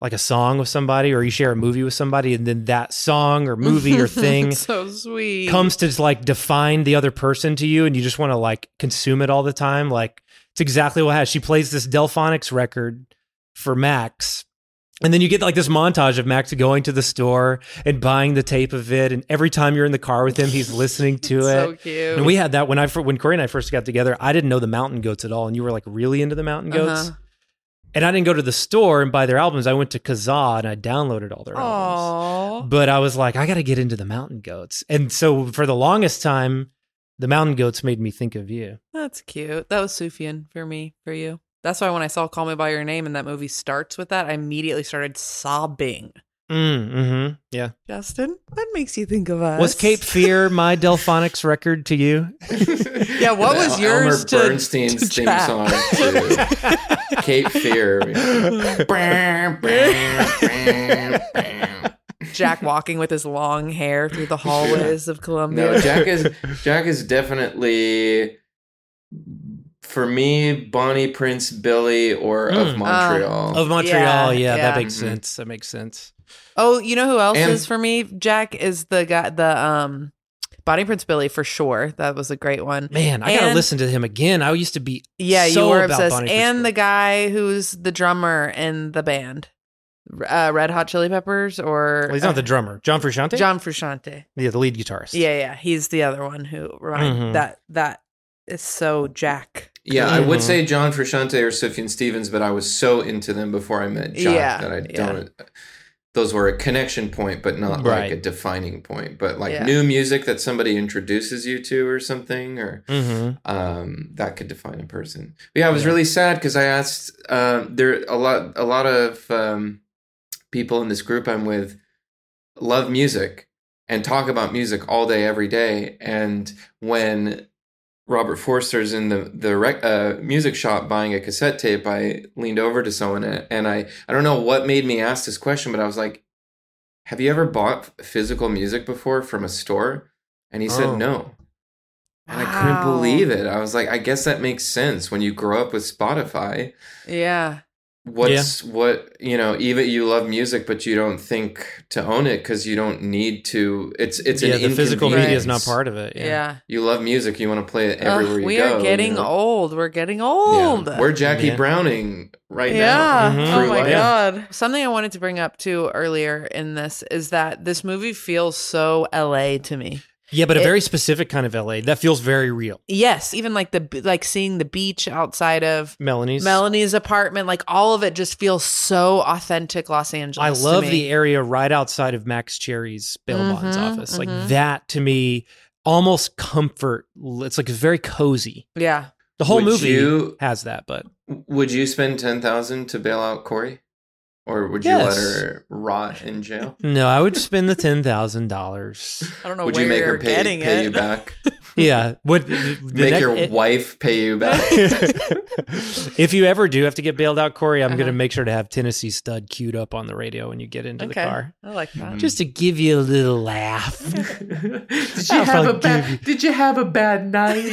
like a song with somebody, or you share a movie with somebody, and then that song or movie or [laughs] thing so sweet. comes to like define the other person to you, and you just want to like consume it all the time. Like it's exactly what has. She plays this Delfonics record for Max. And then you get like this montage of Max going to the store and buying the tape of it, and every time you're in the car with him, he's listening to [laughs] it. So cute. And we had that when I when Corey and I first got together. I didn't know the Mountain Goats at all, and you were like really into the Mountain Goats. Uh-huh. And I didn't go to the store and buy their albums. I went to Kazaa and I downloaded all their albums. But I was like, I got to get into the Mountain Goats. And so for the longest time, the Mountain Goats made me think of you. That's cute. That was Sufjan for me, for you. That's why when I saw Call Me By Your Name and that movie starts with that, I immediately started sobbing. Mm, mm-hmm. Yeah. Justin, what makes you think of us? Was Cape Fear [laughs] my Delfonics record to you? [laughs] Yeah, what was El- yours Elmer to Bernstein's to theme song [laughs] to Cape Fear. Jack walking with his long hair through the hallways of Columbia. No, Jack is [laughs] Jack is definitely for me Bonnie Prince Billy or of Mm. Montreal. Of Montreal. Yeah, Yeah, yeah. that makes Mhm. sense. That makes sense. Oh, you know who else And- is for me? Jack is the guy, the um, Bonnie Prince Billy for sure. That was a great one. Man, I got to listen to him again. I used to be Yeah, so you were about obsessed. Bonnie Prince and Billy. the guy who's the drummer in the band, uh, Red Hot Chili Peppers, or Well, he's not the drummer. John Frusciante? John Frusciante. Yeah, the lead guitarist. Yeah, yeah, he's the other one who remind Mhm. that that is so Jack. Yeah, I would Mhm. say John Frusciante or Sufjan Stevens, but I was so into them before I met Jack Yeah, that I yeah. don't. Those were a connection point, but not like Right. a defining point. But like Yeah. new music that somebody introduces you to or something, or Mm-hmm. um, that could define a person. But yeah, I was really sad because I asked um, there a lot a lot of um, people in this group I'm with love music and talk about music all day every day. And when Robert Forster's in the the rec, uh, music shop buying a cassette tape, I leaned over to someone and I I don't know what made me ask this question, but I was like, "Have you ever bought physical music before from a store?" And he said Oh. no. And I couldn't believe it. I was like, I guess that makes sense when you grow up with Spotify. Yeah, What's what you know? Even you love music, but you don't think to own it because you don't need to. It's it's yeah, an the physical media is not part of it. yeah. Yeah. You love music, you want to play it Ugh, everywhere you we go. are getting you know? old. We're getting Yeah. old. We're Jackie Yeah. Browning right yeah. now. Mhm. Oh my life. god. Something I wanted to bring up too earlier in this is that this movie feels so LA to me. Yeah, but a It- very specific kind of LA that feels very real. Yes, even like the like seeing the beach outside of Melanie's. Melanie's apartment, like all of it just feels so authentic Los I Angeles. to love me. the area right outside of Max Cherry's bail bonds Mhm, office. Like mhm. that to me, almost comfort. It's like very cozy. Yeah. The whole Would movie you- has that, but Would you spend ten thousand to bail out Corey, or would you Yes. let her rot in jail? [laughs] no, I would spend the ten thousand dollars. I don't know Would where you make you're her pay, getting pay it. you back? [laughs] Yeah, would make next- your it- wife pay you back? [laughs] if you ever do have to get bailed out, Corey, I'm Uh-huh. gonna make sure to have Tennessee Stud queued up on the radio when you get into okay. the car, I like that. just to give you a little laugh. did you have a bad- Did you have a bad night?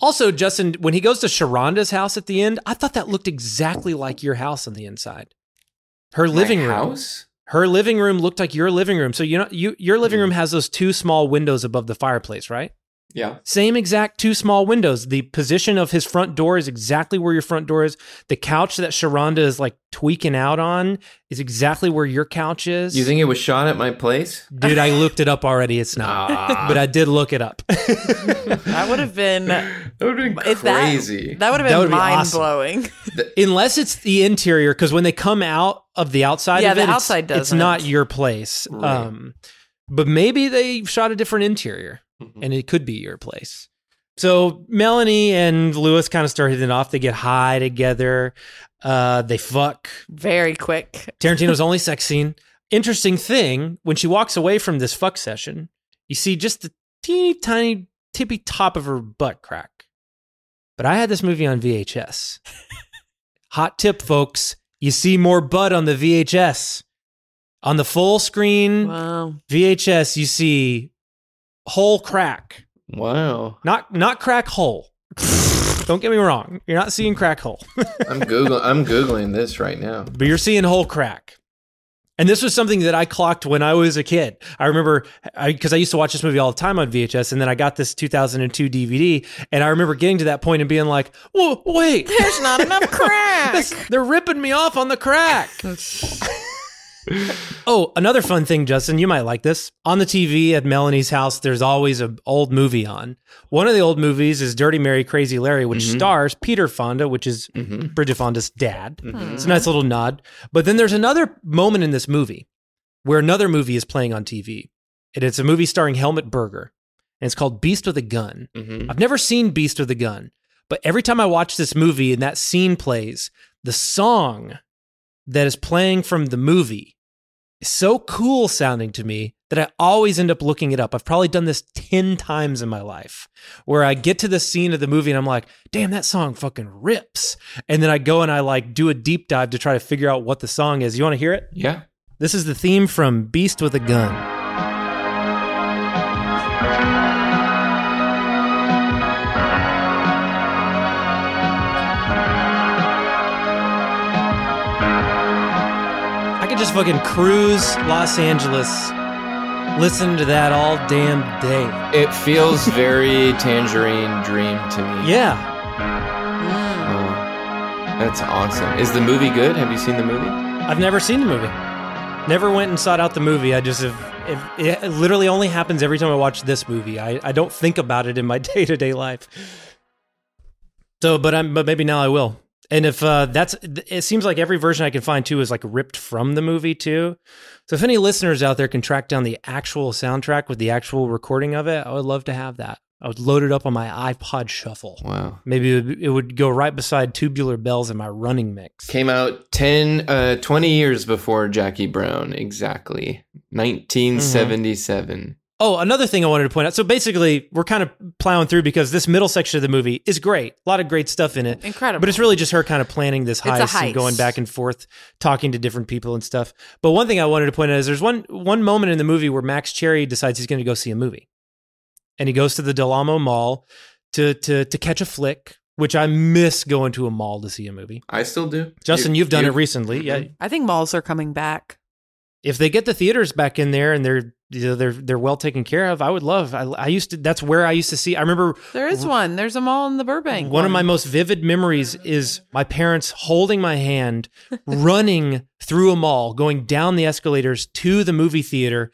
Also, Justin, when he goes to Sheronda's house at the end, I thought that looked exactly like your house on the inside. Her living room. house. Her living room looked like your living room. So you know, you your living hmm. room has those two small windows above the fireplace, right? Yeah. Same exact two small windows. The position of his front door is exactly where your front door is. The couch that Sheronda is like tweaking out on is exactly where your couch is. You think it was shot at my place? Dude, I looked it up already. It's not. Ah. [laughs] but I did look it up. [laughs] That would have been That would have been if that- crazy. That, would have been would be mind awesome. blowing. [laughs] Unless it's the interior, because when they come out of the outside Yeah, of the it, it's- outside it's, doesn't. not your place. Right. Um, but maybe they shot a different interior Mhm. and it could be your place. So Melanie and Louis kind of start hitting it off. They get high together. Uh, they fuck. Very quick. Tarantino's only sex scene. Interesting thing, when she walks away from this fuck session, you see just the teeny tiny tippy top of her butt crack. But I had this movie on VHS. [laughs] Hot tip, folks. You see more butt on the VHS. On the full screen Wow. VHS, you see whole crack. Wow. Not not crack hole. Don't get me wrong. You're not seeing crack hole. [laughs] I'm Google I'm Googling this right now. but you're seeing whole crack. And this was something that I clocked when I was a kid. I remember because I, used to watch this movie all the time on VHS, and then I got this 2002 DVD, and I remember getting to that point and being like, "Whoa, wait, There's not enough [laughs] crack. this- they're ripping me off on the crack." Oh, another fun thing, Justin, you might like this. On the TV at Melanie's house, there's always an old movie on. One of the old movies is Dirty Mary, Crazy Larry, which Mhm. stars Peter Fonda, which is Mhm. Bridget Fonda's dad. Mhm. It's a nice little nod. But then there's another moment in this movie where another movie is playing on TV. And it's a movie starring Helmut Berger. And it's called Beast with a Gun. Mhm. I've never seen Beast with a Gun, but every time I watch this movie and that scene plays, the song that is playing from the movie is so cool sounding to me that I always end up looking it up. I've probably done this 10 times in my life where I get to the scene of the movie and I'm like, damn, that song fucking rips. And then I go and I like do a deep dive to try to figure out what the song is. You want to hear it? Yeah. This is the theme from Beast with a Gun. Fucking cruise Los Angeles, listen to that all damn day. It feels very [laughs] Tangerine Dream to me. Yeah. Oh, that's awesome. Is the movie good? Have you seen the movie? I've never seen the movie. Never went and sought out the movie. I just have. If, it literally only happens every time I watch this movie. I, I don't think about it in my day to day life. So, but I'm but maybe now I will. And if uh, that's, it seems like every version I can find too is like ripped from the movie too. So if any listeners out there can track down the actual soundtrack with the actual recording of it, I would love to have that. I would load it up on my iPod Shuffle. Wow. Maybe it would, it would go right beside Tubular Bells in my running mix. Came out 10, uh, 20 years before Jackie Brown, exactly. 1977. Oh, another thing I wanted to point out. So basically, we're kind of plowing through because this middle section of the movie is great. A lot of great stuff in it. Incredible. But it's really just her kind of planning this It's a heist, and going back and forth, talking to different people and stuff. But one thing I wanted to point out is there's one one moment in the movie where Max Cherry decides he's going to go see a movie. And he goes to the Del Amo Mall to to to catch a flick, which I miss going to a mall to see a movie. I still do. Justin, You- you've done you- it recently. Yeah. I think malls are coming back. If they get the theaters back in there and they're you know, they're they're well taken care of, I would love. I, I used to. That's where I used to see. I remember There is one. There's a mall in the Burbank. one of my most vivid memories is my parents holding my hand, [laughs] running through a mall, going down the escalators to the movie theater.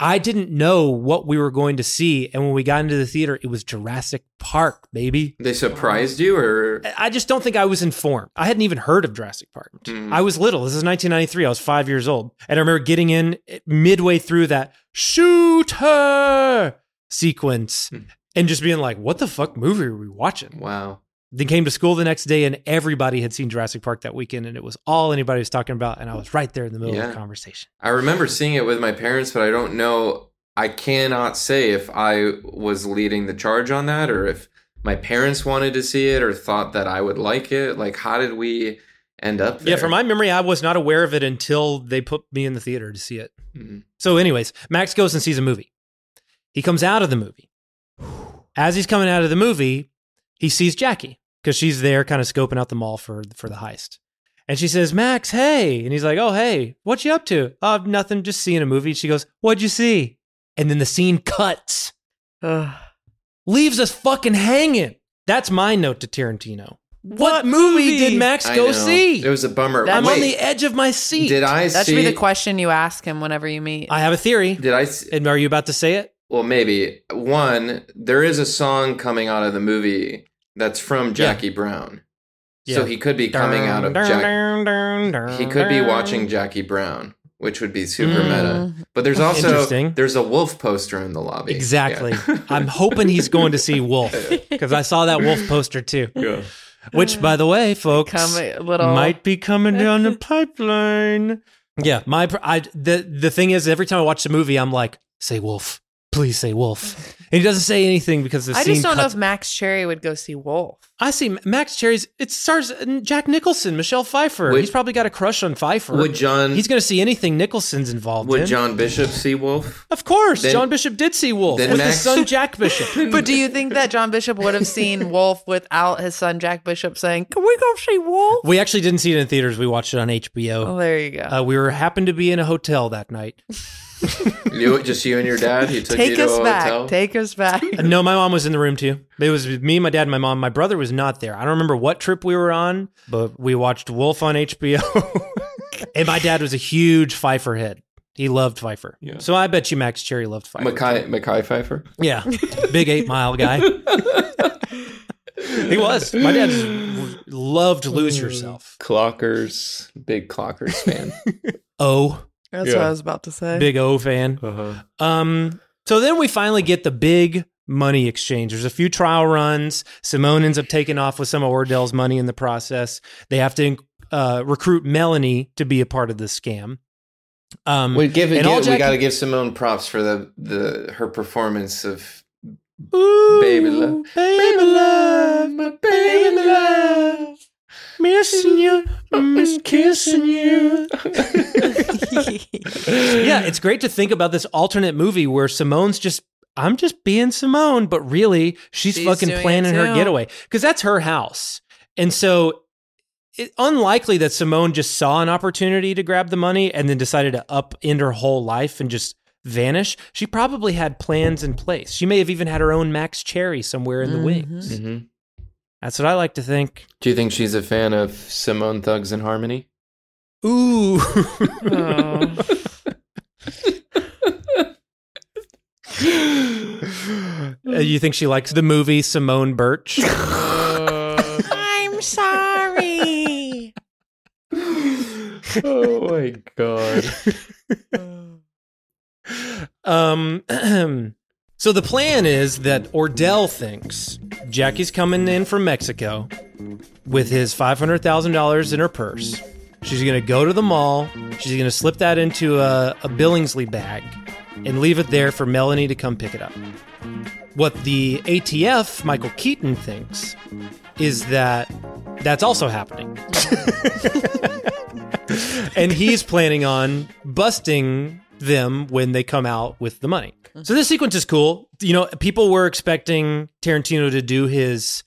I didn't know what we were going to see, and when we got into the theater, it was Jurassic Park, baby. They surprised you, or I just don't think I was informed. I hadn't even heard of Jurassic Park. Mm. I was little. This is 1993. I was five years old. And I remember getting in eh, midway through that shoot her sequence hmm. and just being like, what the fuck movie are we watching? Wow. Then came to school the next day and everybody had seen Jurassic Park that weekend and it was all anybody was talking about. And I was right there in the middle of the conversation. I remember seeing it with my parents, but I don't know. I cannot say if I was leading the charge on that or if my parents wanted to see it or thought that I would like it. Like, how did we end up there? Yeah, from my memory, I was not aware of it until they put me in the theater to see it. Mhm. So, anyways, Max goes and sees a movie. He comes out of the movie. As he's coming out of the movie, he sees Jackie because she's there, kind of scoping out the mall for for the heist. And she says, "Max, hey!" And he's like, "Oh, hey, what you up to?" "Oh, nothing, just seeing a movie." She goes, "What'd you see?" And then the scene cuts, leaves us fucking hanging. That's my note to Tarantino. What, movie, did Max I go know. see? It was a bummer. I'm on the edge of my seat. Did I That see? should be the question you ask him whenever you meet. I have a theory. Did I? s- And are you about to say it? Well, maybe one. There is a song coming out of the movie that's from Jackie Brown, so he could be coming out of Jackie. He could be watching Jackie Brown. which would be super Mm. meta. But there's also there's a wolf poster in the lobby. Exactly. Yeah. [laughs] I'm hoping he's going to see Wolf [laughs] because I saw that Wolf poster too. Yeah. Which, by the way, folks, Come little- might be coming down the [laughs] pipeline. Yeah, my I the the thing is, every time I watch the movie, I'm like, say Wolf, please say Wolf, and he doesn't say anything because the I scene just don't know cuts- if Max Cherry would go see Wolf. I see Max Cherry's. It stars Jack Nicholson, Michelle Pfeiffer. Would- He's probably got a crush on Pfeiffer. Would John- He's going to see anything Nicholson's involved Would in. John Bishop see Wolf? Of course, Then- John Bishop did see Wolf then with Max- his son [laughs] Jack Bishop. [laughs] But do you think that John Bishop would have seen [laughs] Wolf without his son Jack Bishop saying, "Can we go see Wolf?" We actually didn't see it in theaters. We watched it on HBO. Oh, there you go. Uh, we were happened to be in a hotel that night. [laughs] You just you and your dad. He took you Take to us a back. hotel. Take us back. [laughs] No, my mom was in the room too. It was me, my dad, and my mom. My brother was not there. I don't remember what trip we were on, but we watched Wolf on HBO. [laughs] and my dad was a huge Pfeiffer head. He loved Pfeiffer. Yeah. So I bet you Max Cherry loved Pfeiffer. Mekhi Mekhi Phifer. Yeah, big eight mile guy. he was. My dad just loved Lose mm. Yourself. Clockers, big Clockers fan. Oh, That's Yeah. what I was about to say. big O fan. Uh-huh. Um, so then we finally get the big money exchange. There's a few trial runs. Simone ends up taking off with some of Ordell's money in the process. They have to uh, recruit Melanie to be a part of the scam. Um, We give, and give all we got to give Simone props for the the her performance of Ooh, Baby Love. baby love, my baby love, missing you, miss kissing you. [laughs] yeah, it's great to think about this alternate movie where Simone's just I'm just being Simone, but really she's, She's fucking planning her getaway because that's her house. And so it, unlikely that Simone just saw an opportunity to grab the money and then decided to up end her whole life and just vanish. She probably had plans in place. She may have even had her own Max Cherry somewhere in the wings. Mhm. That's what I like to think. Do you think she's a fan of Simone Thugs and Harmony? Ooh. Oh. Uh, you think she likes the movie Simone Birch? [laughs] I'm sorry. oh my god. [laughs] Um, [clears throat] so the plan is that Ordell thinks Jackie's coming in from Mexico with his $500,000 in her purse. She's going to go to the mall. She's going to slip that into a, a Billingsley bag and leave it there for Melanie to come pick it up. What the ATF, Michael Keaton, thinks is that that's also happening. [laughs] and he's planning on busting them when they come out with the money. So this sequence is cool. You know, people were expecting Tarantino to do his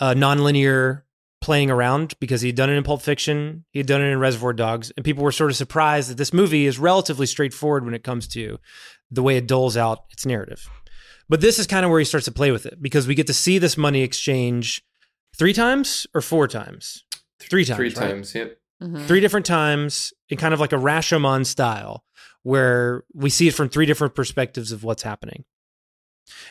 uh, nonlinear playing around because he'd done it in Pulp Fiction, he had done it in Reservoir Dogs, and people were sort of surprised that this movie is relatively straightforward when it comes to the way it doles out its narrative. But this is kind of where he starts to play with it because we get to see this money exchange three times or four times. Three times. Three right? times, yep. three different times in kind of like a Rashomon style, where we see it from three different perspectives of what's happening.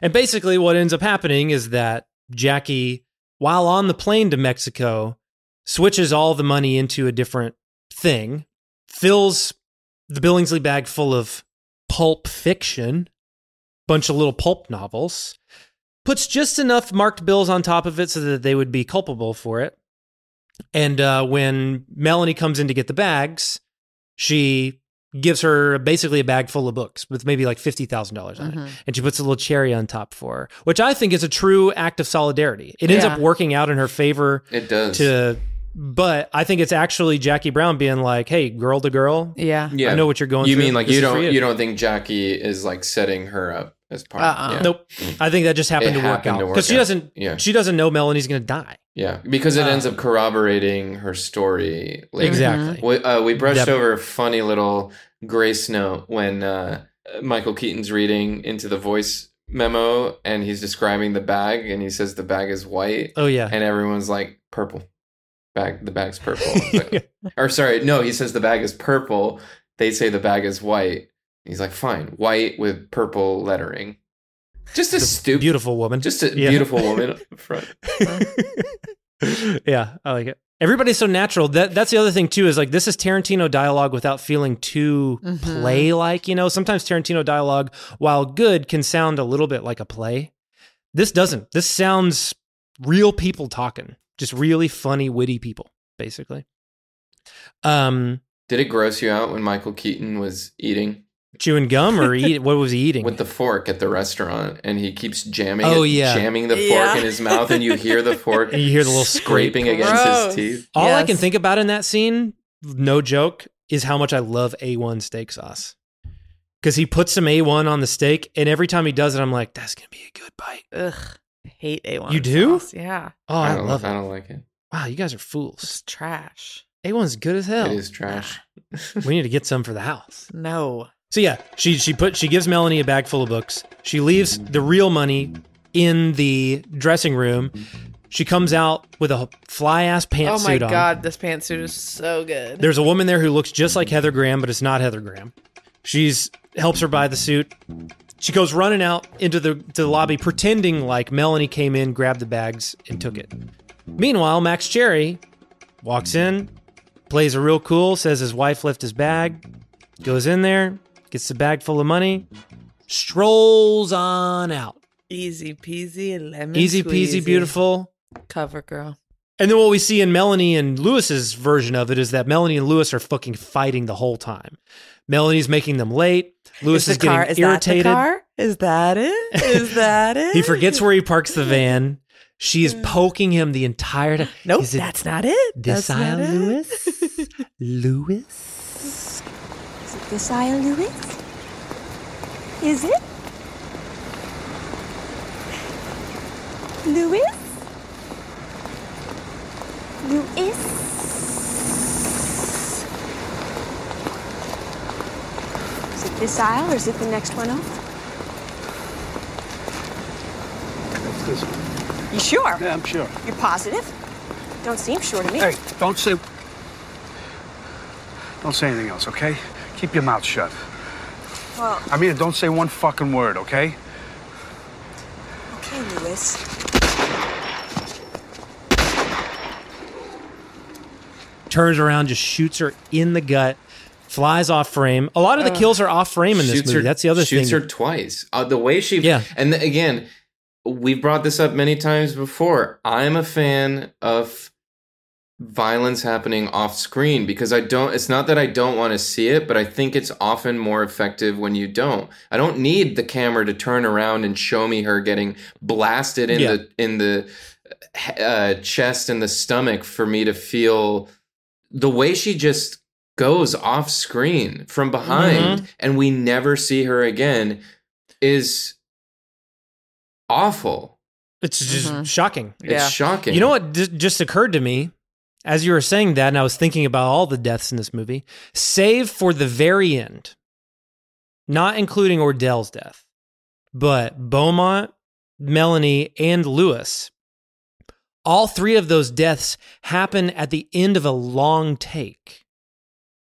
And basically, what ends up happening is that Jackie, while on the plane to Mexico, switches all the money into a different thing, fills the Billingsley bag full of pulp fiction, bunch of little pulp novels, puts just enough marked bills on top of it so that they would be culpable for it. And uh, when Melanie comes in to get the bags, she gives her basically a bag full of books with maybe like $50,000 on Mhm. it. And she puts a little cherry on top for her, which I think is a true act of solidarity. It ends up working out in her favor. It does. To, but I think it's actually Jackie Brown being like, hey, girl to girl. Yeah. I know what you're going through. You through. mean like This you don't you. don't think Jackie is like setting her up as part? Uh-uh. yeah. Nope. I think that just happened It to work happened out to work because she doesn't. Yeah. She doesn't know Melanie's going to die. Yeah, because it ends Uh, up corroborating her story. later. Exactly. We, uh, we brushed Yep. over a funny little grace note when uh, Michael Keaton's reading into the voice memo and he's describing the bag and he says the bag is white. Oh, yeah. and everyone's like purple. Bag the bag's purple. But- [laughs] or sorry, no, he says the bag is purple. They say the bag is white. He's like, fine, white with purple lettering. Just a stupid, Beautiful woman. just a Yeah. beautiful woman [laughs] up front. yeah, I like it. Everybody's so natural. That that's the other thing too. Is like this is Tarantino dialogue without feeling too Mhm. play like. You know, sometimes Tarantino dialogue, while good, can sound a little bit like a play. This doesn't. This sounds real people talking, just really funny, witty people, basically. Um, Did it gross you out when Michael Keaton was eating chewing gum or eat. What was he eating? with the fork at the restaurant, and he keeps jamming? Oh, it, yeah. jamming the fork Yeah. in his mouth, and you hear the [laughs] fork. And you hear the little scraping scrape. against Gross. his teeth. All I can think about in that scene, no joke, is how much I love A1 steak sauce. Because he puts some A1 on the steak, and every time he does it, I'm like, that's going to be a good bite. Ugh. Hate A1. You do? sauce. Yeah. Oh, I, I don't- love it. I don't like it. Wow, you guys are fools. It's trash. A1's good as hell. It is trash. [laughs] we need to get some for the house. No. So yeah, she she put she gives Melanie a bag full of books. She leaves the real money in the dressing room. She comes out with a fly ass pantsuit. oh my on. god, this pantsuit is so good. There's a woman there who looks just like Heather Graham, but it's not Heather Graham. She's helps her buy the suit. She goes running out into the to the lobby, pretending like Melanie came in, grabbed the bags, and took it. Meanwhile, Max Cherry walks in, plays a real cool, says his wife left his bag, goes in there, gets the bag full of money, strolls on out. Easy peasy lemon Easy peasy, squeezy. beautiful. Cover girl. And then what we see in Melanie and Louis's version of it is that Melanie and Louis are fucking fighting the whole time. Melanie's making them late. Louis is is, the car, getting is irritated. That the car? Is that it? Is [laughs] that it? He forgets where he parks the van. She is poking him the entire time. Nope, it that's not it. this That's it. Louis? [laughs] Louis? This aisle, Louis? Is it? Louis? Louis? Is it this aisle or is it the next one over? It's this one. You sure? Yeah, I'm sure. You're positive? Don't seem sure to me. Hey, don't say. Don't say anything else, okay? Keep your mouth shut. Well, I mean, don't say one fucking word, okay? okay, Louis. Turns around, just shoots her in the gut, flies off frame. A lot of the Ugh. kills are off frame in this Shoots movie. her- That's the other shoots thing. her twice. Uh, the way she, Yeah. and th- again, we've brought this up many times before. I'm a fan of violence happening off screen because I don't. It's not that I don't want to see it, but I think it's often more effective when you don't. I don't need the camera to turn around and show me her getting blasted in Yeah. the in the uh, chest and the stomach for me to feel the way she just goes off screen from behind Mhm. and we never see her again is awful. It's just Mm-hmm. shocking. It's shocking. You know what d- just occurred to me as you were saying that, and I was thinking about all the deaths in this movie, save for the very end, not including Ordell's death, but Beaumont, Melanie, and Louis. All three of those deaths happen at the end of a long take.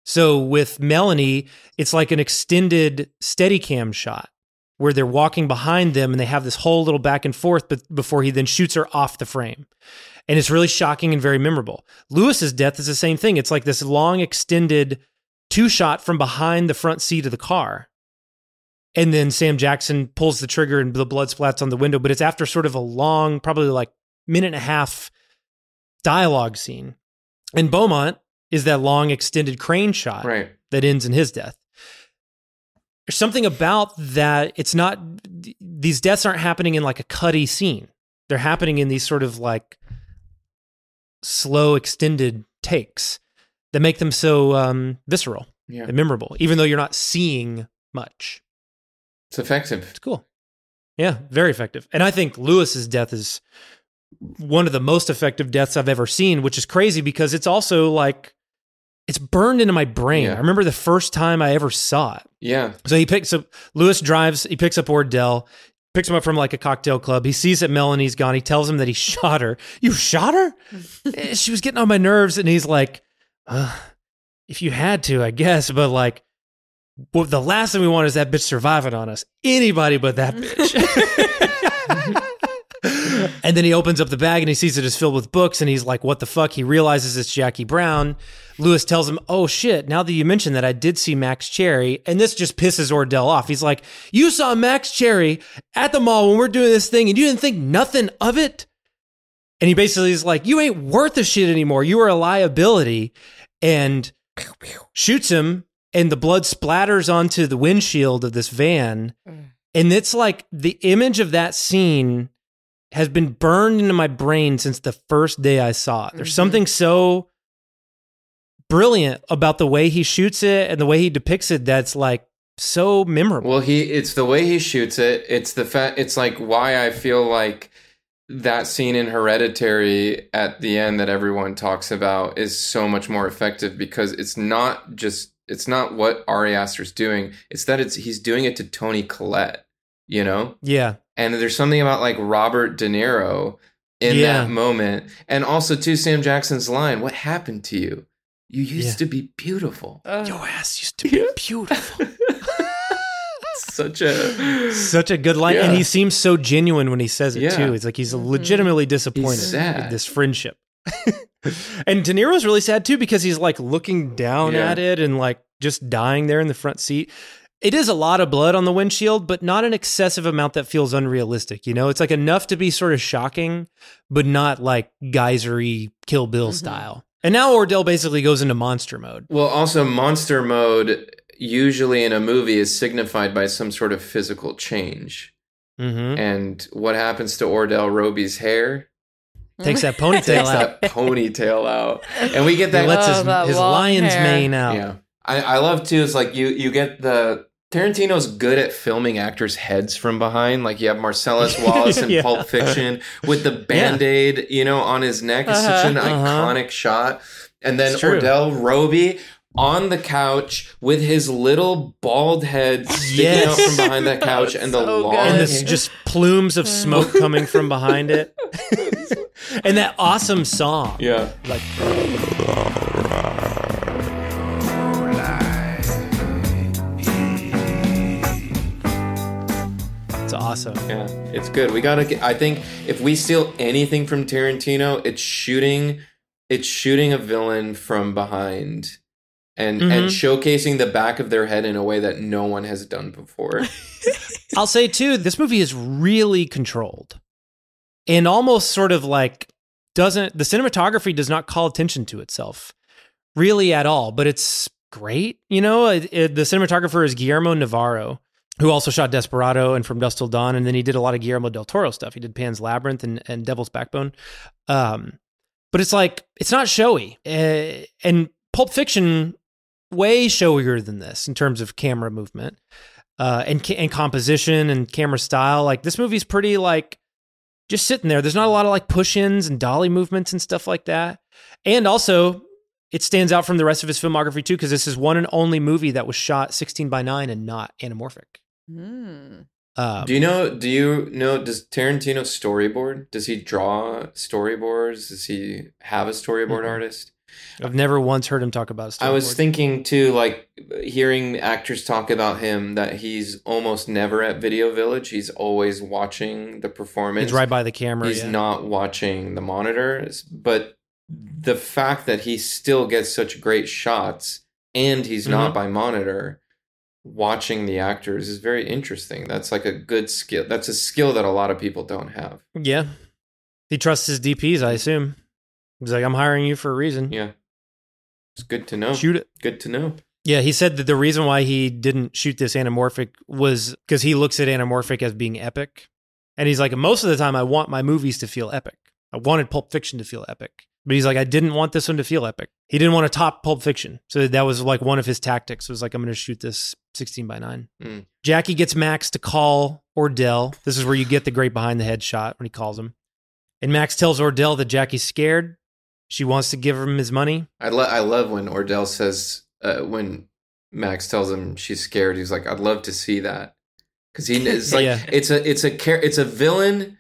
So with Melanie, it's like an extended Steadicam shot where they're walking behind them and they have this whole little back and forth but before he then shoots her off the frame. And it's really shocking and very memorable. Louis's death is the same thing. It's like this long extended two shot from behind the front seat of the car. And then Sam Jackson pulls the trigger and the blood splats on the window, but it's after sort of a long, probably like minute and a half dialogue scene. And Beaumont is that long extended crane shot Right. that ends in his death. There's something about that. It's not, these deaths aren't happening in like a cutty scene. They're happening in these sort of like slow, extended takes that make them so um, visceral Yeah. and memorable, even though you're not seeing much. It's effective. It's cool. Yeah, very effective. And I think Louis's death is one of the most effective deaths I've ever seen, which is crazy because it's also like it's burned into my brain. Yeah. I remember the first time I ever saw it. Yeah. So he picks up Louis drives, he picks up Ordell, picks him up from like a cocktail club. He sees that Melanie's gone. He tells him that he [laughs] shot her. You shot her? [laughs] Eh, she was getting on my nerves. And he's like, uh, if you had to, I guess, but like, well, the last thing we want is that bitch surviving on us. Anybody but that [laughs] bitch. And then he opens up the bag and he sees it is filled with books and he's like, what the fuck? He realizes it's Jackie Brown. Louis tells him, oh shit, now that you mentioned that, I did see Max Cherry. And this just pisses Ordell off. He's like, you saw Max Cherry at the mall when we're doing this thing and you didn't think nothing of it? And he basically is like, you ain't worth a shit anymore. You are a liability. And shoots him and the blood splatters onto the windshield of this van. Mm. And it's like the image of that scene has been burned into my brain since the first day I saw it. There's mm-hmm. something so brilliant about the way he shoots it and the way he depicts it that's like so memorable. Well, he it's the way he shoots it. It's the fact. It's like why I feel like that scene in Hereditary at the end that everyone talks about is so much more effective because it's not just it's not what Ari Aster's doing. It's that it's he's doing it to Toni Collette. You know. Yeah. And there's something about like Robert De Niro in Yeah. that moment, and also to Sam Jackson's line, "What happened to you? You used Yeah. to be beautiful." Uh, Your ass used to be beautiful. [laughs] Such a Such a good line. And he seems so genuine when he says it Yeah. too. It's like he's mm-hmm. legitimately disappointed sad. with this friendship. and De Niro's really sad too because he's like looking down Yeah. at it and like just dying there in the front seat. It is a lot of blood on the windshield, but not an excessive amount that feels unrealistic. You know, it's like enough to be sort of shocking, but not like geysery Kill Bill style. And now Ordell basically goes into monster mode. Well, also monster mode usually in a movie is signified by some sort of physical change. Mm-hmm. And what happens to Ordell Robbie's hair? Takes that [laughs] ponytail out. Takes out. that ponytail out, and we get that. He lets his, Oh, that his lion's hair. mane out. Yeah, I, I love too. Is like you you get the Tarantino's good at filming actors' heads from behind. Like you have Marcellus [laughs] Wallace in Yeah. Pulp Fiction with the band aid, you know, on his neck. It's such an Uh-huh. iconic shot. And then It's true. Ordell Robbie on the couch with his little bald head sticking Yes. out from behind that couch and the So long and this just plumes of smoke coming from behind it. [laughs] and that awesome song. yeah. Like awesome. Yeah, it's good. We gotta. Get, I think if we steal anything from Tarantino, it's shooting, it's shooting a villain from behind, and and Mhm. showcasing the back of their head in a way that no one has done before. [laughs] I'll say too, this movie is really controlled. And almost sort of like doesn't the cinematography does not call attention to itself really at all, but it's great. You know, it, it- the cinematographer is Guillermo Navarro, who also shot Desperado and From Dusk Till Dawn, and then he did a lot of Guillermo del Toro stuff. He did Pan's Labyrinth and, and Devil's Backbone. Um, but it's like it's not showy, uh, and Pulp Fiction way showier than this in terms of camera movement uh, and and composition and camera style. Like this movie's pretty like just sitting there. There's not a lot of like push-ins and dolly movements and stuff like that. And also, it stands out from the rest of his filmography too because this is one and only movie that was shot 16 by 9 and not anamorphic. Mm. Um, do you know? Do you know? Does Tarantino storyboard? Does he draw storyboards? Does he have a storyboard Mhm. artist? I've never once heard him talk about. I was thinking too, like hearing actors talk about him, that he's almost never at Video Village. He's always watching the performance. He's right by the camera. He's yeah. not watching the monitors, but the fact that he still gets such great shots and he's not Mhm. by monitor watching the actors is very interesting. That's like a good skill. That's a skill that a lot of people don't have. Yeah, he trusts his DPs. I assume. He's like, I'm hiring you for a reason. Yeah. It's good to know. Shoot it. Good to know. Yeah, he said that the reason why he didn't shoot this anamorphic was because he looks at anamorphic as being epic. And he's like, most of the time, I want my movies to feel epic. I wanted Pulp Fiction to feel epic. But he's like, I didn't want this one to feel epic. He didn't want to top Pulp Fiction. So that was like one of his tactics was like, I'm going to shoot this 16 by 9. Mm. Jackie gets Max to call Ordell. This is where you get the great behind the head shot when he calls him. And Max tells Ordell that Jackie's scared. She wants to give him his money. I, lo- I love when Ordell says, uh, when Max tells him she's scared, he's like, I'd love to see that. Because he it's like Yeah. it's a it's a it's a villain,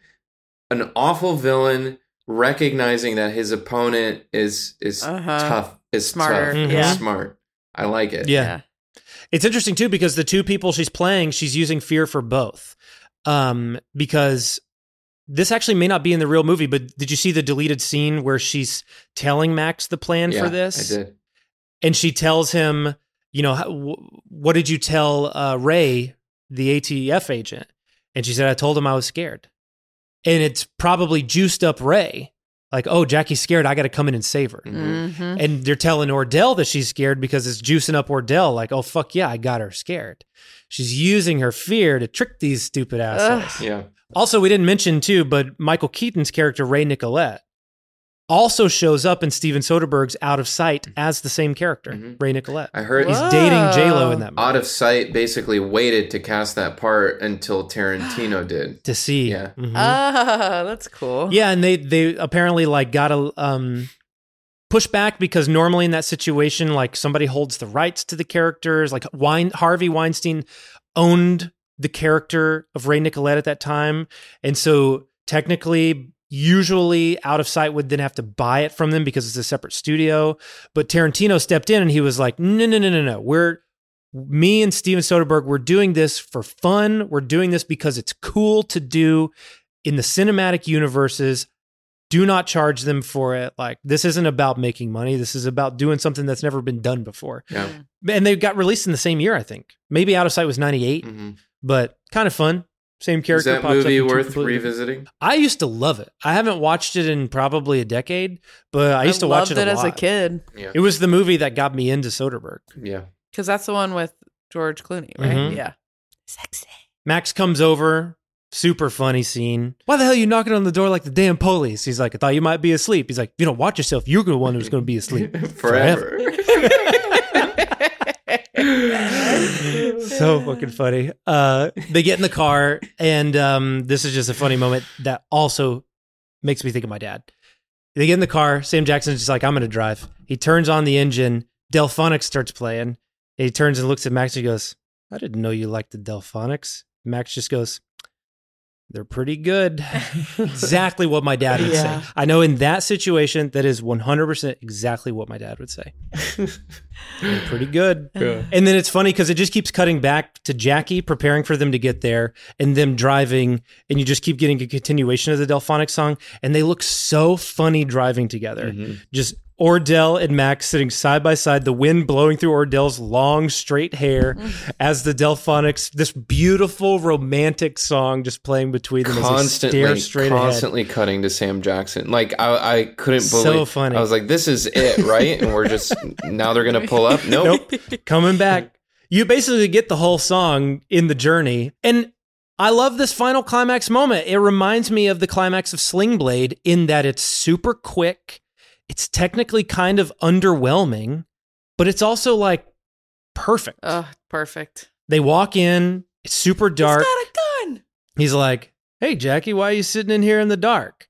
an awful villain, recognizing that his opponent is is Uh-huh. tough, is Smarter, tough, and yeah. smart. I like it. Yeah. It's interesting too because the two people she's playing, she's using fear for both. Um, because this actually may not be in the real movie, but did you see the deleted scene where she's telling Max the plan Yeah, for this? I did. And she tells him, you know, wh- what did you tell uh, Ray, the ATF agent? And she said, I told him I was scared. And it's probably juiced up Ray. Like, oh, Jackie's scared. I got to come in and save her. Mhm. And they're telling Ordell that she's scared because it's juicing up Ordell. Like, oh, fuck yeah, I got her scared. She's using her fear to trick these stupid assholes. Yeah. Also, we didn't mention too, but Michael Keaton's character Ray Nicolette also shows up in Steven Soderbergh's Out of Sight as the same character, Ray Nicolette. I heard he's dating J Lo in that movie Out of Sight basically waited to cast that part until Tarantino [gasps] did. to see. Yeah. Mhm. Ah, that's cool. Yeah, and they they apparently like got a um push back because normally in that situation, like somebody holds the rights to the characters. Like Wein- Harvey Weinstein owned the character of Ray Nicolette at that time, and so technically. Usually, out of sight would then have to buy it from them because it's a separate studio. But Tarantino stepped in and he was like, "No, no, no, no, no. We're me and Steven Soderbergh. We're doing this for fun. We're doing this because it's cool to do in the cinematic universes do not charge them for it like this isn't about making money this is about doing something that's never been done before Yeah. and they got released in the same year i think maybe out of sight was 98 Mhm. but kind of fun same character. Is character that pops movie in worth revisiting? i used to love it i haven't watched it in probably a decade but i used to watch loved it, a it as a kid Yeah. it was the movie that got me into soderbergh Yeah. because that's the one with George Clooney, right? Mhm. Yeah. Sexy. Max comes over, super funny scene. Why the hell are you knocking on the door like the damn police? He's like, I thought you might be asleep. He's like, if you don't watch yourself, you're the one who's going to be asleep [laughs] Forever. So fucking funny. Uh, they get in the car, and um, this is just a funny moment that also makes me think of my dad. They get in the car. Sam Jackson's just like, I'm going to drive. He turns on the engine. Delfonics starts playing. He turns and looks at Max and he goes, I didn't know you liked the Delfonics. Max just goes, they're pretty good. [laughs] exactly what my dad would Yeah. say. I know in that situation, that is 100% exactly what my dad would say. [laughs] they're pretty good. Yeah. And then it's funny because it just keeps cutting back to Jackie preparing for them to get there and them driving, and you just keep getting a continuation of the Delfonic song. And they look so funny driving together. Mm-hmm. Just Ordell and Max sitting side by side, the wind blowing through Ordell's long, straight hair mm. as the Delfonics, this beautiful romantic song just playing between them as they constantly, stare straight ahead. constantly cutting to Sam Jackson. Like I, I couldn't So believe. funny. I was like, "This is it, right?" And we're just [laughs] now they're gonna pull up. Nope. Nope. Coming back. You basically get the whole song in the journey. And I love this final climax moment. It reminds me of the climax of Sling Blade in that it's super quick. It's technically kind of underwhelming, but it's also like perfect. Oh, perfect. They walk in, it's super dark. He's Got a gun. He's like, Hey, Jackie, why are you sitting in here in the dark?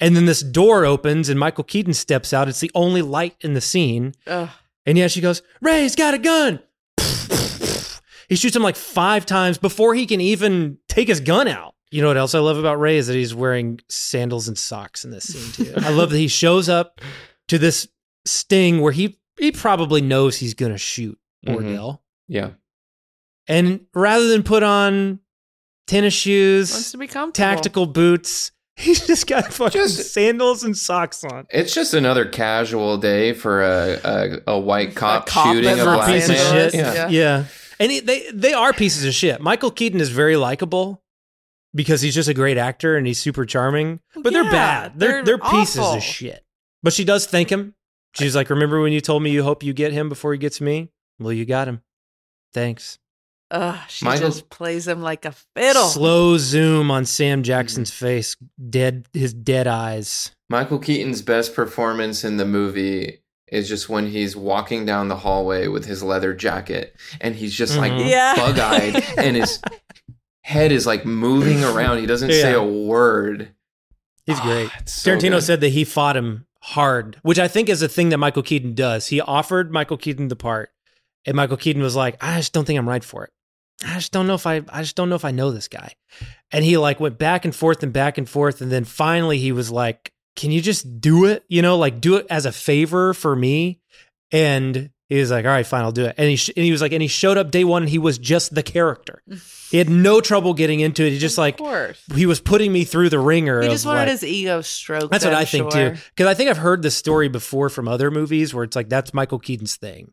And then this door opens and Michael Keaton steps out. It's the only light in the scene. Ugh. And yeah, she goes, Ray's got a gun. he shoots him like five times before he can even take his gun out. You know what else I love about Ray is that he's wearing sandals and socks in this scene too. I love that he shows up to this sting where he he probably knows he's gonna shoot Mhm. Ordell. Yeah. And rather than put on tennis shoes, to be tactical boots, [laughs] he's just got fucking sandals and socks on. It's just another casual day for a a, a white cop, cop shooting a black piece of man. shit. Yeah. Yeah. And he, they they are pieces of shit. Michael Keaton is very likable because he's just a great actor and he's super charming. But they're bad. They're they're they're, pieces of shit. But she does thank him. She's like, "Remember when you told me you hope you get him before he gets me? Well, you got him. Thanks." Ugh, she Michael- just plays him like a fiddle. Slow zoom on Sam Jackson's face, dead his dead eyes. Michael Keaton's best performance in the movie is just when he's walking down the hallway with his leather jacket and he's just like Mhm. Yeah. bug eyed [laughs] and his head is like moving [clears throat] around. He doesn't say a word. He's Ah, great. so Tarantino good. said that he fought him hard, which I think is a thing that Michael Keaton does. He offered Michael Keaton the part, and Michael Keaton was like, "I just don't think I'm right for it. I just don't know if I, I just don't know if I know this guy." And he like went back and forth and back and forth, and then finally he was like, "Can you just do it? You know, like do it as a favor for me." And He was like, "All right, fine, I'll do it." And he sh- and he was like, and he showed up day one. and He was just the character. He had no trouble getting into it. He just like course. he was putting me through the ringer. He just wanted like- his ego stroked. That's what I'm I think sure. too. Because I think I've heard this story before from other movies where it's like that's Michael Keaton's thing.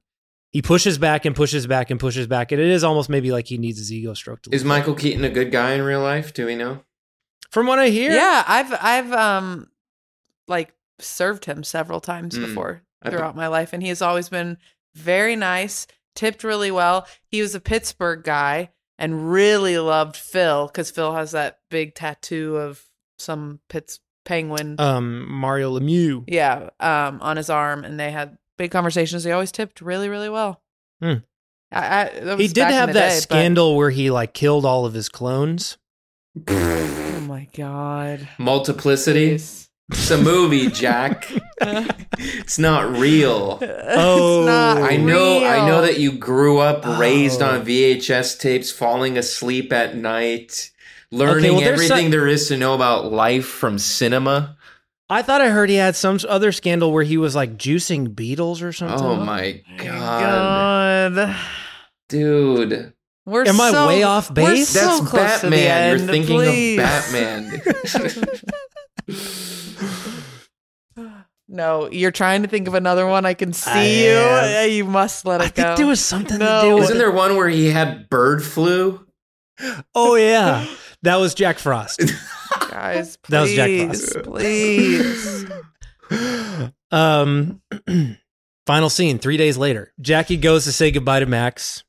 He pushes back and pushes back and pushes back, and it is almost maybe like he needs his ego stroked. A Is little Michael Keaton a good guy in real life? Do we know? From what I hear, Yeah, I've I've um like served him several times Mm. before throughout my life, and he has always been very nice, tipped really well. He was a Pittsburgh guy and really loved Phil because Phil has that big tattoo of some Pitts penguin. um, Mario Lemieux. yeah, um, on his arm, and they had big conversations. He always tipped really, really well. Hmm. I, I, that He did have that day, but- scandal where he like killed all of his clones. Oh my god! Multiplicity. It's a movie, Jack. it's not real. Oh, not I know. I know that you grew up oh. raised Oh. on VHS tapes, falling asleep at night, learning well, everything some- there is to know about life from cinema. I thought I heard he had some other scandal where he was like juicing beetles or something. Oh my god, God. dude! We're Am I way off we're base? so That's close to the Batman. end, You're thinking please. of Batman. [laughs] No, you're trying to think of another one. I can see I you. am. Uh, You must let it I go. think there was something No. to do Isn't there one where he had bird flu? Oh yeah, that was Jack Frost. Guys, [laughs] That was Jack Frost. please. [laughs] Um, [clears throat] final scene. Three days later, Jackie goes to say goodbye to Max.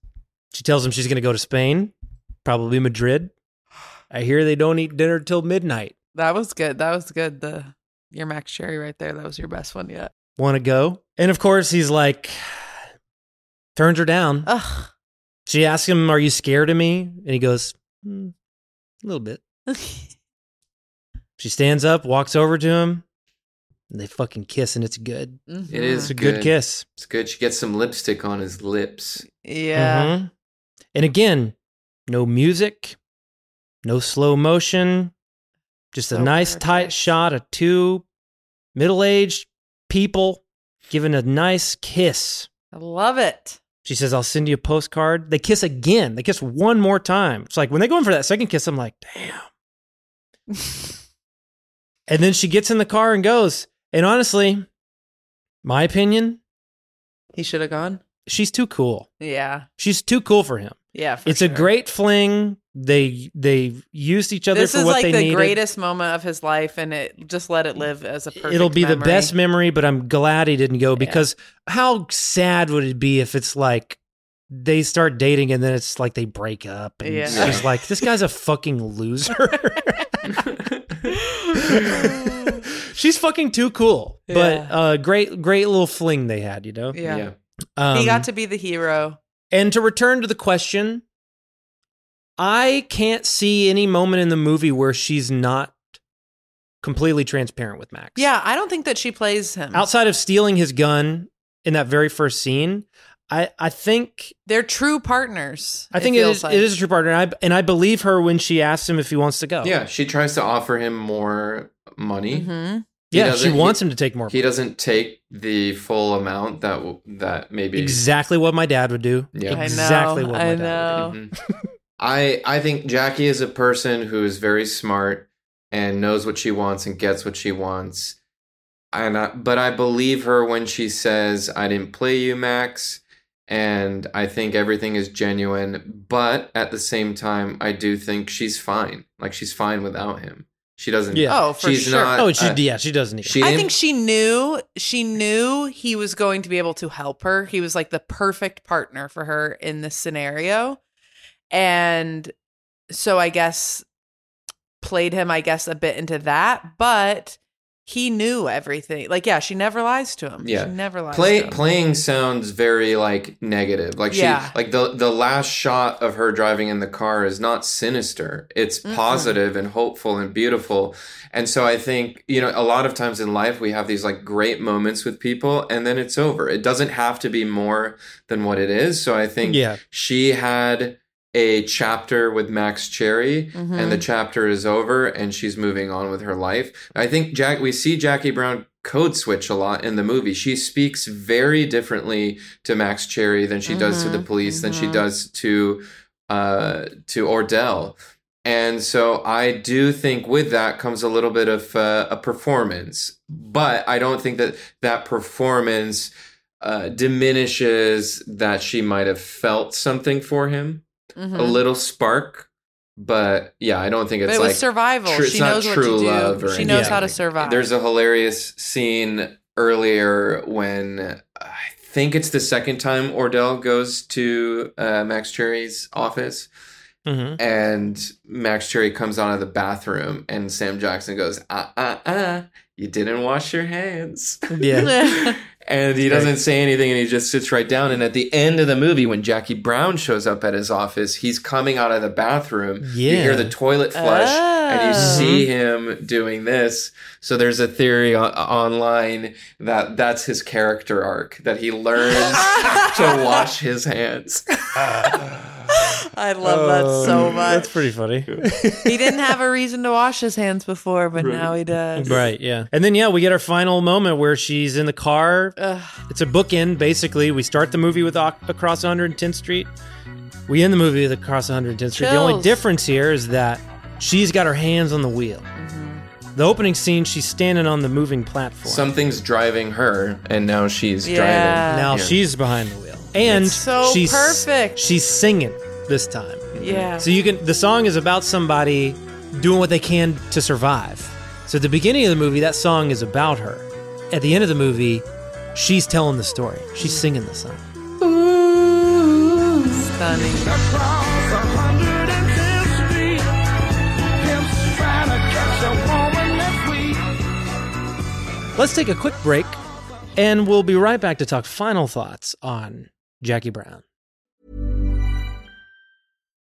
She tells him she's going to go to Spain, probably Madrid. I hear they don't eat dinner till midnight. That was good. That was good. The your Max Cherry right there. That was your best one yet. Want to go? And of course, he's like, [sighs] turns her down. Ugh. She asks him, "Are you scared of me?" And he goes, "Hmm, "A little bit." [laughs] She stands up, walks over to him, and they fucking kiss, and it's good. Mm-hmm. It is It's a good kiss. It's good. She gets some lipstick on his lips. Yeah. Mhm. And again, no music, no slow motion, just a nice tight shot of two middle aged people giving a nice kiss. I love it. She says, I'll send you a postcard. They kiss again. They kiss one more time. It's like when they go in for that second kiss, I'm like, damn. [laughs] and then she gets in the car and goes. And honestly, my opinion, He should have gone. she's too cool. Yeah. She's too cool for him. Yeah. For it's a great fling. They they used each other This for is what like they the needed. greatest moment of his life, and it just let it live as a perfect. It'll be the best memory, but I'm glad he didn't go because how sad would it be if it's like they start dating and then it's like they break up and Yeah. she's like, this guy's a fucking loser. [laughs] she's fucking too cool, but Yeah. uh, great, great little fling they had, you know. Yeah. Yeah. Um, he got to be the hero. And to return to the question, I can't see any moment in the movie where she's not completely transparent with Max. Yeah, I don't think that she plays him. Outside of stealing his gun in that very first scene, I, I think They're true partners. I think it feels is like. it is a true partner, and I and I believe her when she asks him if he wants to go. Yeah, she tries to offer him more money. Mhm. He yeah, she wants he- him to take more. He doesn't take the full amount that w- that maybe Exactly what my dad would do. Yeah. I know, exactly what my I dad would do. know. [laughs] I I think Jackie is a person who is very smart and knows what she wants and gets what she wants. And I, but I believe her when she says, "I didn't play you, Max," and I think everything is genuine. But at the same time, I do think she's fine. Like she's fine without him. She doesn't. Yeah. Oh, for she's sure. not. Oh, she uh, yeah, she doesn't need. She I think she knew she knew he was going to be able to help her. He was like the perfect partner for her in this scenario. And so I guess played him I guess a bit into that, but he knew everything. Like yeah, she never lies to him. Yeah. She never lies Play to him. playing sounds very like negative. Like she Yeah. like the the last shot of her driving in the car is not sinister. It's positive and hopeful and beautiful. And so I think, you know, a lot of times in life we have these like great moments with people and then it's over. It doesn't have to be more than what it is. So I think Yeah. she had a chapter with Max Cherry Mhm. and the chapter is over and she's moving on with her life. I think Jack we see Jackie Brown code switch a lot in the movie. She speaks very differently to Max Cherry than she does to the Mhm, police than she mhm. does to uh to Ordell. And so I do think with that comes a little bit of uh, a performance, but I don't think that that performance uh, diminishes that she might have felt something for him, a Mhm. little spark. But yeah, I don't think But it's it was like survival. true- She not knows what to true do. love She knows anything. how to survive. There's a hilarious scene earlier when I think it's the second time Ordell goes to uh, Max Cherry's office. Mhm. And Max Cherry comes out of the bathroom, and Sam Jackson goes, "Ah, ah, ah, you didn't wash your hands." Yeah. [laughs] [laughs] and he doesn't say anything, and he just sits right down. And at the end of the movie, when Jackie Brown shows up at his office, he's coming out of the bathroom. yeah. You hear the toilet flush, and you Oh. see him doing this. So there's a theory o- online that that's his character arc that he learns [laughs] to wash his hands. [laughs] I love that so Oh, much. That's pretty funny. he didn't have a reason to wash his hands before, but now he does. Right, yeah. And then, yeah, we get our final moment where she's in the car. Ugh. It's a bookend, basically. We start the movie with Ac- Across 110th Street. We end the movie with Across 110th Street. The only Chills. difference here is that she's got her hands on the wheel. Mm-hmm. The opening scene, she's standing on the moving platform. Something's driving her, and now she's Yeah. driving. now Yeah. she's behind the wheel. And It's so she's perfect. She's singing this time. Yeah. So you can the song is about somebody doing what they can to survive. So at the beginning of the movie, that song is about her. At the end of the movie, she's telling the story. She's singing the song. Stunning. Let's take a quick break, and we'll be right back to talk final thoughts on Jackie Brown.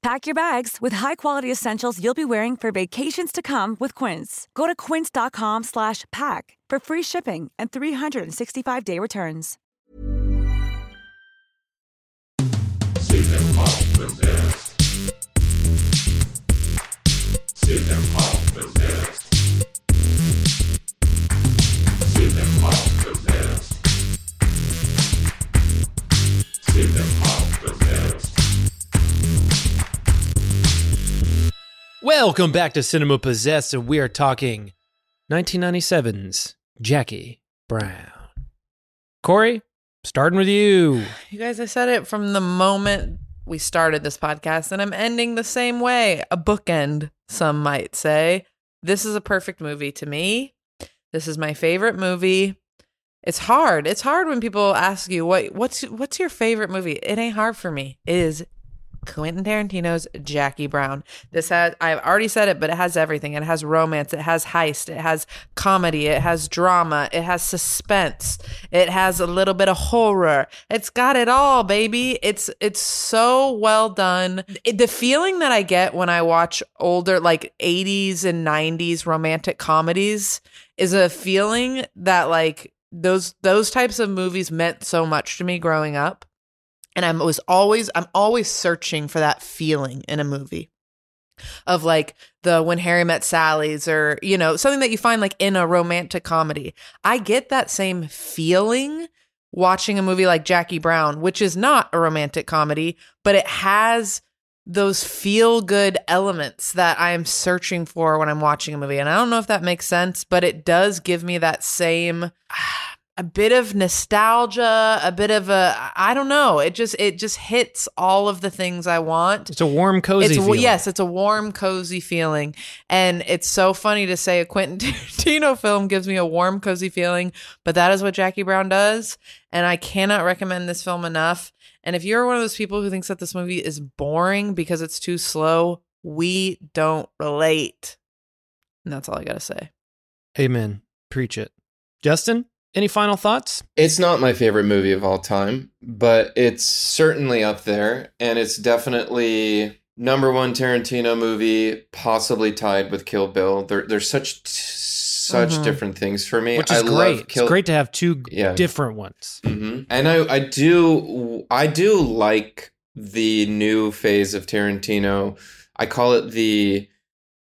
Pack your bags with high-quality essentials you'll be wearing for vacations to come with Quince. Go to quince.com slash pack for free shipping and 365-day returns. Welcome back to Cinema Possessed, and we are talking 1997's Jackie Brown. Corey, starting with you. You guys, I said it from the moment we started this podcast, and I'm ending the same way. A bookend, some might say. This is a perfect movie to me. This is my favorite movie. It's hard. It's hard when people ask you what what's what's your favorite movie. It ain't hard for me. It is Quentin Tarantino's Jackie Brown. This has I've already said it, but it has everything. It has romance, it has heist, it has comedy, it has drama, it has suspense, it has a little bit of horror. It's got it all, baby. It's it's so well done. It- the feeling that I get when I watch older like 80s and 90s romantic comedies is a feeling that like those those types of movies meant so much to me growing up and I was always I'm always searching for that feeling in a movie of like the when Harry met Sally's or you know something that you find like in a romantic comedy. I get that same feeling watching a movie like Jackie Brown, which is not a romantic comedy, but it has those feel good elements that I am searching for when I'm watching a movie. And I don't know if that makes sense, but it does give me that same a bit of nostalgia, a bit of a I don't know. It just it just hits all of the things I want. It's a warm, cozy It's a- feeling. yes, it's a warm, cozy feeling, and it's so funny to say a Quentin [laughs] Tarantino film gives me a warm, cozy feeling, but that is what Jackie Brown does, and I cannot recommend this film enough. And if you're one of those people who thinks that this movie is boring because it's too slow, we don't relate. And that's all I gotta say. Amen. Preach it. Justin? Any final thoughts? It's not my favorite movie of all time, but it's certainly up there, and it's definitely number one Tarantino movie, possibly tied with Kill Bill. They're they're such such Mhm. different things for me. Which is I great. Kill- It's great to have two Yeah. different ones. hmm And I, I do I do like the new phase of Tarantino. I call it the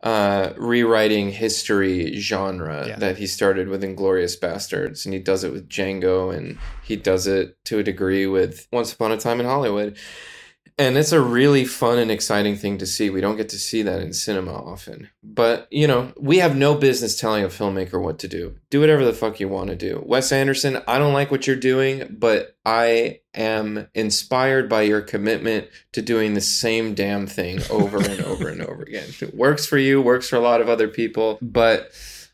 uh, rewriting history genre Yeah. that he started with Inglourious Basterds, and he does it with Django, and he does it to a degree with Once Upon a Time in Hollywood. And it's a really fun and exciting thing to see. We don't get to see that in cinema often. But, you know, we have no business telling a filmmaker what to do. Do whatever the fuck you want to do. Wes Anderson, I don't like what you're doing, but I am inspired by your commitment to doing the same damn thing over and [laughs] over and over again. It works for you, works for a lot of other people. But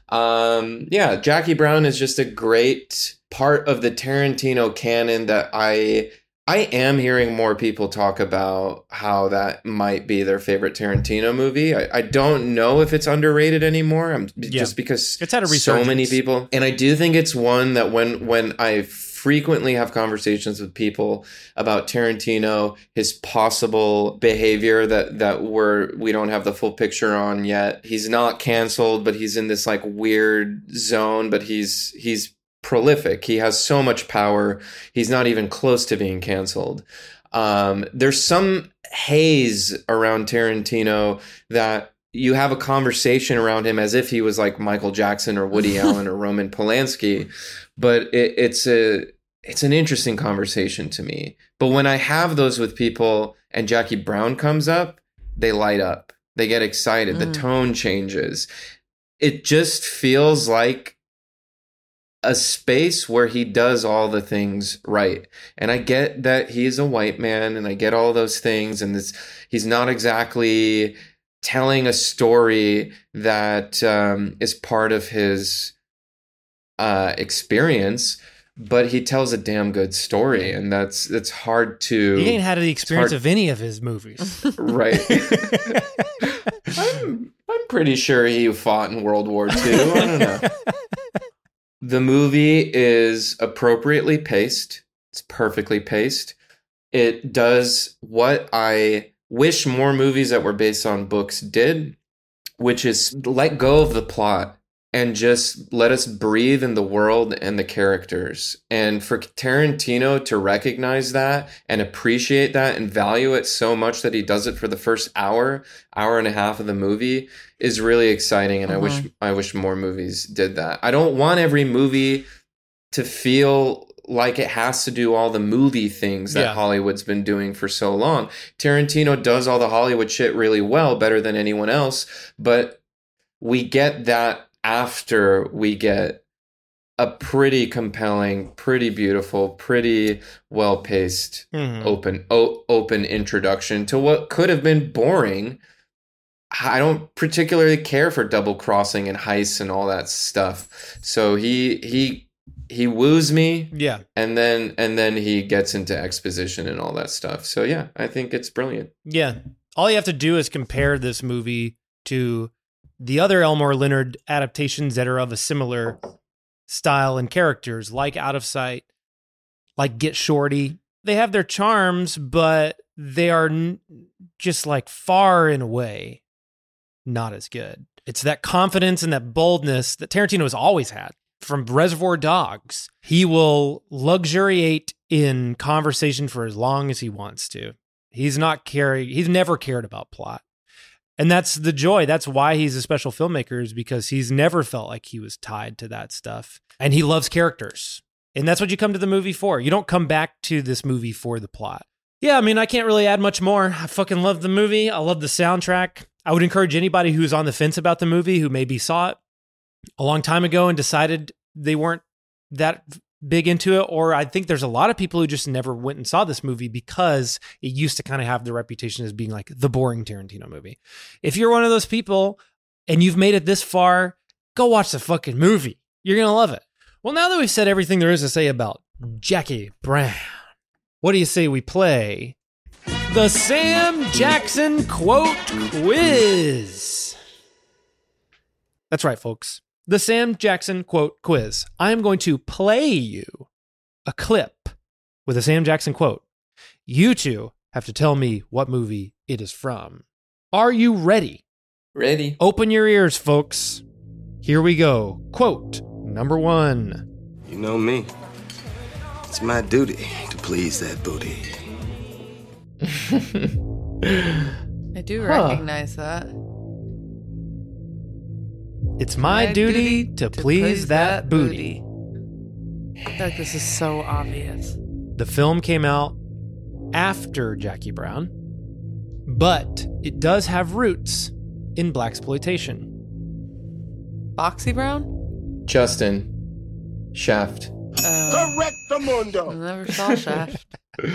um, yeah, Jackie Brown is just a great part of the Tarantino canon that I I am hearing more people talk about how that might be their favorite Tarantino movie. I, I don't know if it's underrated anymore. I'm just because It's had a so many people, and I do think it's one that when when I frequently have conversations with people about Tarantino, his possible behavior that that we're we don't have the full picture on yet. He's not canceled, but he's in this like weird zone. But he's he's prolific. He has so much power. He's not even close to being canceled. Um, there's some haze around Tarantino that you have a conversation around him as if he was like Michael Jackson or Woody [laughs] Allen or Roman Polanski, but it, it's a it's an interesting conversation to me. But when I have those with people and Jackie Brown comes up, they light up. They get excited. The Mm. tone changes. It just feels like a space where he does all the things right. And I get that he's a white man and I get all those things and this he's not exactly telling a story that um, is part of his uh, experience, but he tells a damn good story and that's that's hard to He ain't had the experience of any of his movies. right. [laughs] I'm, I'm pretty sure he fought in World War II. I don't know. [laughs] The movie is appropriately paced. It's perfectly paced. It does what I wish more movies that were based on books did, which is let go of the plot and just let us breathe in the world and the characters. And for Tarantino to recognize that and appreciate that and value it so much that he does it for the first hour, hour and a half of the movie is really exciting and I wish Mhm. I wish more movies did that. I don't want every movie to feel like it has to do all the movie things that Yeah. Hollywood's been doing for so long. Tarantino does all the Hollywood shit really well, better than anyone else, but we get that after we get a pretty compelling, pretty beautiful, pretty well-paced Mhm. open o- open introduction to what could have been boring. I don't particularly care for double crossing and heists and all that stuff. So he he he woos me Yeah. and then and then he gets into exposition and all that stuff. So yeah, I think it's brilliant. Yeah. All you have to do is compare this movie to the other Elmore Leonard adaptations that are of a similar style and characters, like Out of Sight, like Get Shorty. They have their charms, but they are n- just like far and away not as good. It's that confidence and that boldness that Tarantino has always had from Reservoir Dogs. He will luxuriate in conversation for as long as he wants to. He's not caring, he's never cared about plot. And that's the joy. That's why he's a special filmmaker, is because he's never felt like he was tied to that stuff. And he loves characters. And that's what you come to the movie for. You don't come back to this movie for the plot. Yeah, I mean, I can't really add much more. I fucking love the movie. I love the soundtrack. I would encourage anybody who's on the fence about the movie who maybe saw it a long time ago and decided they weren't that big into it or I think there's a lot of people who just never went and saw this movie because it used to kind of have the reputation as being like the boring Tarantino movie. If you're one of those people and you've made it this far, go watch the fucking movie. You're to love it. Well, now that we've said everything there is to say about Jackie Brown, what do you say we play the Sam Jackson quote quiz? That's right, folks. The Sam Jackson quote quiz. I am going to play you a clip with a Sam Jackson quote. You two have to tell me what movie it is from. Are you ready? Ready. Open your ears, folks. Here we go. Quote number one. You know me. It's my duty to please that booty. [laughs] I do Huh. recognize that. It's my, duty, to, please, that, booty. I feel like this is so obvious. The film came out after Jackie Brown, but it does have roots in black exploitation. Foxy Brown? Justin. Shaft. Uh, Correct the mundo. Never saw Shaft.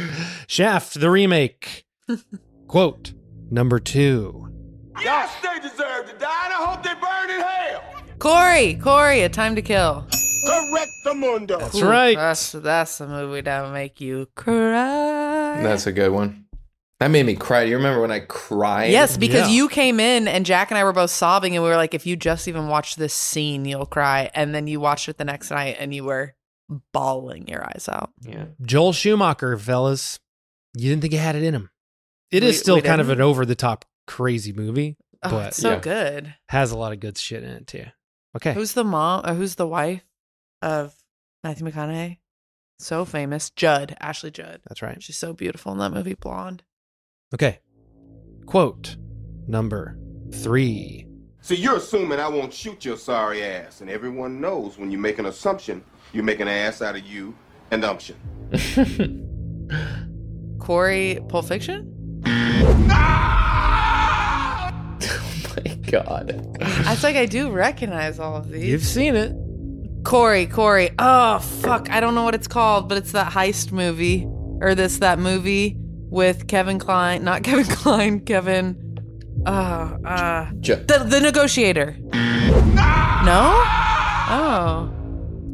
[laughs] Shaft, the remake. [laughs] Quote number two. Yes, they deserve to die, and I hope they burn in hell. Corey, Corey, A Time to Kill. Correct the mundo. That's right. That's that's a movie that would make you cry. That's a good one. That made me cry. Do you remember when I cried? Yes, because Yeah. you came in and Jack and I were both sobbing, and we were like, if you just even watch this scene, you'll cry. And then you watched it the next night and you were bawling your eyes out. Yeah. Joel Schumacher, fellas. You didn't think he had it in him. It is We- still we kind of didn't? an over the top crazy movie, Oh, but it's so yeah. good. has a lot of good shit in it too. Okay. Who's the mom? Or who's the wife of Matthew McConaughey? So famous, Judd, Ashley Judd. That's right. She's so beautiful in that movie, Blonde. Okay. Quote number three. So you're assuming I won't shoot your sorry ass, and everyone knows when you make an assumption, you make an ass out of you and umption. Corey, Pulp Fiction. [laughs] My god. I feel like I do recognize all of these. You've seen it. Corey, Corey. Oh fuck, I don't know what it's called, but it's that heist movie or this that movie with Kevin Kline, not [laughs] Kevin Kline, Kevin. Uh, uh, Ju- the the negotiator. No. Oh,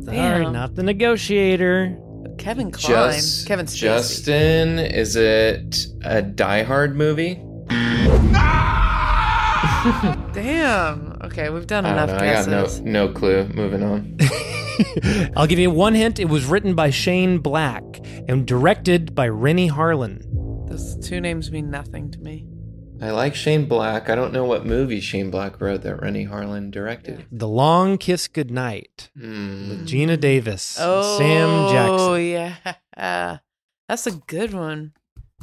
Sorry, Damn. not the negotiator. Kevin Kline, Just, Kevin Spacey. Justin, is it a Die Hard movie? [laughs] Damn. Okay, we've done I enough know. I got no no clue. Moving on. [laughs] I'll give you one hint. It was written by Shane Black and directed by Renny Harlin. Those two names mean nothing to me. I like Shane Black. I don't know what movie Shane Black wrote that Renny Harlin directed. The Long Kiss Goodnight Hmm. with Geena Davis Oh, and Sam Jackson. Oh, yeah. That's a good one.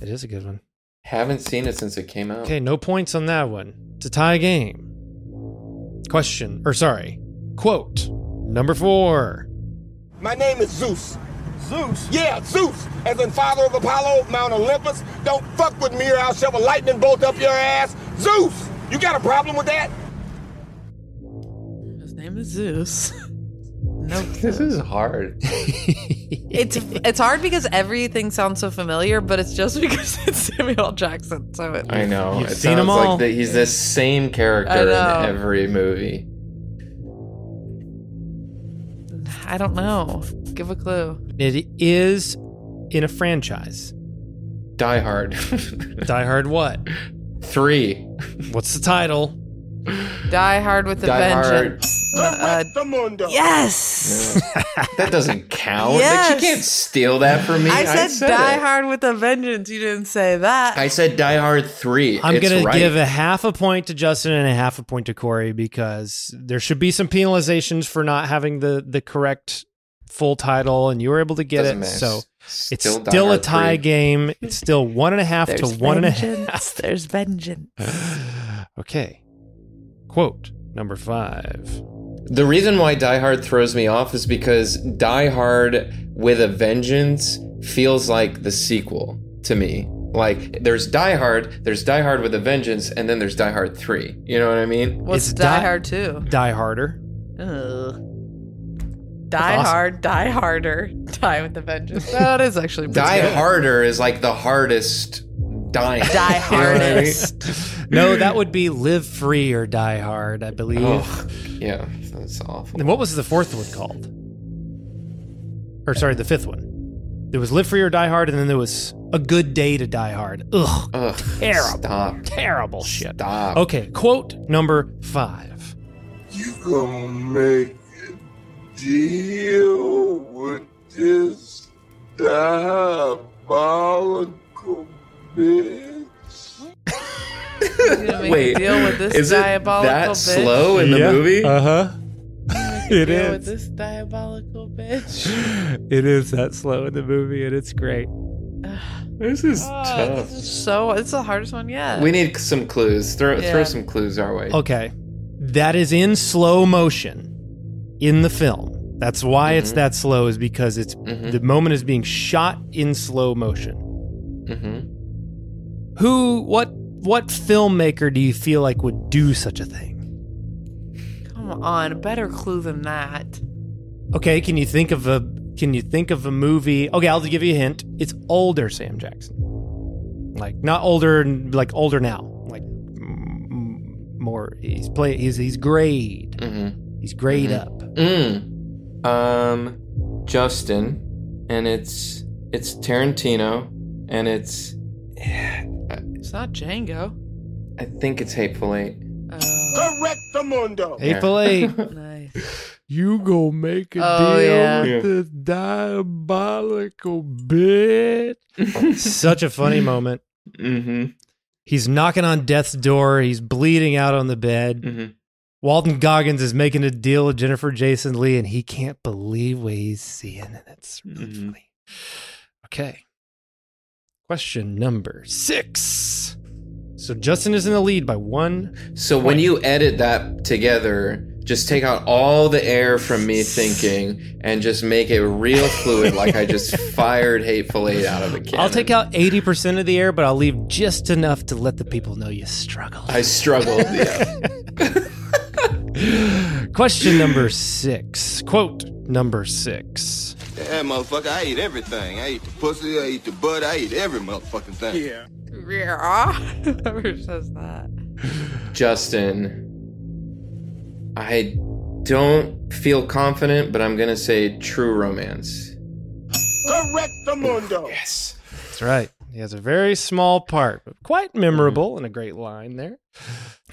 It is a good one. Haven't seen it since it came out. Okay, no points on that one. It's a tie game. Question, or sorry, quote number four. My name is Zeus. Zeus? Yeah, Zeus. As in father of Apollo, Mount Olympus. Don't fuck with me or I'll shove a lightning bolt up your ass. Zeus! You got a problem with that? His name is Zeus. [laughs] no, [laughs] This is hard. [laughs] it's it's hard because everything sounds so familiar, but it's just [laughs] because it's Samuel Jackson. So it, I know. You've it seen 'em sounds all. like that he's the same character in every movie. I don't know. Give a clue. It is in a franchise. Die Hard. Die Hard what? Three. What's the title? Die Hard with a Die Hard. Vengeance. Uh, the mundo. yes. That doesn't count. Like, Yes. she can't steal that from me. I said, Die it. Hard with a Vengeance. You didn't say that. I said Die Hard 3. I'm It's gonna right. give a half a point to Justin and a half a point to Corey because there should be some penalizations for not having the the correct full title, and you were able to get Doesn't it. matter. So S- it's still still a tie 3. game. It's still one and a half to There's one and a half. There's vengeance. [laughs] Okay. Quote number five. The reason why Die Hard throws me off is because Die Hard with a Vengeance feels like the sequel to me. Like there's Die Hard, there's Die Hard with a Vengeance, and then there's Die Hard 3. You know what I mean? What's It's Die Die- Hard 2? Die Harder. Ugh. Die awesome. Hard, Die Harder, Die with a Vengeance. That is actually pretty Die good. Harder is like the hardest dying. [laughs] Die You know what I mean? Hardest. No, that would be Live Free or Die Hard, I believe. Oh, yeah, that's awful. And what was the fourth one called? Or sorry, the fifth one. There was Live Free or Die Hard, and then there was A Good Day to Die Hard. Ugh, Ugh, terrible, Stop. terrible shit. Stop. Okay, quote number five. You've gonna make a deal with this diabolical bitch. gonna make a deal with this is it diabolical that bitch? slow in the Yeah, movie? Uh-huh. It Deal with this diabolical bitch. [laughs] It is that slow in the movie, and it's great. [sighs] This is Oh, this is so it's the hardest one yet. We need some clues. Throw Yeah. throw some clues our way. Okay. That is in slow motion in the film. That's why it's Mhm. that slow, is because it's Mhm. the moment is being shot in slow motion. Mm-hmm. Who what what filmmaker do you feel like would do such a thing? Come on, a better clue than that. Okay, can you think of a can you think of a movie? Okay, I'll give you a hint. It's older Sam Jackson. Like not older like older now. Like mm, more he's play he's he's grade. Mm-hmm. He's grade Mhm. up. Mm. Um, Justin, and it's it's Tarantino, and it's It's not Django. I think it's Hateful Eight. Correct the mundo. Hateful Eight. [laughs] Nice. You go make a Oh, deal yeah. with Yeah. this diabolical bitch. [laughs] Such a funny moment. Mm-hmm. He's knocking on death's door. He's bleeding out on the bed. Mm-hmm. Walton Goggins is making a deal with Jennifer Jason Leigh, and he can't believe what he's seeing. And it's really Mhm. funny. Okay. Question number six. So Justin is in the lead by one. So when you edit that together, just take out all the air from me thinking and just make it real fluid, like I just [laughs] fired Hateful Eight out of a cannon. I'll take out 80% of the air, but I'll leave just enough to let the people know you struggled. I struggled. [laughs] Yeah. Question number six. Quote number six. Yeah, motherfucker, I eat everything. I eat the pussy, I eat the butt, I eat every motherfucking thing. Yeah. Yeah. [laughs] Whoever says that. Justin, I don't feel confident, but I'm gonna say True Romance. Correct the mundo. Yes. That's right. He has a very small part, but quite memorable and a great line there.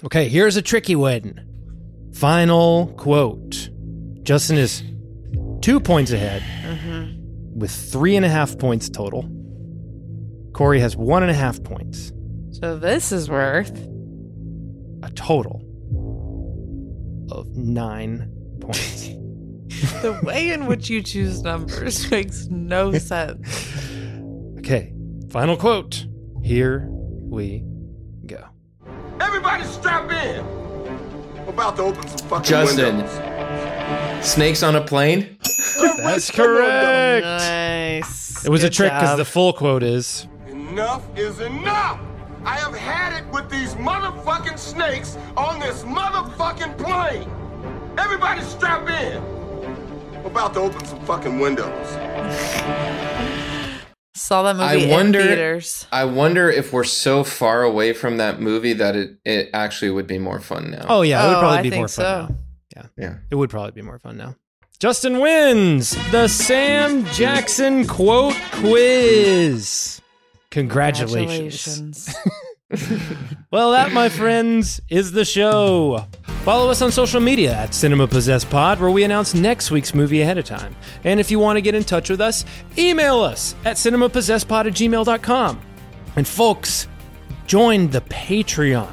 Okay, here's a tricky one. Final quote. Justin is two points ahead Mm-hmm. with three and a half points total. Corey has one and a half points, So this is worth. a total of nine points. [laughs] The way in which you choose numbers [laughs] makes no sense. [laughs] Okay, final quote. Here we go. Everybody strap in. I'm about to open some fucking Justin. windows. Snakes on a plane? [laughs] That's correct. Nice. It was a trick because job. the full quote is Enough is enough. I have had it with these motherfucking snakes on this motherfucking plane. Everybody strap in. I'm about to open some fucking windows. [laughs] Saw that I movie wonder. in theaters. I wonder if we're so far away from that movie that it, it actually would be more fun now. Oh yeah, it would Oh, probably I be think more fun so. now. Yeah. Yeah. It would probably be more fun now. Justin wins the Sam Jackson quote quiz. Congratulations. [laughs] well, that, my friends, is the show. Follow us on social media at Cinema Possessed Pod, where we announce next week's movie ahead of time. And if you want to get in touch with us, email us at cinemapossessedpod at gmail.com. And folks, join the Patreon.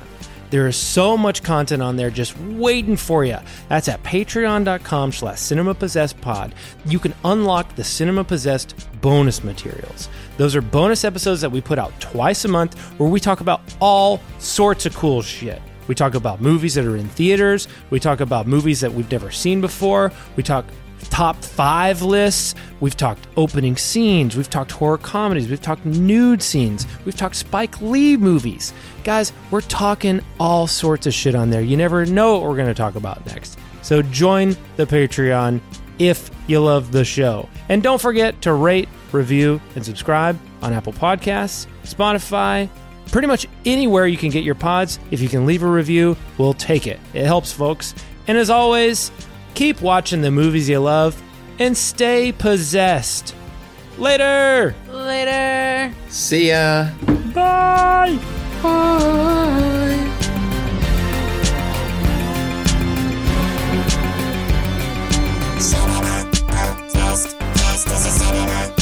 There is so much content on there just waiting for you. That's at patreon.com slash cinemapossessedpod. You can unlock the Cinema Possessed bonus materials. Those are bonus episodes that we put out twice a month where we talk about all sorts of cool shit. We talk about movies that are in theaters. We talk about movies that we've never seen before. We talk top five lists. We've talked opening scenes. We've talked horror comedies. We've talked nude scenes. We've talked Spike Lee movies. Guys, we're talking all sorts of shit on there. You never know what we're going to talk about next. So join the Patreon if you love the show. And don't forget to rate, review, and subscribe on Apple Podcasts, Spotify, pretty much anywhere you can get your pods. If you can leave a review, we'll take it. It helps, folks. And as always, keep watching the movies you love, and stay possessed. Later! Later! See ya! Bye! Bye! This is cinema.